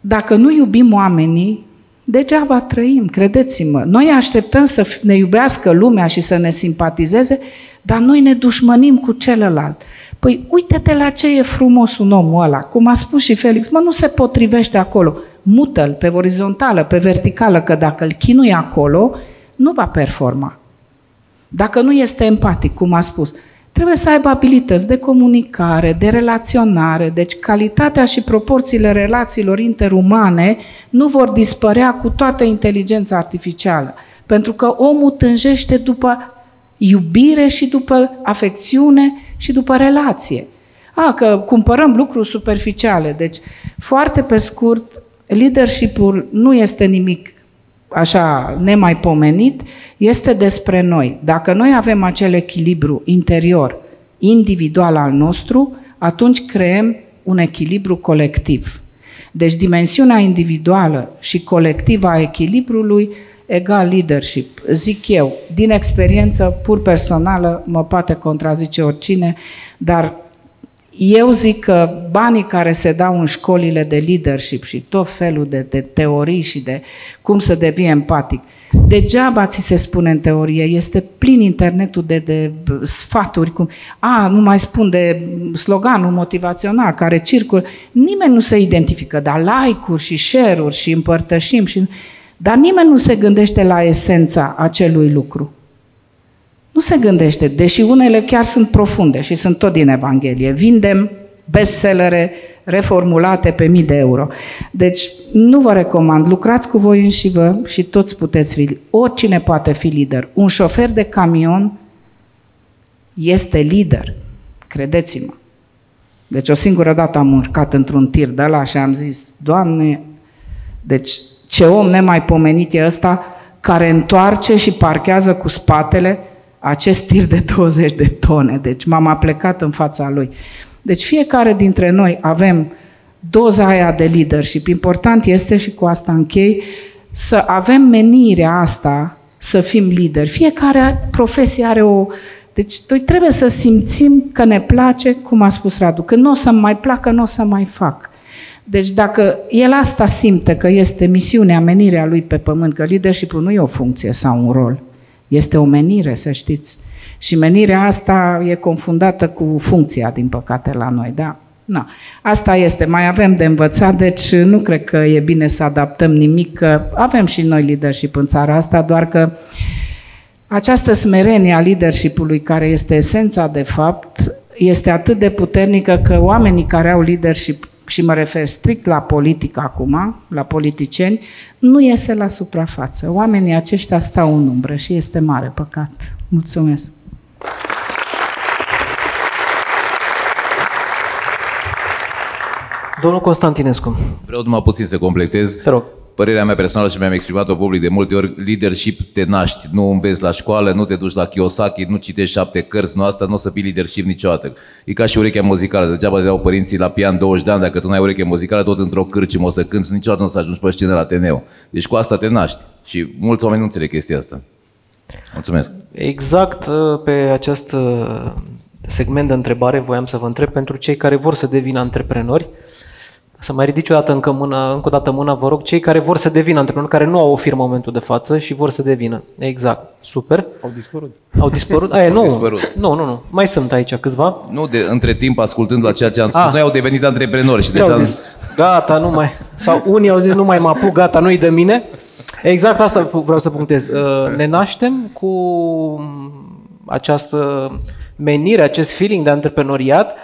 dacă nu iubim oamenii, degeaba trăim, credeți-mă. Noi așteptăm să ne iubească lumea și să ne simpatizeze, dar noi ne dușmănim cu celălalt. Păi uite-te la ce e frumos un om ăla. Cum a spus și Felix, mă, nu se potrivește acolo. Mută-l pe orizontală, pe verticală, că dacă îl chinui acolo, nu va performa. Dacă nu este empatic, cum a spus, trebuie să aibă abilități de comunicare, de relaționare, deci calitatea și proporțiile relațiilor interumane nu vor dispărea cu toată inteligența artificială. Pentru că omul tânjește după iubire și după afecțiune și după relație. A, că cumpărăm lucruri superficiale. Deci, foarte pe scurt, leadership-ul nu este nimic așa nemaipomenit, este despre noi. Dacă noi avem acel echilibru interior, individual al nostru, atunci creăm un echilibru colectiv. Deci dimensiunea individuală și colectivă a echilibrului egal leadership. Zic eu, din experiență pur personală, mă poate contrazice oricine, dar eu zic că banii care se dau în școlile de leadership și tot felul de, de teorii și de cum să devii empatic, degeaba ți se spune în teorie, este plin internetul de, de sfaturi, cum, a, nu mai spun de sloganul motivațional care circul, nimeni nu se identifică, dar like-uri și share-uri și împărtășim și dar nimeni nu se gândește la esența acelui lucru. Nu se gândește, deși unele chiar sunt profunde și sunt tot din Evanghelie. Vindem bestsellere reformulate pe mii de euro. Deci nu vă recomand, lucrați cu voi înși vă și toți puteți fi, oricine poate fi lider. Un șofer de camion este lider, credeți-mă. Deci o singură dată am urcat într-un tir de la și am zis, Doamne, deci ce om nemaipomenit e ăsta care întoarce și parchează cu spatele acest tir de 20 de tone. Deci m-am aplecat în fața lui. Deci fiecare dintre noi avem doza aia de leadership. Important este, și cu asta închei, să avem menirea asta să fim lideri. Fiecare profesie are o... Deci noi trebuie să simțim că ne place, cum a spus Radu, că nu o să mai placă, nu o să mai fac. Deci dacă el asta simte că este misiunea, menirea lui pe pământ, că leadership nu e o funcție sau un rol, este o menire, să știți. Și menirea asta e confundată cu funcția, din păcate, la noi, da? Na. Asta este, mai avem de învățat, deci nu cred că e bine să adaptăm nimic, că avem și noi leadership în țara asta, doar că această smerenie a leadership-ului, care este esența de fapt, este atât de puternică că oamenii care au leadership, și mă refer strict la politică acum, la politicieni, nu iese la suprafață. Oamenii aceștia stau în umbră și este mare păcat. Mulțumesc! Domnul Constantinescu, Vreau numai puțin să completez. te rog. Părerea mea personală și mi-am exprimat-o public de multe ori, leadership te naști, nu înveți la școală, nu te duci la Kiyosaki, nu citești șapte cărți, nu asta, nu o să fii leadership niciodată. E ca și urechea muzicală, degeaba te dau părinții la pian 20 de ani, dacă tu n-ai ureche muzicală, tot într-o cârcimă o să cânti, niciodată nu o să ajungi pe scenă la Ateneu. Deci cu asta te naști și mulți oameni nu înțeleg chestia asta. Mulțumesc. Exact uh, pe acest uh, segment de întrebare voiam să vă întreb pentru cei care vor să devină antreprenori. Să mai ridici o dată încă, mâna, încă o dată mâna, vă rog, cei care vor să devină antreprenori, care nu au o firmă în momentul de față și vor să devină. Exact. Super. Au dispărut. Au dispărut? Aia, *laughs* nu. dispărut. Nu, nu, nu. Mai sunt aici câțiva. Nu, de, între timp, ascultând la ceea ce am spus, Ah. noi au devenit antreprenori și Ce au deja... zis? Gata, nu mai. Sau unii au zis, nu mai mă apuc, gata, nu-i de mine. Exact asta vreau să punctez. Uh, Ne naștem cu această menire, acest feeling de antreprenoriat.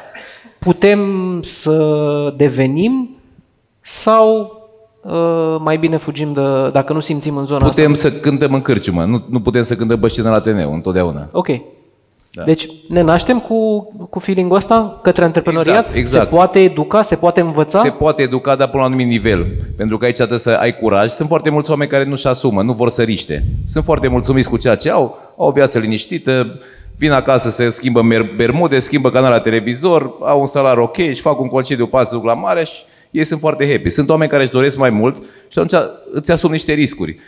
Putem să devenim sau uh, mai bine fugim de, dacă nu simțim în zona Putem asta? să cântăm în cârciumă, nu, nu putem să cântăm pe scenă la Ateneu, întotdeauna. Ok. Da. Deci ne naștem cu, cu feeling-ul ăsta către antreprenoriat? Exact, exact. Se poate educa, se poate învăța? Se poate educa, dar până la un anumit nivel. Pentru că aici trebuie să ai curaj. Sunt foarte mulți oameni care nu-și asumă, nu vor să riște. Sunt foarte mulțumiți cu ceea ce au, au o viață liniștită, vin acasă, se schimbă mer- bermude, schimbă canal la televizor, au un salariu ok, își fac un concediu, pas, duc la mare și ei sunt foarte happy. Sunt oameni care își doresc mai mult și atunci îți asumi niște riscuri.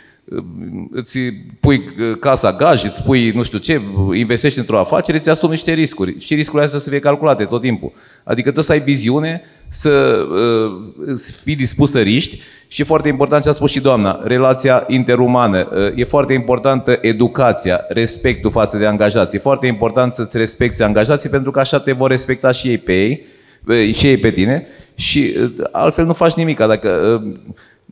Îți pui casa gaj, îți pui nu știu ce, investești într-o afacere, îți asumi niște riscuri. Și riscurile astea să fie calculate tot timpul. Adică trebuie să ai viziune, să uh, să fii dispus să riști și e foarte important ce a spus și doamna, relația interumană. Uh, E foarte importantă educația, respectul față de angajați. E foarte important să-ți respecti angajații pentru că așa te vor respecta și ei pe ei, uh, și ei pe tine și uh, altfel nu faci nimic. Dacă uh,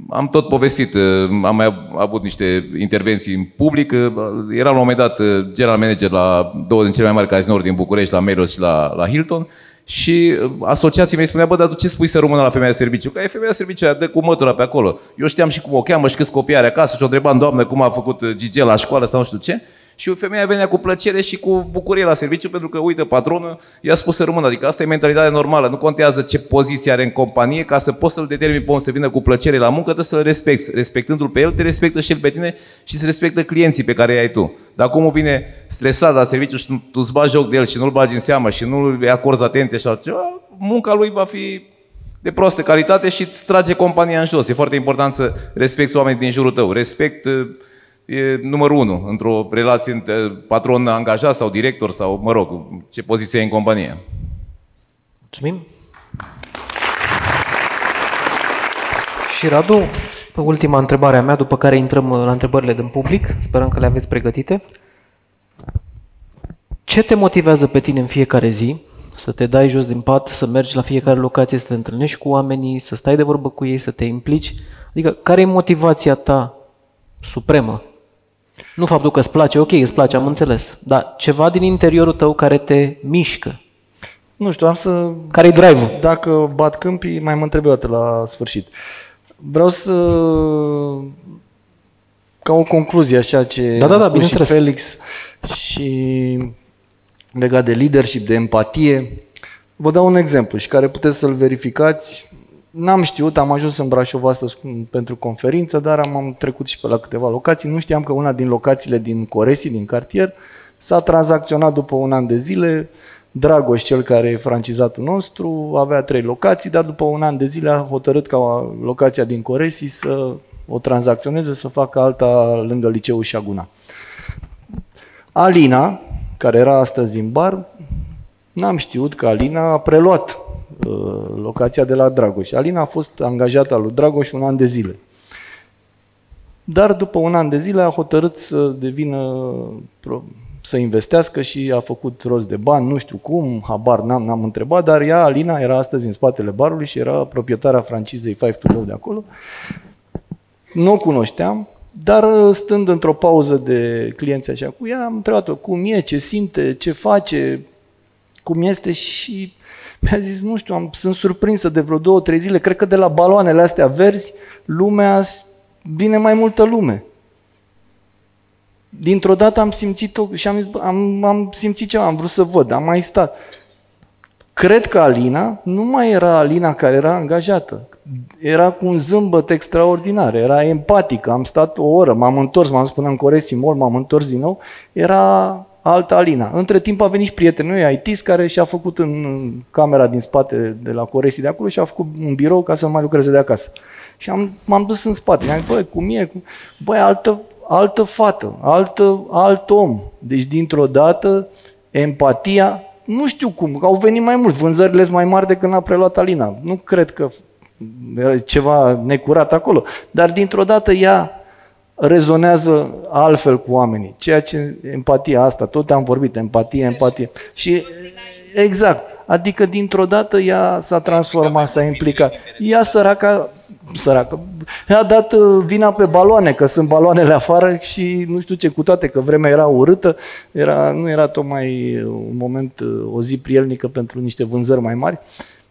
am tot povestit, uh, am mai avut niște intervenții în public. uh, Era la un moment dat uh, general manager la două din cele mai mari cazinouri din București, la Marriott și la, la Hilton. Și uh, asociații mei spunea, bă, dar tu ce spui să rămână la femeia de serviciu? Că e femeia de serviciu, aia dă cu mătura pe acolo. Eu știam și cum o cheamă și câți copii are acasă și o întrebam, doamnă, cum a făcut uh, Gigi la școală sau nu știu ce. Și femeia venea cu plăcere și cu bucurie la serviciu pentru că, uite, patronul i-a spus să rămână. Adică asta e mentalitatea normală. Nu contează ce poziție are în companie, ca să poți să-l determini pe om să vină cu plăcere la muncă, trebuie să-l respecti. Respectându-l pe el, te respectă și el pe tine și se respectă clienții pe care i-ai tu. Dacă omul vine stresat la serviciu și tu îți bagi joc de el și nu-l bagi în seamă și nu îi acorzi atenție și altceva, munca lui va fi de proastă calitate și îți trage compania în jos. E foarte important să respecti oamenii din jurul tău. Respect uh, e numărul unu într-o relație între patron-angajat sau director sau, mă rog, ce poziție ai în companie. Mulțumim. Și Radu, pe ultima întrebare a mea, după care intrăm uh, la întrebările din public, sperăm că le aveți pregătite. Ce te motivează pe tine în fiecare zi să te dai jos din pat, să mergi la fiecare locație, să te întâlnești cu oamenii, să stai de vorbă cu ei, să te implici? Adică, care e motivația ta supremă? Nu faptul că îți place, ok, îți place, am înțeles, dar ceva din interiorul tău care te mișcă, Nu știu, am să... care e drive-ul? Dacă bat câmpii, mai mă întreb o dată la sfârșit. Vreau să... Ca o concluzie, așa ce Da, da, da, a spus și bineînțeles. Felix și legat de leadership, de empatie. Vă dau un exemplu și care puteți să-l verificați. N-am știut, am ajuns în Brașov astăzi pentru conferință, dar am, am trecut și pe la câteva locații. Nu știam că una din locațiile din Coresi, din cartier, S-a tranzacționat după un an de zile, Dragoș, cel care e francizatul nostru, avea trei locații, dar după un an de zile a hotărât ca locația din Coresi să o tranzacționeze, să facă alta lângă liceul Șaguna. Alina, care era astăzi în bar, n-am știut că Alina a preluat uh, locația de la Dragoș. Alina a fost angajată al lui Dragoș un an de zile. Dar după un an de zile a hotărât să devină să investească și a făcut rost de bani, nu știu cum, habar n-am, n-am întrebat, dar ea, Alina, era astăzi în spatele barului și era proprietara francizei Five to Love de acolo. Nu o cunoșteam, dar stând într-o pauză de clienți așa cu ea, am întrebat-o cum e, ce simte, ce face, cum este și mi-a zis, nu știu, am, sunt surprinsă de vreo două, trei zile, cred că de la baloanele astea verzi, lumea, vine mai multă lume dintr-o dată am simțit-o și am, am, am simțit ceva, am vrut să văd, am mai stat. Cred că Alina nu mai era Alina care era angajată. Era cu un zâmbăt extraordinar, era empatică. Am stat o oră, m-am întors, m-am spus până în Coresi Mall, m-am întors din nou. Era alta Alina. Între timp a venit și prietenul meu, ITIS, care și-a făcut în camera din spate de la Coresi de acolo și a făcut un birou ca să mai lucreze de acasă. Și am, m-am dus în spate. Mi-am zis, băi, cum e? Băi, altă altă fată, altă, alt om. Deci, dintr-o dată, empatia, nu știu cum, au venit mai mult, vânzările sunt mai mari decât n-a preluat Alina. Nu cred că era ceva necurat acolo, dar dintr-o dată ea rezonează altfel cu oamenii. Ceea ce empatia asta, tot am vorbit, empatie, empatie. Și exact, adică dintr-o dată ea s-a transformat, s-a implicat. Ea săraca săracă. A dat uh, vina pe baloane, că sunt baloanele afară și nu știu ce, cu toate că vremea era urâtă, era, nu era tocmai un moment, uh, o zi prielnică pentru niște vânzări mai mari.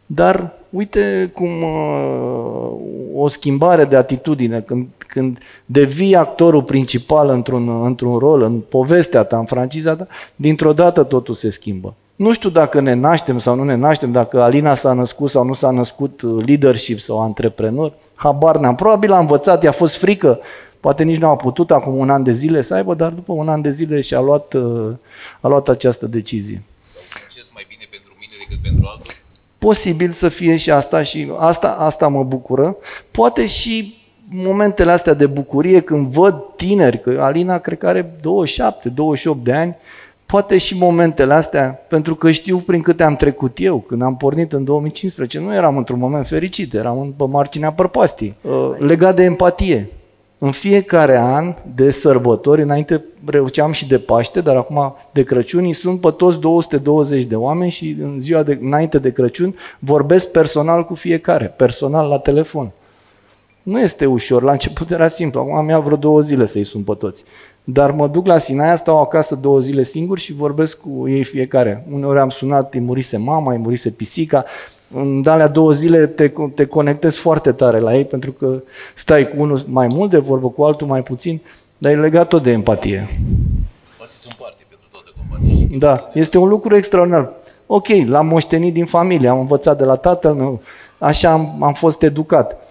Dar uite cum uh, o schimbare de atitudine, când, când devii actorul principal într-un, într-un rol, în povestea ta, în franciza ta, dintr-o dată totul se schimbă. Nu știu dacă ne naștem sau nu ne naștem, dacă Alina s-a născut sau nu s-a născut leadership sau antreprenor, habar n-am. Probabil a învățat, i-a fost frică, poate nici nu a putut acum un an de zile să aibă, dar după un an de zile și-a luat, uh, a luat această decizie. Sau mai bine pentru mine decât pentru altul? Posibil să fie și asta și asta, asta mă bucură. Poate și momentele astea de bucurie când văd tineri, că Alina cred că are 27, 28 de ani, poate și momentele astea, pentru că știu prin câte am trecut eu, când am pornit în 2015, nu eram într-un moment fericit, eram pe marginea prăpastii, uh, legat de empatie. În fiecare an de sărbători, înainte reuceam și de Paște, dar acum de Crăciun, sunt pe toți 220 de oameni și în ziua de, înainte de Crăciun vorbesc personal cu fiecare, personal la telefon. Nu este ușor, la început era simplu, acum am ia vreo două zile să-i sun pe toți. Dar mă duc la Sinaia, stau acasă două zile singur și vorbesc cu ei fiecare. Uneori am sunat, îi murise mama, îi murise pisica. În alea două zile te, te conectezi foarte tare la ei pentru că stai cu unul mai mult de vorbă, cu altul mai puțin, dar e legat tot de empatie. Faceți un parte pentru toată compania. Da, este un lucru extraordinar. Ok, l-am moștenit din familie, am învățat de la tatăl meu, așa am, am fost educat.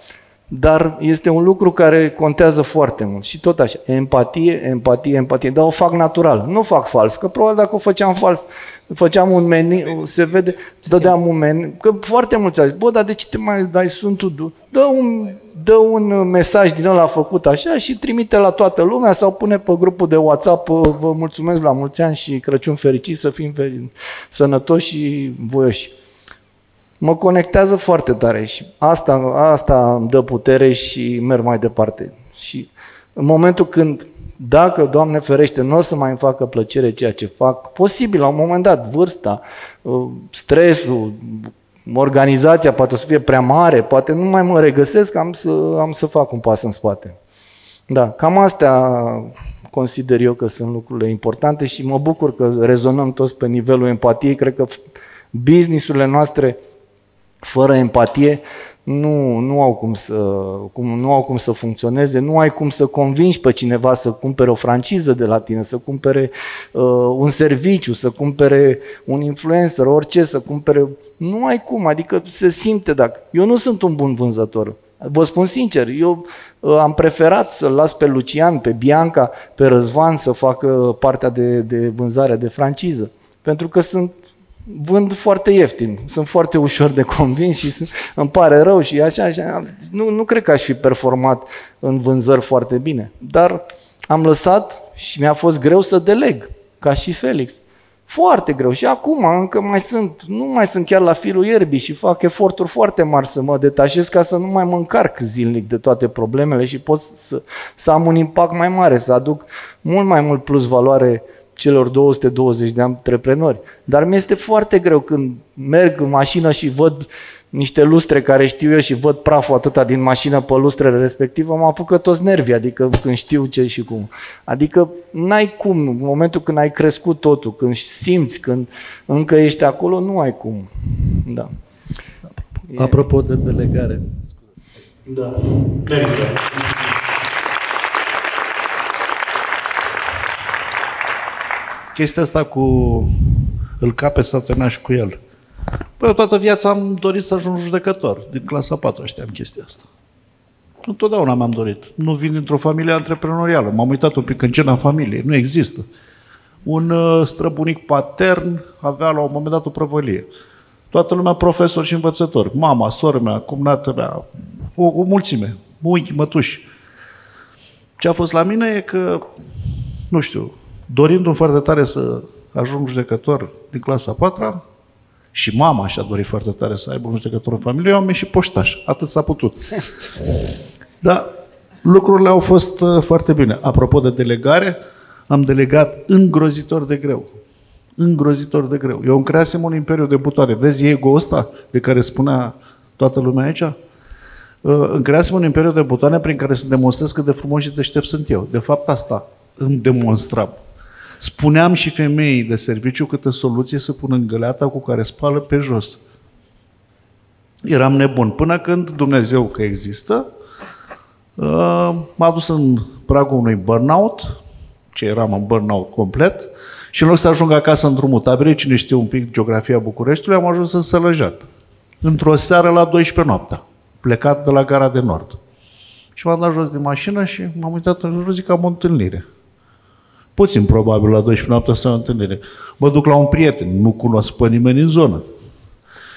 Dar este un lucru care contează foarte mult. Și tot așa, empatie, empatie, empatie. Dar o fac natural, nu o fac fals. Că probabil dacă o făceam fals, făceam un meniu, se vede, dădeam un meniu. Că foarte mulți au zis, bă, dar de ce te mai dai sunt tu? Dă un, dă un mesaj din ăla făcut așa și trimite la toată lumea sau pune pe grupul de WhatsApp, vă mulțumesc la mulți ani și Crăciun fericit, să fim sănătoși și voioși mă conectează foarte tare și asta, asta îmi dă putere și merg mai departe. Și în momentul când, dacă, Doamne ferește, nu o să mai îmi facă plăcere ceea ce fac, posibil, la un moment dat, vârsta, uh, stresul, organizația poate o să fie prea mare, poate nu mai mă regăsesc, am să, am să fac un pas în spate. Da, cam astea consider eu că sunt lucrurile importante și mă bucur că rezonăm toți pe nivelul empatiei. Cred că businessurile noastre fără empatie nu, nu, au cum să, cum, nu au cum să funcționeze, nu ai cum să convingi pe cineva să cumpere o franciză de la tine, să cumpere uh, un serviciu, să cumpere un influencer, orice, să cumpere... Nu ai cum, adică se simte dacă... Eu nu sunt un bun vânzător. Vă spun sincer, eu uh, am preferat să-l las pe Lucian, pe Bianca, pe Răzvan să facă partea de, de vânzare de franciză. Pentru că sunt vând foarte ieftin, sunt foarte ușor de convins și sunt, îmi pare rău și așa, așa. Nu, nu cred că aș fi performat în vânzări foarte bine, dar am lăsat și mi-a fost greu să deleg, ca și Felix. Foarte greu. Și acum încă mai sunt, nu mai sunt chiar la firul ierbii și fac eforturi foarte mari să mă detașez ca să nu mai mă încarc zilnic de toate problemele și pot să, să am un impact mai mare, să aduc mult mai mult plus valoare celor 220 de antreprenori. Dar mi este foarte greu când merg în mașină și văd niște lustre care știu eu și văd praful atâta din mașină pe lustrele respective, mă apucă toți nervii, adică când știu ce și cum. Adică n-ai cum, în momentul când ai crescut totul, când simți, când încă ești acolo, nu ai cum. Da. Apropo de delegare. Da. Chestia asta cu îl cape satanaș cu el. Păi eu toată viața am dorit să ajung judecător. Din clasa 4 știam chestia asta. Întotdeauna mi-am dorit. Nu vin dintr-o familie antreprenorială. M-am uitat un pic în cena familiei. Nu există. Un uh, străbunic patern avea la un moment dat o prăvălie. Toată lumea profesor și învățător. Mama, sora mea, cumnată mea, o, o mulțime. Unchi, mătuși. Ce a fost la mine e că, nu știu, dorindu-mi foarte tare să ajung judecător din clasa 4 și mama și-a dorit foarte tare să aibă un judecător în familie, eu am ieșit poștaș. Atât s-a putut. *laughs* Dar lucrurile au fost uh, foarte bine. Apropo de delegare, am delegat îngrozitor de greu. Îngrozitor de greu. Eu îmi creasem un imperiu de butoane. Vezi ego ăsta de care spunea toată lumea aici? Uh, Îmi creasem un imperiu de butoane prin care să demonstrez cât de frumos și deștept sunt eu. De fapt, asta îmi demonstram. Spuneam și femeii de serviciu câte soluție să pun în găleata cu care spală pe jos. Eram nebun. Până când Dumnezeu că există, uh, m-a dus în pragul unui burnout, ce eram în burnout complet, și în loc să ajung acasă în drumul taberei, cine știe un pic geografia Bucureștiului, am ajuns în Sălăjan. Într-o seară la 12 noaptea, plecat de la gara de nord. Și m-am dat jos din mașină și m-am uitat în jur, zic că am o întâlnire. Puțin probabil la 12 noaptea să am o întâlnire. Mă duc la un prieten, nu cunosc pe nimeni în zonă.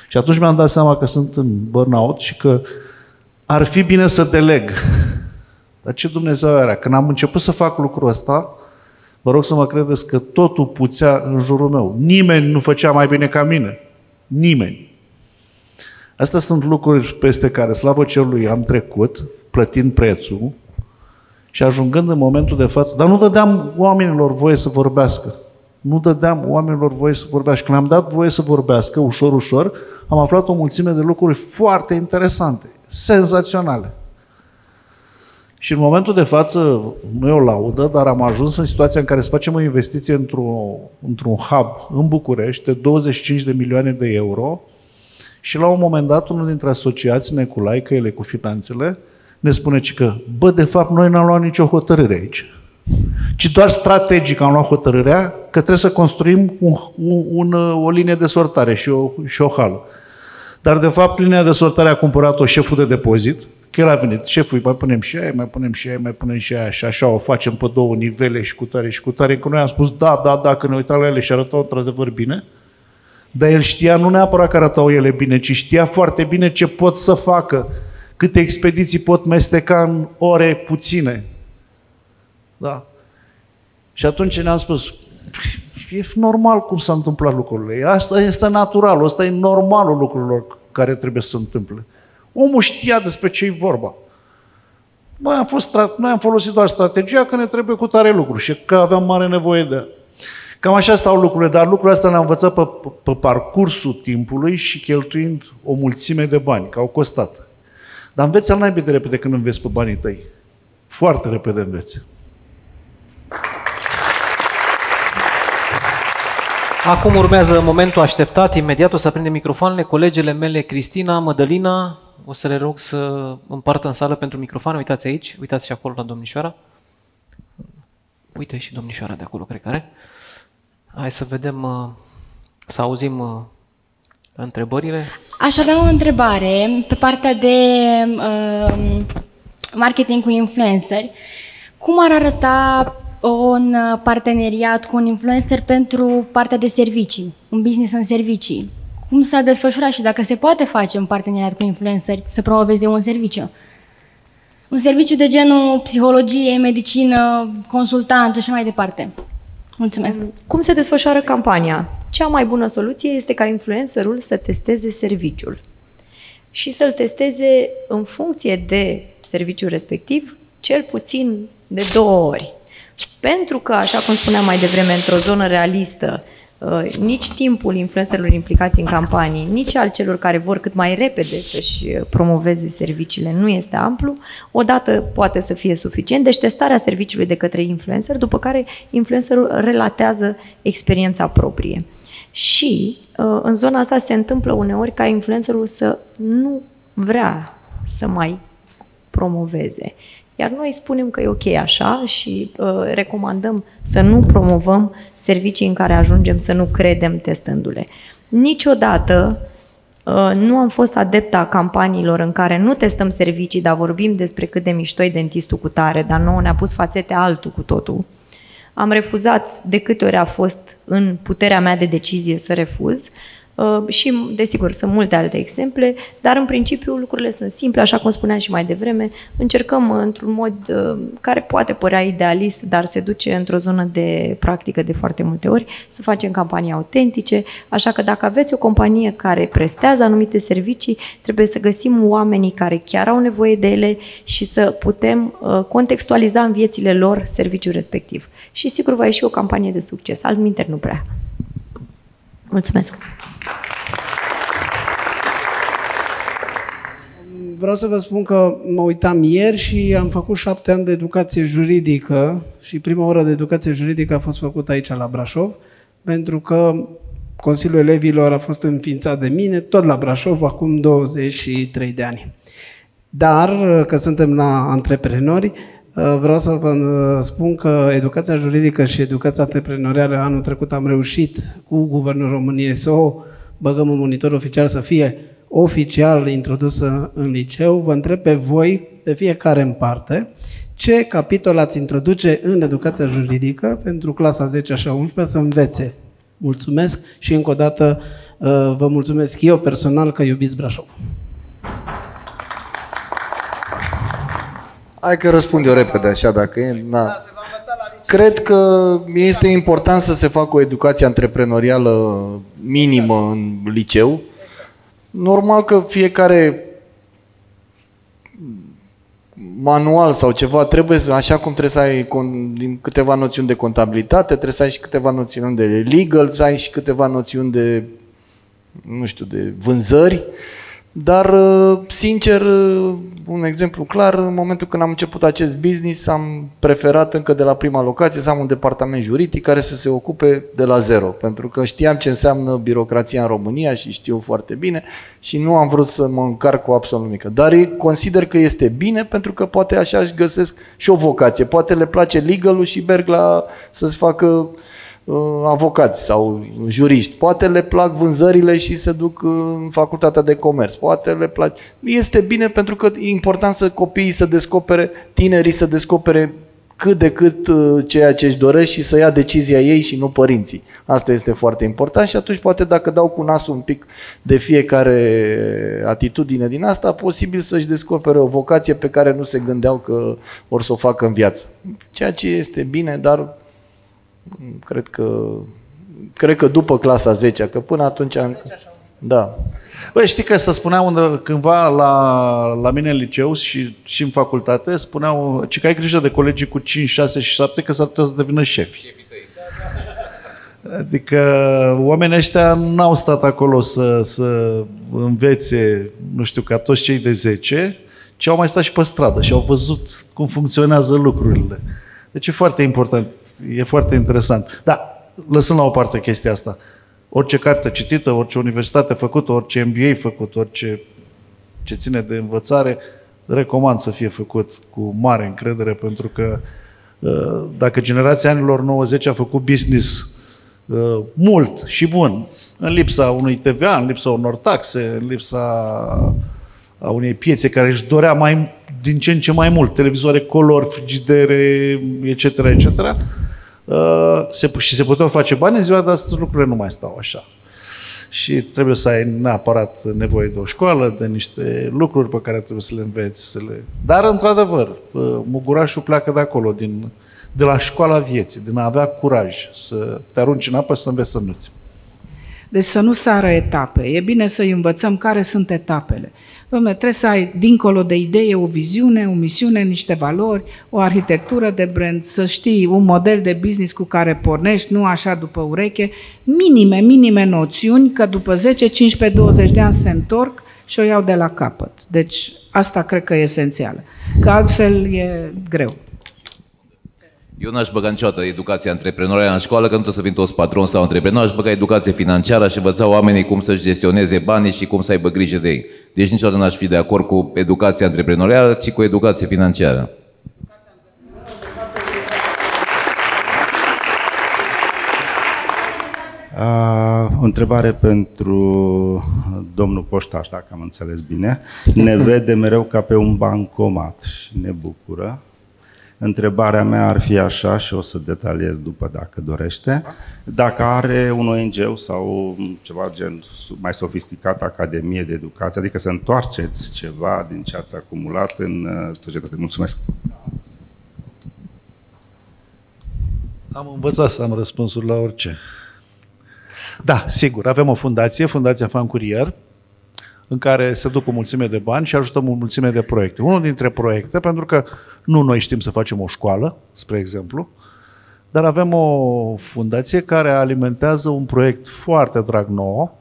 Și atunci mi-am dat seama că sunt în burnout și că ar fi bine să deleg. Dar ce Dumnezeu era? Când am început să fac lucrul ăsta, vă rog să mă credeți că totul puțea în jurul meu. Nimeni nu făcea mai bine ca mine. Nimeni. Astea sunt lucruri peste care, slavă cerului, am trecut, plătind prețul și ajungând în momentul de față. Dar nu dădeam oamenilor voie să vorbească. Nu dădeam oamenilor voie să vorbească. Când am dat voie să vorbească, ușor, ușor, am aflat o mulțime de lucruri foarte interesante, senzaționale. Și în momentul de față, nu e o laudă, dar am ajuns în situația în care să facem o investiție într-o, într-un hub în București de 25 de milioane de euro și la un moment dat unul dintre asociații, Neculai, că ele cu finanțele, ne spune că, bă, de fapt, noi n-am luat nicio hotărâre aici. Ci doar strategic am luat hotărârea că trebuie să construim un, un, un, o linie de sortare și o, și o hală. Dar, de fapt, linia de sortare a cumpărat-o șeful de depozit, că el a venit, șeful, mai punem și aia, mai punem și aia, mai punem și aia și așa o facem pe două nivele și cu tare și cu tare, că noi am spus da, da, da, că ne uitam la ele și arătau într-adevăr bine, dar el știa nu neapărat că arătau ele bine, ci știa foarte bine ce pot să facă, câte expediții pot mesteca în ore puține. Da. Și atunci ne-am spus, e normal cum s-a întâmplat lucrurile. Asta este natural, asta e normalul lucrurilor care trebuie să se întâmple. Omul știa despre ce e vorba. Noi am, fost, noi am folosit doar strategia că ne trebuie cu tare lucruri și că aveam mare nevoie de Cam așa stau lucrurile, dar lucrurile astea le-am învățat pe, pe parcursul timpului și cheltuind o mulțime de bani, că au costat. Dar înveți al naibii de repede când înveți pe banii tăi. Foarte repede înveți. Acum urmează momentul așteptat, imediat o să prindem microfoanele. Colegele mele, Cristina, Mădălina, o să le rog să împartă în sală pentru microfoane. Uitați aici, uitați și acolo la domnișoara. Uite și domnișoara de acolo, cred că are. Hai să vedem, uh, să auzim uh, Întrebările? Aș avea o întrebare pe partea de uh, marketing cu influenceri. Cum ar arăta un parteneriat cu un influencer pentru partea de servicii, un business în servicii? Cum s-a desfășurat și dacă se poate face un parteneriat cu influenceri să promoveze un serviciu? Un serviciu de genul psihologie, medicină, consultant și așa mai departe. Mulțumesc. Cum se desfășoară campania? Cea mai bună soluție este ca influencerul să testeze serviciul și să-l testeze în funcție de serviciul respectiv, cel puțin de două ori. Pentru că, așa cum spuneam mai devreme, într-o zonă realistă, Uh, nici timpul influencerilor implicați în campanii, nici al celor care vor cât mai repede să-și uh, promoveze serviciile nu este amplu. Odată poate să fie suficient, deci testarea serviciului de către influencer, după care influencerul relatează experiența proprie. Și uh, în zona asta se întâmplă uneori ca influencerul să nu vrea să mai promoveze. Iar noi spunem că e ok așa și uh, recomandăm să nu promovăm servicii în care ajungem să nu credem testându-le. Niciodată uh, nu am fost adepta campaniilor în care nu testăm servicii, dar vorbim despre cât de mișto e dentistul cu tare, dar nouă ne-a pus fațete altul cu totul. Am refuzat de câte ori a fost în puterea mea de decizie să refuz, Uh, și, desigur, sunt multe alte exemple, dar în principiu lucrurile sunt simple, așa cum spuneam și mai devreme. Încercăm într-un mod uh, care poate părea idealist, dar se duce într-o zonă de practică de foarte multe ori, să facem campanii autentice, așa că dacă aveți o companie care prestează anumite servicii, trebuie să găsim oamenii care chiar au nevoie de ele și să putem uh, contextualiza în viețile lor serviciul respectiv. Și sigur va ieși o campanie de succes, altminteri nu prea. Mulțumesc! Vreau să vă spun că mă uitam ieri și am făcut șapte ani de educație juridică și prima oră de educație juridică a fost făcută aici la Brașov, pentru că Consiliul Elevilor a fost înființat de mine, tot la Brașov, acum 23 de ani. Dar, că suntem la antreprenori, vreau să vă spun că educația juridică și educația antreprenorială anul trecut am reușit cu Guvernul României să o băgăm în monitor oficial să fie oficial introdusă în liceu. Vă întreb pe voi, pe fiecare în parte, ce capitol ați introduce în educația juridică pentru clasa 10 și 11 să învețe. Mulțumesc și încă o dată uh, vă mulțumesc eu personal că iubiți Brașov. Hai că răspund eu repede așa dacă e. Na. Cred că este important să se facă o educație antreprenorială minimă în liceu. Normal că fiecare manual sau ceva trebuie, așa cum trebuie să ai din câteva noțiuni de contabilitate, trebuie să ai și câteva noțiuni de legal, să ai și câteva noțiuni de, nu știu, de vânzări. Dar, uh, sincer, uh, un exemplu clar, în momentul când am început acest business, am preferat încă de la prima locație să am un departament juridic care să se ocupe de la zero, pentru că știam ce înseamnă birocrația în România și știu foarte bine și nu am vrut să mă încarc cu absolut nimic. Dar consider că este bine pentru că poate așa își găsesc și o vocație. Poate le place legal și merg la să-ți facă Uh, avocați sau juriști. Poate le plac vânzările și se duc în facultatea de comerț. Poate le plac. Este bine pentru că e important să copiii să descopere, tinerii să descopere cât de cât uh, ceea ce își doresc și să ia decizia ei și nu părinții. Asta este foarte important și atunci poate dacă dau cu nasul un pic de fiecare atitudine din asta, posibil să-și descopere o vocație pe care nu se gândeau că or să o facă în viață. Ceea ce este bine, dar cred că, cred că după clasa 10, că până atunci... Am... Da. Băi, știi că să spuneau unde, cândva la, la mine în liceu și, și în facultate, spuneau ce că ai grijă de colegii cu 5, 6 și 7 că s-ar putea să devină șefi. Adică oamenii ăștia n-au stat acolo să, să învețe, nu știu, ca toți cei de 10, ci au mai stat și pe stradă și au văzut cum funcționează lucrurile. Deci e foarte important, e foarte interesant. Da, lăsând la o parte chestia asta. Orice carte citită, orice universitate făcută, orice MBA făcut, orice ce ține de învățare, recomand să fie făcut cu mare încredere, pentru că uh, dacă generația anilor 90 a făcut business uh, mult și bun, În lipsa unui TVA, în lipsa unor taxe, în lipsa a unei piețe care își dorea mai, din ce în ce mai mult, televizoare color, frigidere, etc., etc., uh, se, și se puteau face bani, în ziua de astăzi lucrurile nu mai stau așa. Și trebuie să ai neapărat nevoie de o școală, de niște lucruri pe care trebuie să le înveți. Să le... Dar, într-adevăr, uh, mugurașul pleacă de acolo, din, de la școala vieții, din a avea curaj să te arunci în apă și să înveți să înveți. Deci să nu sară etape. E bine să-i învățăm care sunt etapele. Domnule, trebuie să ai, dincolo de idee, o viziune, o misiune, niște valori, o arhitectură de brand, să știi un model de business cu care pornești, nu așa după ureche, minime, minime noțiuni, că după 10, 15, 20 de ani se întorc și o iau de la capăt. Deci asta cred că e esențială. Că altfel e greu. Eu n-aș băga niciodată educația antreprenorială în școală, că nu trebuie să fim toți patroni sau antreprenori, aș băga educație financiară și învăța oamenii cum să-și gestioneze banii și cum să aibă grijă de ei. Deci niciodată n-aș fi de acord cu educația antreprenorială, ci cu educație financiară. Uh, o întrebare pentru domnul Poștaș, dacă am înțeles bine. Ne *laughs* vede mereu ca pe un bancomat și ne bucură. Întrebarea mea ar fi așa și o să detaliez după dacă dorește. Dacă are un ONG sau ceva gen mai sofisticat, Academie de Educație, adică să întoarceți ceva din ce ați acumulat în uh, societate. Mulțumesc! Am învățat să am răspunsuri la orice. Da, sigur, avem o fundație, Fundația Fan Curier, în care se duc o mulțime de bani și ajutăm o mulțime de proiecte. Unul dintre proiecte, pentru că nu noi știm să facem o școală, spre exemplu, dar avem o fundație care alimentează un proiect foarte drag nou,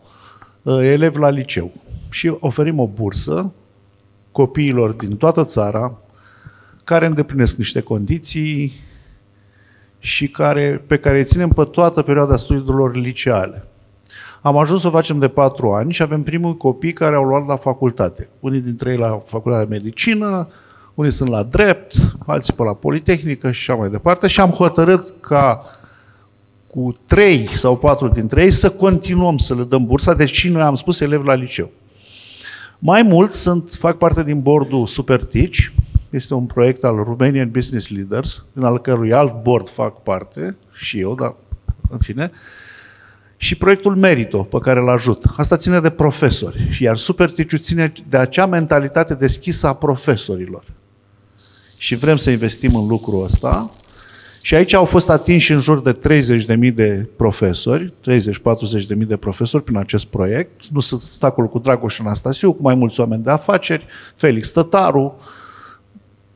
uh, elevi la liceu. Și oferim o bursă copiilor din toată țara care îndeplinesc niște condiții și care, pe care îi ținem pe toată perioada studiilor liceale. Am ajuns să o facem de patru ani și avem primul copii care au luat la facultate. Unii dintre ei la facultatea de medicină, unii sunt la drept, alții pe la politehnică și așa mai departe. Și am hotărât ca cu trei sau patru dintre ei să continuăm să le dăm bursa, deci noi am spus elevi la liceu. Mai mult sunt, fac parte din bordul Supertici, este un proiect al Romanian Business Leaders, din al cărui alt board fac parte, și eu, dar în fine, și proiectul Merito, pe care îl ajut. Asta ține de profesori, iar Superticiu ține de acea mentalitate deschisă a profesorilor. Și vrem să investim în lucrul ăsta. Și aici au fost atinși în jur de 30.000 de profesori, 30-40.000 de profesori prin acest proiect. Nu sunt acolo cu Dragoș Anastasiu, cu mai mulți oameni de afaceri, Felix Tătaru,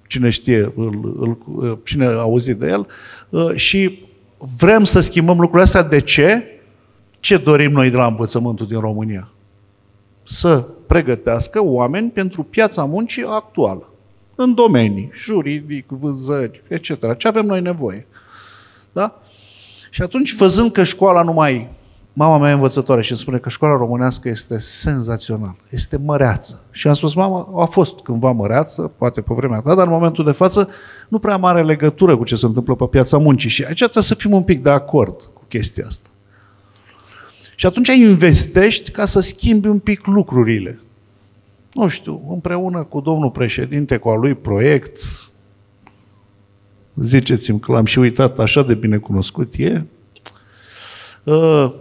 cine știe, îl, îl, cine a auzit de el. Și vrem să schimbăm lucrurile astea. De ce? Ce dorim noi de la învățământul din România? Să pregătească oameni pentru piața muncii actuală, în domenii, juridic, vânzări, etc. Ce avem noi nevoie? Da? Și atunci, văzând că școala nu mai... Mama mea e învățătoare și îmi spune că școala românească este senzațională, este măreață. Și am spus, mama, a fost cândva măreață, poate pe vremea ta, dar în momentul de față nu prea mare legătură cu ce se întâmplă pe piața muncii. Și aici trebuie să fim un pic de acord cu chestia asta. Și atunci investești ca să schimbi un pic lucrurile. Nu știu, împreună cu domnul președinte, cu al lui proiect, ziceți-mi că l-am și uitat, așa de bine cunoscut e, ă,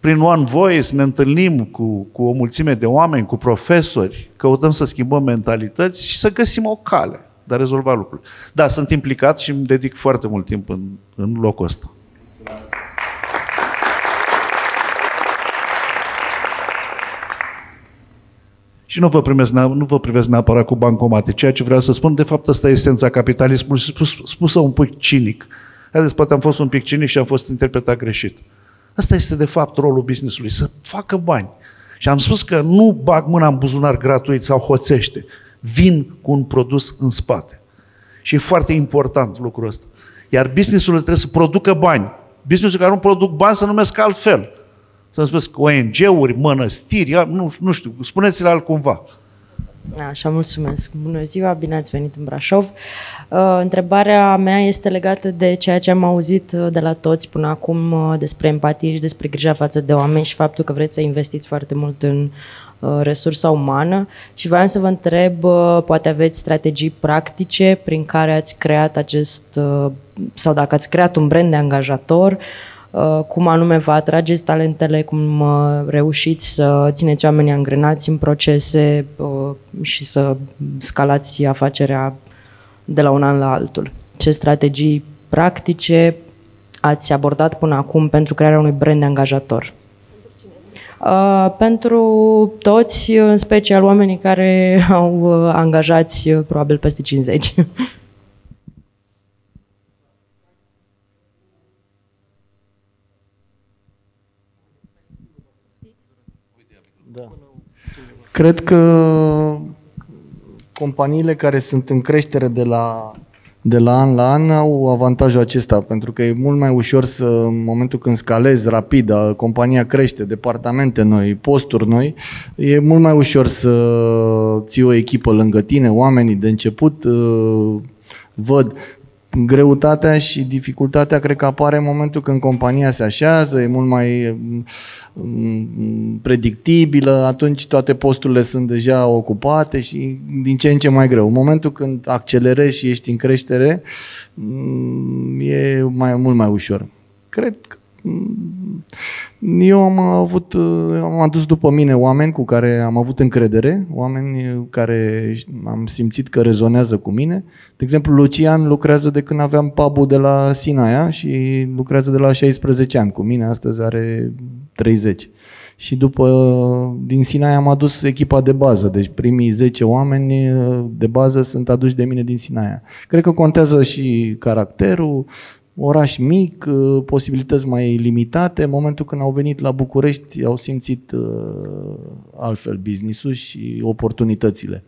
prin One Voice ne întâlnim cu, cu o mulțime de oameni, cu profesori, căutăm să schimbăm mentalități și să găsim o cale de a rezolva lucrurile. Da, sunt implicat și îmi dedic foarte mult timp în, în locul ăsta. Și nu vă, primesc, nu vă privesc neapărat cu bancomate. Ceea ce vreau să spun, de fapt, asta e esența capitalismului, spus, spusă un pic cinic. Haideți, poate am fost un pic cinic și am fost interpretat greșit. Asta este, de fapt, rolul businessului, să facă bani. Și am spus că nu bag mâna în buzunar gratuit sau hoțește. Vin cu un produs în spate. Și e foarte important lucrul ăsta. Iar businessul trebuie să producă bani. Businessul care nu produc bani să numesc altfel să-mi spuneți ONG-uri, mănăstiri, nu, nu știu, spuneți-le altcumva. Așa, mulțumesc. Bună ziua, bine ați venit în Brașov. Uh, întrebarea mea este legată de ceea ce am auzit uh, de la toți până acum uh, despre empatie și despre grija față de oameni și faptul că vreți să investiți foarte mult în resursa umană și vreau să vă întreb, poate aveți strategii practice prin care ați creat acest, sau dacă ați creat un brand de angajator, cum anume vă atrageți talentele, cum reușiți să țineți oamenii angrenați în procese și să scalați afacerea de la un an la altul. Ce strategii practice ați abordat până acum pentru crearea unui brand de angajator? Uh, pentru toți, în special oamenii care *laughs* au uh, angajați uh, probabil peste 50. Cred că companiile care sunt în creștere de la, de la an la an au avantajul acesta, pentru că e mult mai ușor să, în momentul când scalezi rapid, compania crește, departamente noi, posturi noi, e mult mai ușor să ții o echipă lângă tine, oamenii de început uh, văd greutatea și dificultatea cred că apare în momentul când compania se așează, e mult mai mm, predictibilă, atunci toate posturile sunt deja ocupate și din ce în ce mai greu. În momentul când accelerezi și ești în creștere, mm, e mai, mult mai ușor. Cred că mm, eu am avut, am adus după mine oameni cu care am avut încredere, oameni care am simțit că rezonează cu mine. De exemplu, Lucian lucrează de când aveam pubul de la Sinaia și lucrează de la 16 ani cu mine, astăzi are 30. Și după, din Sinaia am adus echipa de bază, deci primii 10 oameni de bază sunt aduși de mine din Sinaia. Cred că contează și caracterul, oraș mic, uh, posibilități mai limitate. În momentul când au venit la București, au simțit uh, altfel business-ul și oportunitățile.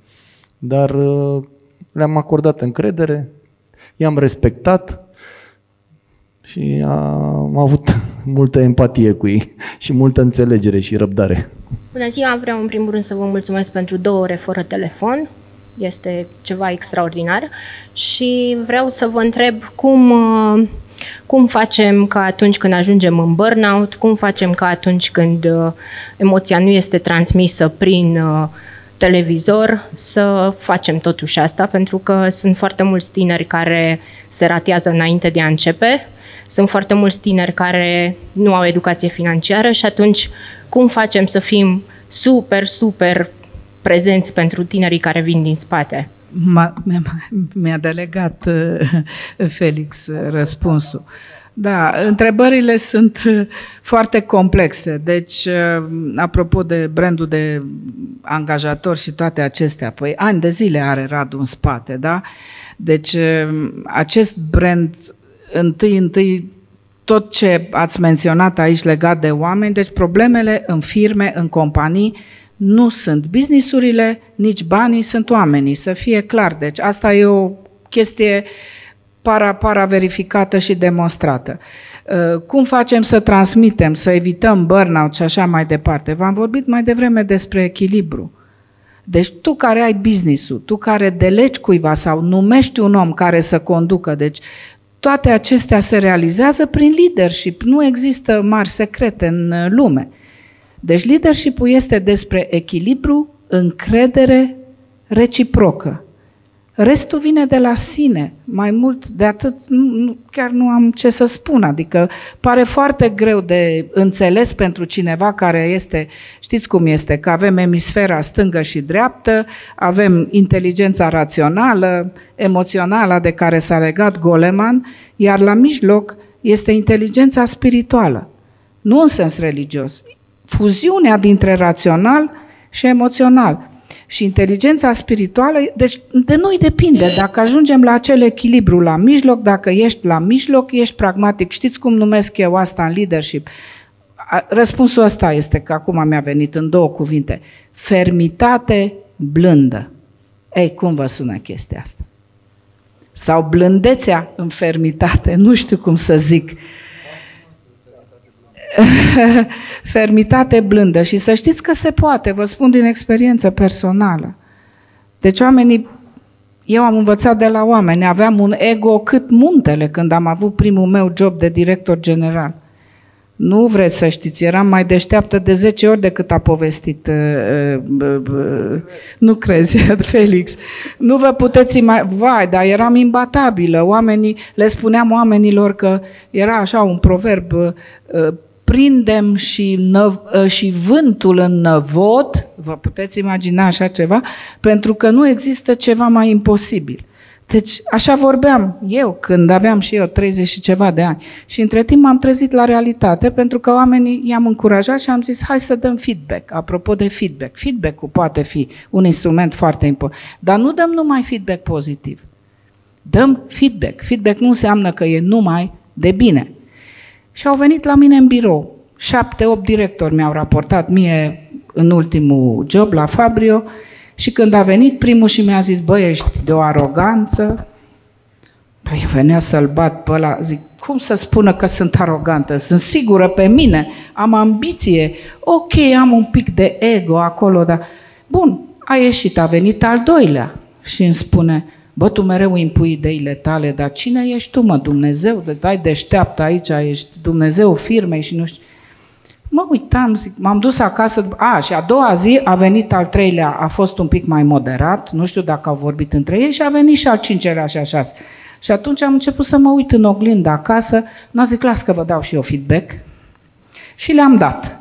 Dar uh, le-am acordat încredere, i-am respectat și am avut *laughs* multă empatie cu ei și multă înțelegere și răbdare. Bună ziua, vreau în primul rând să vă mulțumesc pentru două ore fără telefon. Este ceva extraordinar. Și vreau să vă întreb cum, uh, cum facem ca atunci când ajungem în burnout, cum facem ca atunci când uh, emoția nu este transmisă prin uh, televizor să facem totuși asta, pentru că sunt foarte mulți tineri care se ratează înainte de a începe, sunt foarte mulți tineri care nu au educație financiară și atunci cum facem să fim super, super prezenți pentru tinerii care vin din spate? mi-a, mi-a delegat uh, Felix uh, răspunsul. Da, întrebările sunt uh, foarte complexe. Deci, apropo de brandul de angajator și toate acestea, păi ani de zile are Radu în spate, da? Deci, acest brand, întâi, întâi, tot ce ați menționat aici legat de oameni, deci problemele în firme, în companii, nu sunt businessurile, nici banii, sunt oamenii, să fie clar. Deci asta e o chestie para-para verificată și demonstrată. Uh, cum facem să transmitem, să evităm burnout și așa mai departe? V-am vorbit mai devreme despre echilibru. Deci tu care ai business-ul, tu care delegi cuiva sau numești un om care să conducă, deci toate acestea se realizează prin leadership. Nu există mari secrete în lume. Deci leadership este despre echilibru, încredere reciprocă. Restul vine de la sine. Mai mult de atât, nu, nu, chiar nu am ce să spun. Adică pare foarte greu de înțeles pentru cineva care este, știți cum este, că avem emisfera stângă și dreaptă, avem inteligența rațională, emoțională de care s-a legat Goleman, iar la mijloc este inteligența spirituală. Nu în sens religios, fuziunea dintre rațional și emoțional. Și inteligența spirituală, deci de noi depinde. Dacă ajungem la acel echilibru la mijloc, dacă ești la mijloc, ești pragmatic. Știți cum numesc eu asta în leadership? Răspunsul ăsta este că acum mi-a venit în două cuvinte. Fermitate blândă. Ei, cum vă sună chestia asta? Sau blândețea în fermitate, nu știu cum să zic. Uh, *laughs* fermitate blândă și să știți că se poate, vă spun din experiență personală. Deci oamenii, eu am învățat de la oameni, aveam un ego cât muntele când am avut primul meu job de director general. Nu vreți să știți, eram mai deșteaptă de 10 ori decât a povestit. Uh, uh, uh, nu crezi, *laughs* Felix. Nu vă puteți mai... Vai, dar eram imbatabilă. Oamenii, le spuneam oamenilor că era așa un proverb, uh, prindem și, năv, uh, și vântul în năvod, vă puteți imagina așa ceva, pentru că nu există ceva mai imposibil. Deci așa vorbeam eu când aveam și eu 30 și ceva de ani. Și între timp m-am trezit la realitate pentru că oamenii i-am încurajat și am zis hai să dăm feedback. Apropo de feedback, feedback-ul poate fi un instrument foarte important. Dar nu dăm numai feedback pozitiv. Dăm feedback. Feedback nu înseamnă că e numai de bine. Și au venit la mine în birou. Șapte, opt directori mi-au raportat mie în ultimul job la Fabrio și când a venit primul și mi-a zis, băi, ești de o aroganță, Păi venea să-l bat pe ăla, zic, cum să spună că sunt arogantă? Sunt sigură pe mine, am ambiție, ok, am un pic de ego acolo, dar... Bun, a ieșit, a venit al doilea și îmi spune, bă, tu mereu impui ideile tale, dar cine ești tu, mă, Dumnezeu? De dai deșteaptă aici, ești Dumnezeu firmei și nu știu. Mă uitam, zic, m-am dus acasă, a, și a doua zi a venit al treilea, a fost un pic mai moderat, nu știu dacă au vorbit între ei, și a venit și al cincelea și a șase. Și atunci am început să mă uit în oglindă acasă, n-a zic, las că vă dau și eu feedback. Și le-am dat.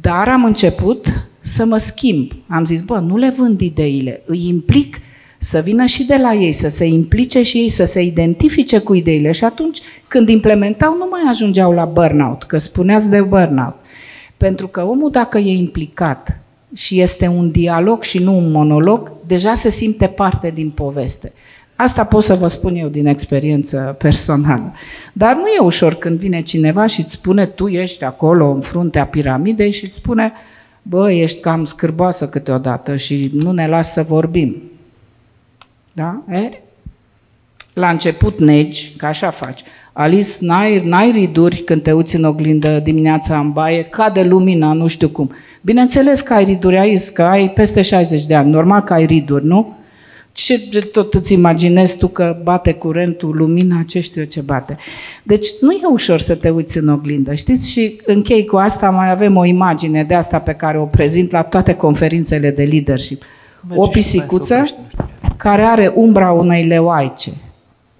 Dar am început să mă schimb. Am zis, bă, nu le vând ideile, îi implic să vină și de la ei, să se implice și ei, să se identifice cu ideile și atunci când implementau nu mai ajungeau la burnout, că spuneați de burnout. Pentru că omul dacă e implicat și este un dialog și nu un monolog, deja se simte parte din poveste. Asta pot să vă spun eu din experiență personală. Dar nu e ușor când vine cineva și îți spune, tu ești acolo în fruntea piramidei și îți spune, bă, ești cam scârboasă câteodată și nu ne lasă să vorbim. Da? E? La început negi, că așa faci. Alice, n-ai, n-ai riduri când te uiți în oglindă dimineața în baie, cade lumina, nu știu cum. Bineînțeles că ai riduri aici, că ai peste 60 de ani, normal că ai riduri, nu? Ce tot îți imaginezi tu că bate curentul, lumina, ce știu eu ce bate. Deci nu e ușor să te uiți în oglindă, știți? Și închei cu asta, mai avem o imagine de asta pe care o prezint la toate conferințele de leadership. O pisicuță care are umbra unei leoaice.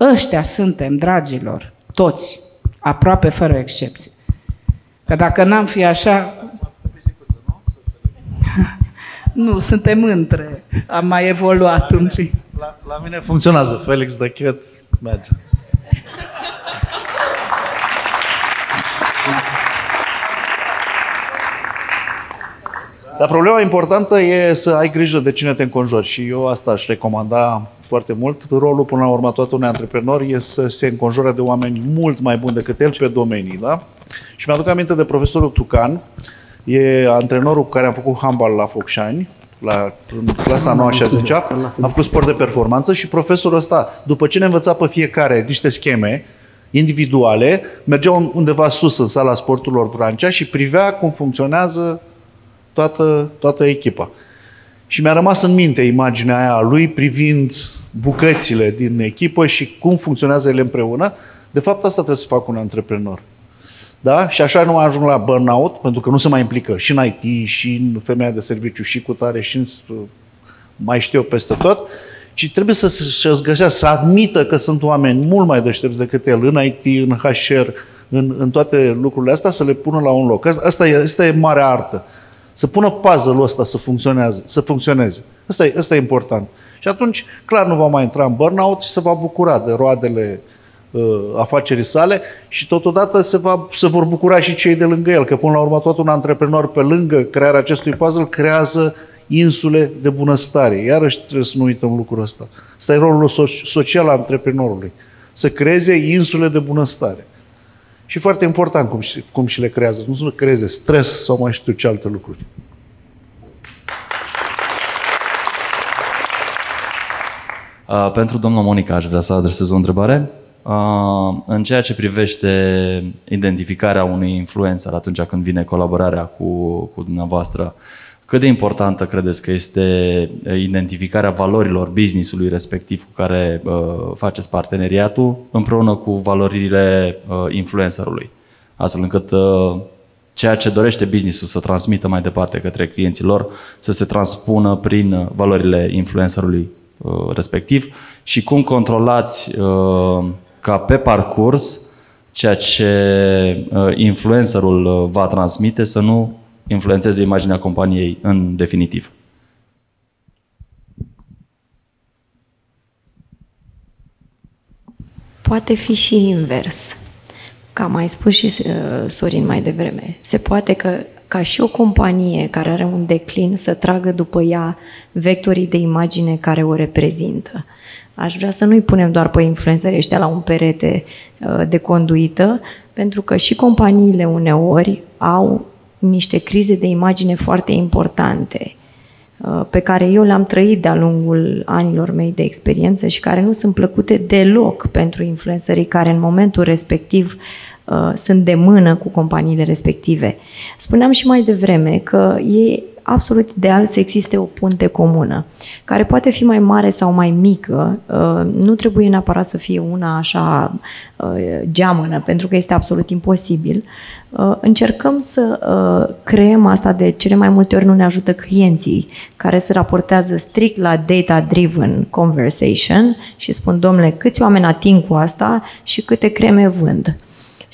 Ăștia suntem, dragilor, toți, aproape fără excepție. Că dacă n-am fi așa... *laughs* nu, suntem între. Am mai evoluat un pic. La, la mine funcționează. Felix de Chet merge. Dar problema importantă e să ai grijă de cine te înconjori și eu asta aș recomanda foarte mult. Rolul, până la urmă, tot unui antreprenor e să se înconjoare de oameni mult mai buni decât el pe domenii, da? Și mi-aduc aminte de profesorul Tucan, e antrenorul cu care am făcut handball la Focșani, la în clasa 9 și a 10 am făcut sport de performanță și profesorul ăsta, după ce ne învăța pe fiecare niște scheme individuale, mergea undeva sus în sala sporturilor Vrancea și privea cum funcționează toată, toată echipa. Și mi-a rămas în minte imaginea aia a lui privind bucățile din echipă și cum funcționează ele împreună. De fapt, asta trebuie să facă un antreprenor. Da? Și așa nu ajung la burnout, pentru că nu se mai implică și în IT, și în femeia de serviciu, și cu tare, și în, mai știu eu peste tot, ci trebuie să se găsească, să admită că sunt oameni mult mai deștepți decât el în IT, în HR, în, în toate lucrurile astea, să le pună la un loc. Asta e, asta e mare artă să pună puzzle-ul ăsta să funcționeze. Să funcționeze. Asta, e, asta e important. Și atunci, clar, nu va mai intra în burnout și se va bucura de roadele uh, afacerii sale și totodată se, va, se vor bucura și cei de lângă el, că până la urmă tot un antreprenor pe lângă crearea acestui puzzle creează insule de bunăstare. Iarăși trebuie să nu uităm lucrul ăsta. Asta e rolul social al antreprenorului. Să creeze insule de bunăstare. Și foarte important cum și, cum și le creează. Nu să creeze stres sau mai știu ce alte lucruri. Uh, pentru domnul Monica aș vrea să adresez o întrebare. Uh, în ceea ce privește identificarea unui influencer atunci când vine colaborarea cu, cu dumneavoastră, cât de importantă credeți că este identificarea valorilor businessului respectiv cu care uh, faceți parteneriatul împreună cu valorile uh, influencerului? Astfel încât uh, ceea ce dorește businessul să transmită mai departe către clienții lor să se transpună prin valorile influencerului uh, respectiv și cum controlați uh, ca pe parcurs ceea ce uh, influencerul uh, va transmite să nu influențeze imaginea companiei în definitiv. Poate fi și invers. Ca mai spus și uh, Sorin mai devreme, se poate că ca și o companie care are un declin să tragă după ea vectorii de imagine care o reprezintă. Aș vrea să nu-i punem doar pe influențări ăștia la un perete uh, de conduită, pentru că și companiile uneori au niște crize de imagine foarte importante uh, pe care eu le-am trăit de-a lungul anilor mei de experiență și care nu sunt plăcute deloc pentru influențării care în momentul respectiv uh, sunt de mână cu companiile respective. Spuneam și mai devreme că e absolut ideal să existe o punte comună, care poate fi mai mare sau mai mică, uh, nu trebuie neapărat să fie una așa uh, geamănă, pentru că este absolut imposibil. Uh, încercăm să creăm asta de cele mai multe ori nu ne ajută clienții, care se raportează strict la data-driven conversation și spun, domnule, câți oameni ating cu asta și câte creme vând.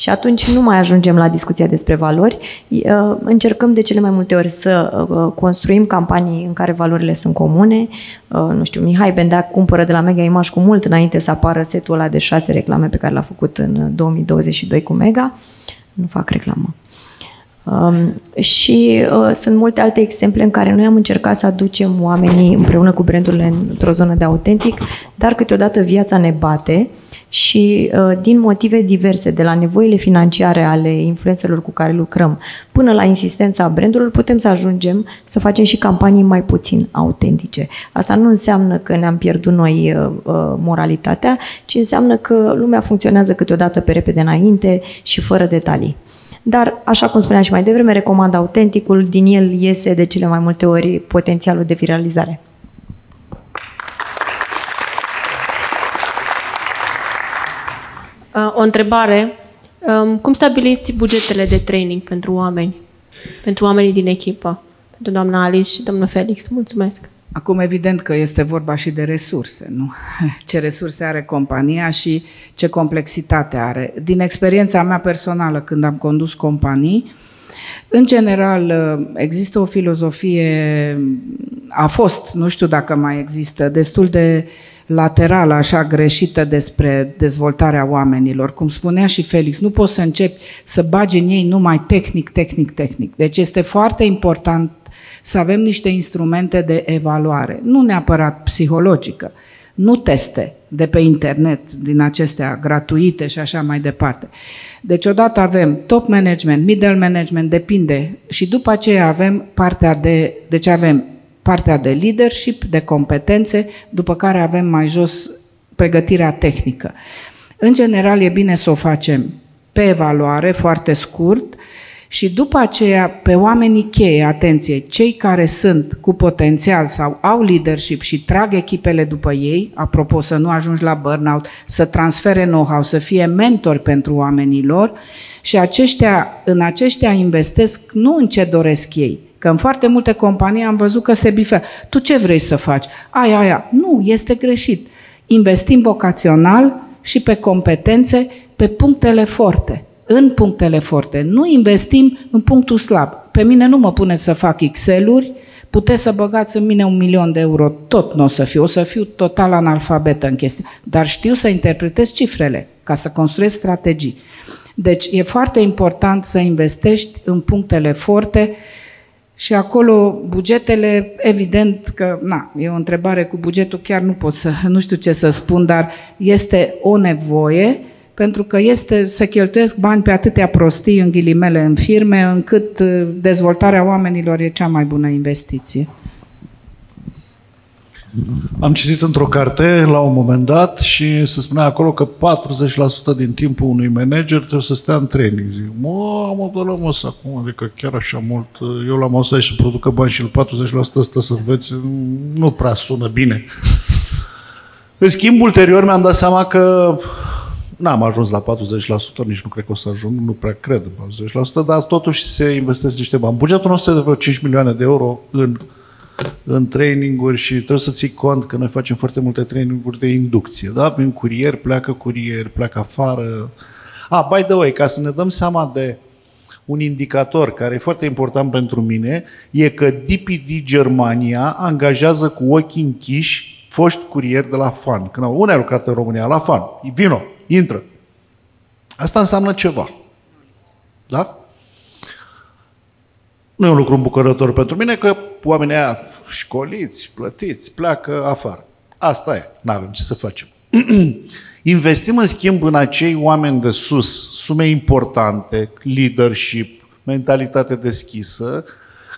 Și atunci nu mai ajungem la discuția despre valori. Uh, încercăm de cele mai multe ori să uh, construim campanii în care valorile sunt comune. Uh, nu știu, Mihai Bendea cumpără de la Mega Image cu mult înainte să apară setul ăla de șase reclame pe care l-a făcut în 2022 cu Mega. Nu fac reclamă. Um, și uh, sunt multe alte exemple în care noi am încercat să aducem oamenii împreună cu brandurile într-o zonă de autentic, dar câteodată viața ne bate și uh, din motive diverse, de la nevoile financiare ale influențelor cu care lucrăm, până la insistența brandurilor, putem să ajungem să facem și campanii mai puțin autentice. Asta nu înseamnă că ne-am pierdut noi uh, uh moralitatea, ci înseamnă că lumea funcționează câteodată pe repede înainte și fără detalii. Dar, așa cum spuneam și mai devreme, recomand autenticul, din el iese de cele mai multe ori potențialul de viralizare. O întrebare. Um, cum stabiliți bugetele de training pentru oameni? Pentru oamenii din echipă? Pentru doamna Alice și domnul Felix. Mulțumesc. Acum, evident că este vorba și de resurse, nu? *laughs* Ce resurse are compania și ce complexitate are. Din experiența mea personală, când am condus companii, în general, există o filozofie, a fost, nu știu dacă mai există, destul de laterală, așa greșită despre dezvoltarea oamenilor. Cum spunea și Felix, nu poți să începi să bagi în ei numai tehnic, tehnic, tehnic. Deci este foarte important să avem niște instrumente de evaluare, nu neapărat psihologică, nu teste de pe internet, din acestea gratuite și așa mai departe. Deci odată avem top management, middle management, depinde, și după aceea avem partea de, deci avem partea de leadership, de competențe, după care avem mai jos pregătirea tehnică. În general e bine să o facem pe evaluare, foarte scurt, și după aceea pe oamenii cheie, atenție, cei care sunt cu potențial sau au leadership și trag echipele după ei, apropo să nu ajungi la burnout, să transfere know-how, să fie mentori pentru oamenii lor și aceștia, în aceștia investesc nu în ce doresc ei, Că în foarte multe companii am văzut că se bifea. Tu ce vrei să faci? Aia, aia. Nu, este greșit. Investim vocațional și pe competențe, pe punctele forte în punctele forte. Nu investim în punctul slab. Pe mine nu mă puneți să fac Excel-uri, puteți să băgați în mine un milion de euro, tot nu o să fiu, o să fiu total analfabetă în chestie, dar știu să interpretez cifrele ca să construiesc strategii. Deci e foarte important să investești în punctele forte și acolo bugetele, evident că, na, e o întrebare cu bugetul, chiar nu pot să, *laughs* nu știu ce să spun, dar este o nevoie, pentru că este, se cheltuiesc bani pe atâtea prostii în ghilimele în firme, încât uh, dezvoltarea oamenilor e cea mai bună investiție. Am citit într-o carte la un moment dat și se spunea acolo că 40% din timpul unui manager trebuie să stea în training. Zic, mă, mă, dă la măs acum, adică chiar așa mult. Eu la masă să producă bani și el 40% stă să înveți, nu prea sună bine. În schimb, ulterior mi-am dat seama că n-am ajuns la 40%, nici nu cred că o să ajung, nu prea cred în 40%, dar totuși se investesc niște bani. Bugetul nostru este de vreo 5 milioane de euro în în traininguri și trebuie să ții cont că noi facem foarte multe traininguri de inducție. Da? Vin curier, pleacă curier, pleacă afară. Ah, by the way, ca să ne dăm seama de un indicator care e foarte important pentru mine, e că DPD Germania angajează cu ochii închiși foști curieri de la FAN. Când unde ai lucrat în România? La FAN. Vino, intră. Asta înseamnă ceva. Da? Nu e un lucru îmbucurător pentru mine că oamenii aia școliți, plătiți, pleacă afară. Asta e, nu avem ce să facem. *clears throat* Investim în schimb în acei oameni de sus, sume importante, leadership, mentalitate deschisă,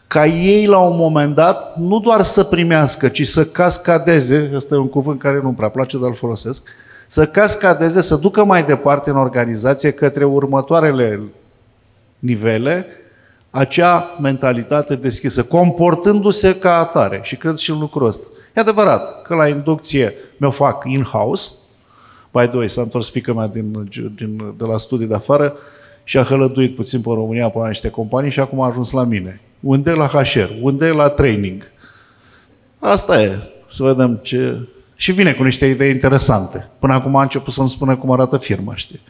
ca ei la un moment dat nu doar să primească, ci să cascadeze, ăsta e un cuvânt care nu-mi prea place, dar îl folosesc, să cascadeze, să ducă mai departe în organizație către următoarele nivele, acea mentalitate deschisă, comportându-se ca atare. Și cred și în lucrul ăsta. E adevărat că la inducție mi-o fac in-house, by the way, s-a întors fică mea din, din, de la studii de afară și a hălăduit puțin pe România pe niște companii și acum a ajuns la mine. Unde la HR, unde la training. Asta e. Să vedem ce... Și vine cu niște idei interesante. Până acum a început să-mi spună cum arată firma, știi?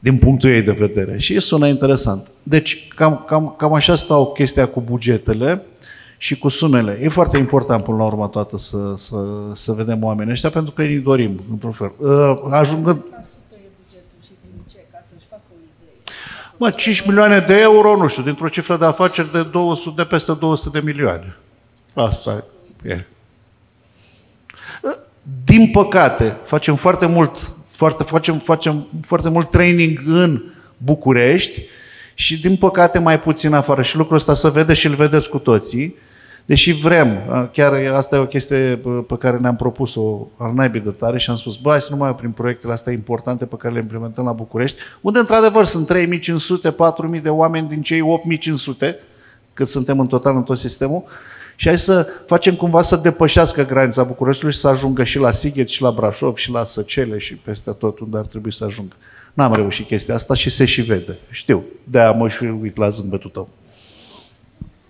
Din punctul ei de vedere. Și sună interesant. Deci, cam, cam, cam așa stau chestia cu bugetele și cu sumele. E foarte important până la urmă toată să, să, să vedem oamenii ăștia pentru că îi dorim, într-un fel. Uh, ajungând... Mă, 5 milioane de euro, nu știu, dintr-o cifră de afaceri de, 200, de peste 200 de milioane. Asta e. Din păcate, facem foarte mult foarte, facem, facem foarte mult training în București și din păcate mai puțin afară. Și lucrul ăsta se vede și îl vedeți cu toții. Deși vrem, chiar asta e o chestie pe care ne-am propus-o al naibii de tare și am spus, bă, hai să nu mai oprim proiectele astea importante pe care le implementăm la București, unde într-adevăr sunt 3500, 4000 de oameni din cei 8500, cât suntem în total în tot sistemul, și hai să facem cumva să depășească granița Bucureștiului și să ajungă și la Sighet, și la Brașov, și la Săcele, și peste tot unde ar trebui să ajungă. N-am reușit chestia asta și se și vede. Știu. De-aia mă și uit la zâmbetul tău.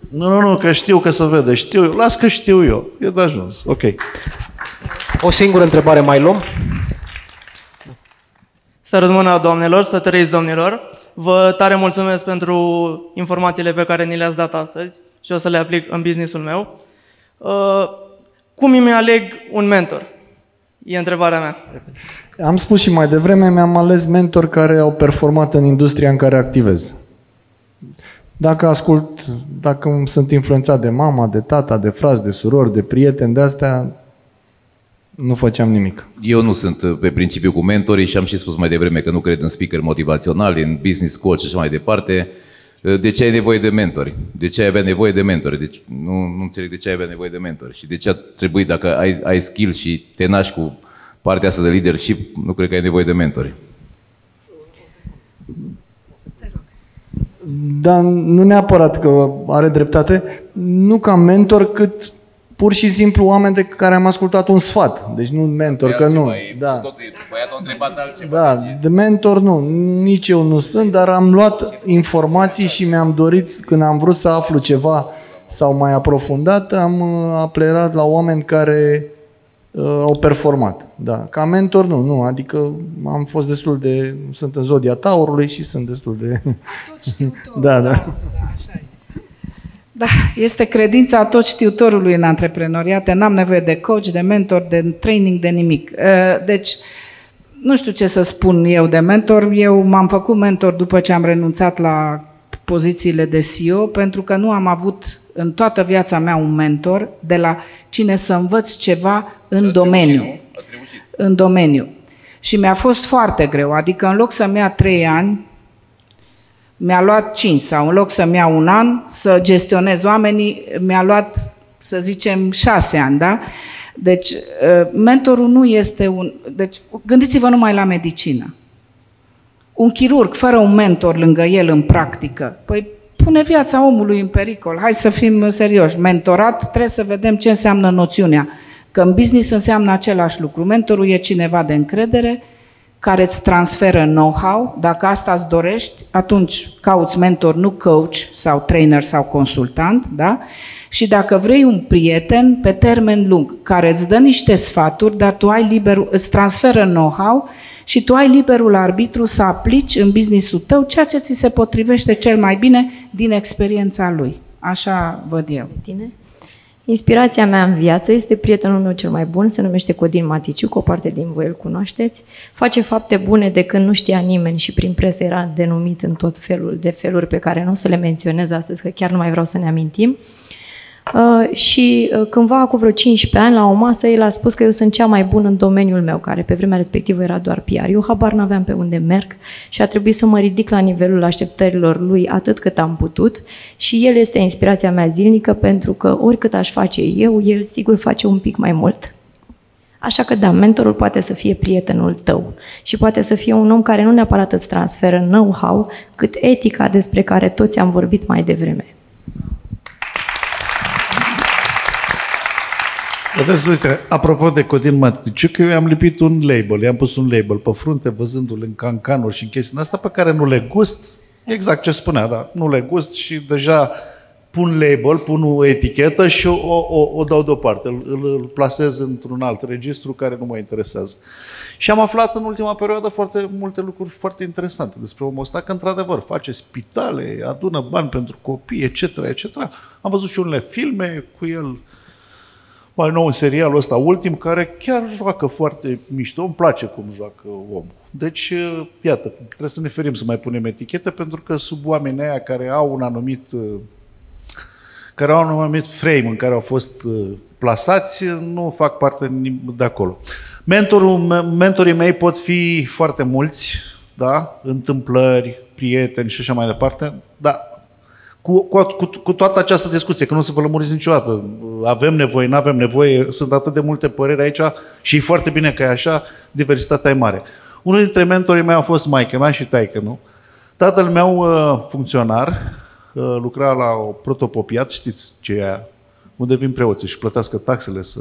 Nu, nu, nu, că știu că se vede. Știu eu. Las că știu eu. E de ajuns. Ok. O singură întrebare mai luăm. Să rămână, doamnelor, să trăiți, domnilor. Vă tare mulțumesc pentru informațiile pe care ni le-ați dat astăzi și o să le aplic în businessul meu. Uh, cum îmi aleg un mentor? E întrebarea mea. Am spus și mai devreme, mi-am ales mentori care au performat în industria în care activez. Dacă ascult, dacă sunt influențat de mama, de tata, de frați, de surori, de prieteni, de astea, nu făceam nimic. Eu nu sunt uh, pe principiu cu mentorii și am și spus mai devreme că nu cred în speaker motivaționali, în business coach și așa mai departe. Uh, de ce ai nevoie de mentori? De ce ai avea nevoie de mentori? Deci nu, nu înțeleg de ce ai avea nevoie de mentori. Și de ce ar trebui, dacă ai, ai skill și te naști cu partea asta de leadership, nu cred că ai nevoie de mentori. Dar nu neapărat că are dreptate, nu ca mentor, cât pur și simplu oameni de care am ascultat un sfat. Deci nu mentor, că nu. Da. Da, de mentor nu, nici eu nu sunt, dar am luat informații și mi-am dorit, când am vrut să aflu ceva sau mai aprofundat, am uh, aplerat la oameni care uh, au performat. Da. Ca mentor nu, nu, adică am fost destul de, sunt în zodia taurului și sunt destul de... *laughs* da, da. da așa e. Da, este credința tot știutorului în antreprenoriate. N-am nevoie de coach, de mentor, de training, de nimic. Uh, deci, nu știu ce să spun eu de mentor. Eu m-am făcut mentor după ce am renunțat la pozițiile de CEO, pentru că nu am avut în toată viața mea un mentor de la cine să învăț ceva în domeniu. În domeniu. Și mi-a fost foarte greu. Adică în loc să-mi ia trei ani, mi-a luat 5 sau în loc să-mi ia un an să gestionez oamenii, mi-a luat să zicem, șase ani, da? Deci, uh, mentorul nu este un... Deci, gândiți-vă numai la medicină. Un chirurg fără un mentor lângă el în practică, păi pune viața omului în pericol. Hai să fim serioși. Mentorat, trebuie să vedem ce înseamnă noțiunea. Că în business înseamnă același lucru. Mentorul e cineva de încredere, care îți transferă know-how. Dacă asta îți dorești, atunci cauți mentor, nu coach sau trainer sau consultant, da? Și dacă vrei un prieten pe termen lung, care îți dă niște sfaturi, dar tu ai liber, îți transferă know-how și tu ai liberul arbitru să aplici în businessul tău ceea ce ți se potrivește cel mai bine din experiența lui. Așa văd eu. Tine? Inspirația mea în viață este prietenul meu cel mai bun, se numește Codin Maticiu, cu o parte din voi îl cunoașteți. Face fapte bune de când nu știa nimeni și prin presă era denumit în tot felul de feluri pe care nu o să le menționez astăzi, că chiar nu mai vreau să ne amintim. Uh, și uh, cândva, cu vreo 15 ani, la o masă, el a spus că eu sunt cea mai bună în domeniul meu, care pe vremea respectivă era doar PR. Eu habar n-aveam pe unde merg și a trebuit să mă ridic la nivelul așteptărilor lui atât cât am putut și el este inspirația mea zilnică pentru că oricât aș face eu, el sigur face un pic mai mult. Așa că da, mentorul poate să fie prietenul tău și poate să fie un om care nu neapărat îți transferă know-how, cât etica despre care toți am vorbit mai devreme. Vedeți, uite, apropo de Codin Maticiuc, eu i-am lipit un label, i-am pus un label pe frunte, văzându-l în cancanuri și în chestiile astea pe care nu le gust, exact ce spunea, da, nu le gust și deja pun label, pun o etichetă și o, o, o dau deoparte, îl, îl plasez într-un alt registru care nu mă interesează. Și am aflat în ultima perioadă foarte multe lucruri foarte interesante despre omul ăsta, că într-adevăr face spitale, adună bani pentru copii, etc., etc. Am văzut și unele filme cu el, mai nou în serialul ăsta ultim, care chiar joacă foarte mișto, îmi place cum joacă omul. Deci, iată, trebuie să ne ferim să mai punem etichete, pentru că sub oamenii aia care au un anumit care au un anumit frame în care au fost plasați, nu fac parte de acolo. Mentorul, mentorii mei pot fi foarte mulți, da? întâmplări, prieteni și așa mai departe, dar cu, cu, cu, cu toată această discuție, că nu o să vă lămuriți niciodată. Avem nevoie, nu avem nevoie, sunt atât de multe păreri aici și e foarte bine că e așa, diversitatea e mare. Unul dintre mentorii mei a fost maică mea și taică, nu? Tatăl meu, uh, funcționar, uh, lucra la o protopopiat, știți ce e aia, unde vin preoții și plătească taxele să...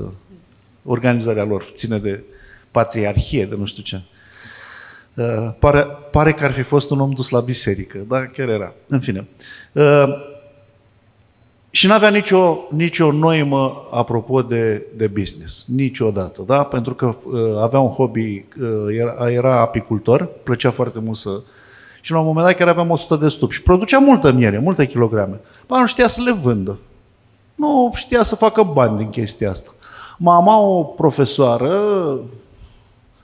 Organizarea lor ține de patriarhie, de nu știu ce. Uh, pare, pare că ar fi fost un om dus la biserică, dar chiar era. În fine. Uh, și nu avea nicio, nicio noimă apropo de, de business, niciodată, da? Pentru că uh, avea un hobby, uh, era, era apicultor, plăcea foarte mult să... Și la un moment dat chiar aveam 100 de stup și producea multă miere, multe kilograme. Ba, nu știa să le vândă. Nu știa să facă bani din chestia asta. Mama, o profesoară,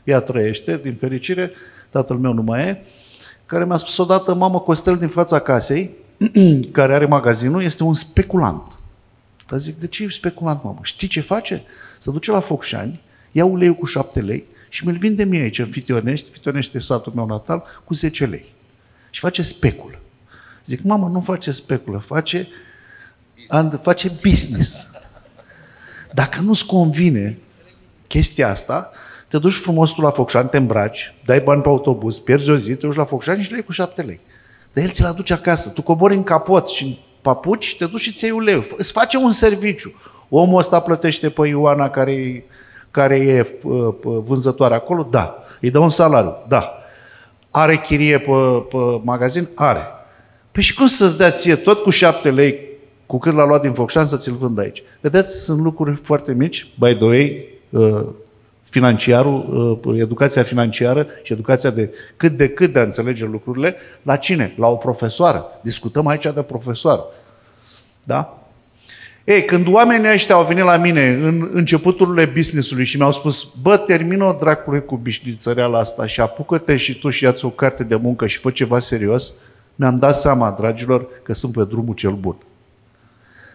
ea trăiește, din fericire, tatăl meu nu mai e, care mi-a spus odată, mamă, Costel din fața casei, *clears throat* care are magazinul, este un speculant. Dar zic, de ce e speculant, mamă? Știi ce face? Se duce la Focșani, ia uleiul cu șapte lei și mi-l vinde mie aici, în Fitionești, Fitionești e satul meu natal, cu 10 lei. Și face specul. Zic, mamă, nu face speculă, face, face business. Dacă nu-ți convine chestia asta, te duci frumos tu la Focșani, te îmbraci, dai bani pe autobuz, pierzi o zi, te duci la Focșani și le cu șapte lei. Dar el ți-l aduce acasă. Tu cobori în capot și în papuci, te duci și ți iei uleu. Îți face un serviciu. Omul ăsta plătește pe Ioana care e, care e uh, vânzătoare acolo? Da. Îi dă un salariu? Da. Are chirie pe, pe magazin? Are. Păi și cum să-ți dea ție tot cu șapte lei cu cât l-a luat din Focșani să ți-l vând aici? Vedeți, sunt lucruri foarte mici, by the way, uh, financiarul, uh, educația financiară și educația de cât de cât de a înțelege lucrurile, la cine? La o profesoară. Discutăm aici de profesoară. Da? Ei, când oamenii ăștia au venit la mine în începuturile business-ului și mi-au spus, bă, termină dracule cu bișnițăreala asta și apucă-te și tu și ia o carte de muncă și fă ceva serios, mi-am dat seama, dragilor, că sunt pe drumul cel bun.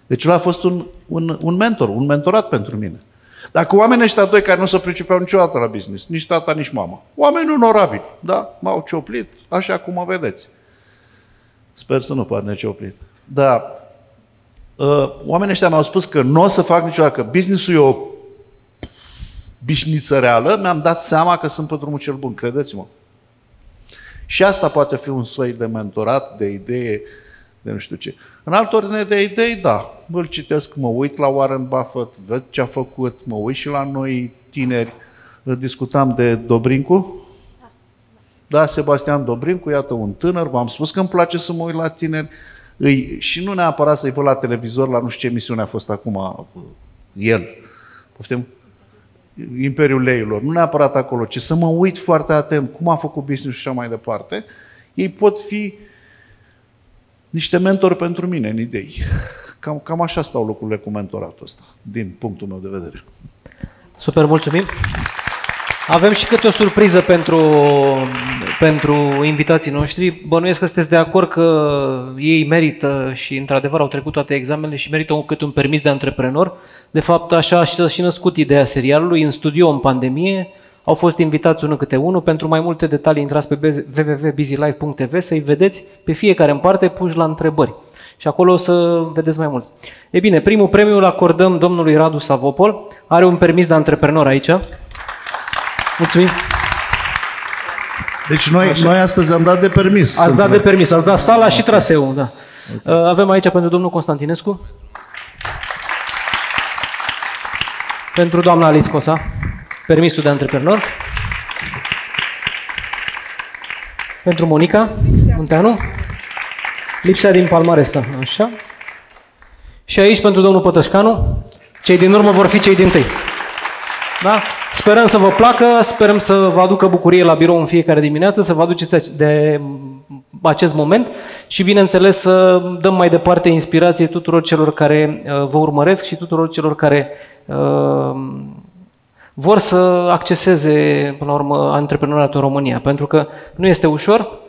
Deci el a fost un, un, un mentor, un mentorat pentru mine. Dacă oamenii ăștia doi care nu se pricepeau niciodată la business, nici tata, nici mama, oameni onorabili, da, m-au cioplit, așa cum mă vedeți. Sper să nu par necioplit. Da, Uh, oamenii ăștia mi-au spus că nu o să fac niciodată, că business-ul e o bișniță reală, mi-am dat seama că sunt pe drumul cel bun, credeți-mă. Și asta poate fi un soi de mentorat, de idee, de nu știu ce. În altă ordine de idei, da, îl citesc, mă uit la Warren Buffett, văd ce a făcut, mă uit și la noi tineri. Discutam de Dobrincu, da, Sebastian Dobrincu, iată un tânăr, v-am spus că îmi place să mă uit la tineri, îi, și nu neapărat să-i văd la televizor, la nu știu ce emisiune a fost acum el. Poftim? Imperiul Leilor. Nu neapărat acolo, ci să mă uit foarte atent cum a făcut business și așa mai departe. Ei pot fi niște mentori pentru mine în idei. Cam, cam așa stau lucrurile cu mentoratul ăsta, din punctul meu de vedere. Super, mulțumim! Avem și câte o surpriză pentru, pentru invitații noștri. Bănuiesc că sunteți de acord că ei merită și într-adevăr au trecut toate examenele și merită un, câte un permis de antreprenor. De fapt, așa s-a și născut ideea serialului în studio în pandemie. Au fost invitați unul câte unul. Pentru mai multe detalii intrați pe www.busylife.tv să-i vedeți pe fiecare în parte puși la întrebări. Și acolo o să vedeți mai mult. E bine, primul premiu îl acordăm domnului Radu Savopol. Are un permis de antreprenor aici. Mulțumim! Deci noi, noi astăzi am dat de permis. Ați dat de permis, ați dat sala și traseul, da. Okay. Avem aici pentru domnul Constantinescu. Pentru doamna Alice Cosa, permisul de antreprenor. Pentru Monica Munteanu. Lipsea din palmaresta, așa. Și aici pentru domnul Pătășcanu. Cei din urmă vor fi cei din tâi. Da? Sperăm să vă placă, sperăm să vă aducă bucurie la birou în fiecare dimineață, să vă aduceți de acest moment și, bineînțeles, să dăm mai departe inspirație tuturor celor care uh, vă urmăresc și tuturor celor care uh, vor să acceseze, până la urmă, antreprenoriatul în România. Pentru că nu este ușor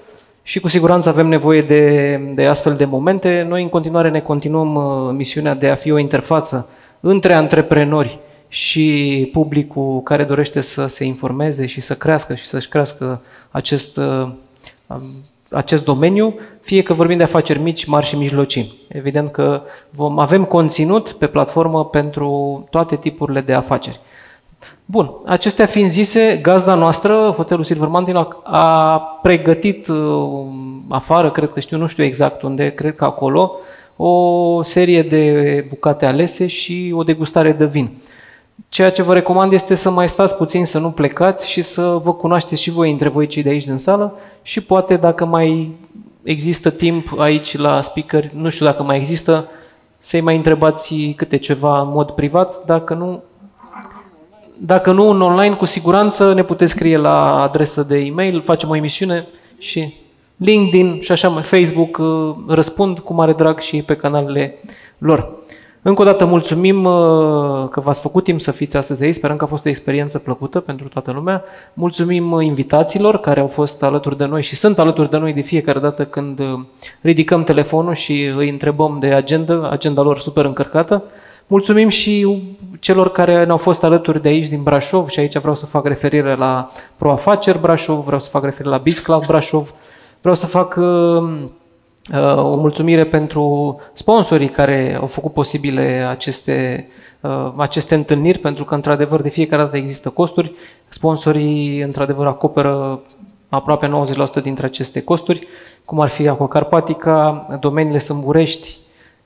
și cu siguranță avem nevoie de, de astfel de momente. Noi, în continuare, ne continuăm uh, misiunea de a fi o interfață între antreprenori și publicul care dorește să se informeze și să crească și să-și crească acest, uh, um, acest domeniu, fie că vorbim de afaceri mici, mari și mijlocii. Evident că vom, avem conținut pe platformă pentru toate tipurile de afaceri. Bun, acestea fiind zise, gazda noastră, Hotelul Silver Mountain, a, a pregătit uh, afară, cred că știu, nu știu exact unde, cred că acolo, o serie de bucate alese și o degustare de vin. Ceea ce vă recomand este să mai stați puțin, să nu plecați și să vă cunoașteți și voi între voi cei de aici din sală și poate dacă mai există timp aici la speaker, nu știu dacă mai există, să-i mai întrebați câte ceva în mod privat, dacă nu, dacă nu în online, cu siguranță ne puteți scrie la adresă de e-mail, facem o emisiune și LinkedIn și așa, Facebook, uh, răspund cu mare drag și pe canalele lor. Încă o dată mulțumim uh, că v-ați făcut timp să fiți astăzi aici. Sperăm că a fost o experiență plăcută pentru toată lumea. Mulțumim uh, invitațiilor care au fost alături de noi și sunt alături de noi de fiecare dată când uh, ridicăm telefonul și îi întrebăm de agenda, agenda lor super încărcată. Mulțumim și celor care ne-au fost alături de aici din Brașov și aici vreau să fac referire la Proafaceri Brașov, vreau să fac referire la Bisclav Brașov, vreau să fac Uh, o mulțumire pentru sponsorii care au făcut posibile aceste, uh, aceste întâlniri, pentru că, într-adevăr, de fiecare dată există costuri. Sponsorii, într-adevăr, acoperă aproape 90% dintre aceste costuri, cum ar fi Aqua Carpatica, domeniile Sâmburești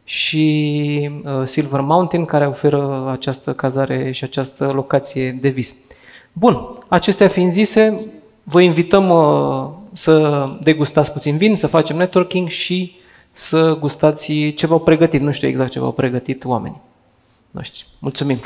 și uh, Silver Mountain, care oferă această cazare și această locație de vis. Bun, acestea fiind zise, vă invităm să degustați puțin vin, să facem networking și să gustați ce v-au pregătit. Nu știu exact ce v-au pregătit oamenii noștri. Mulțumim!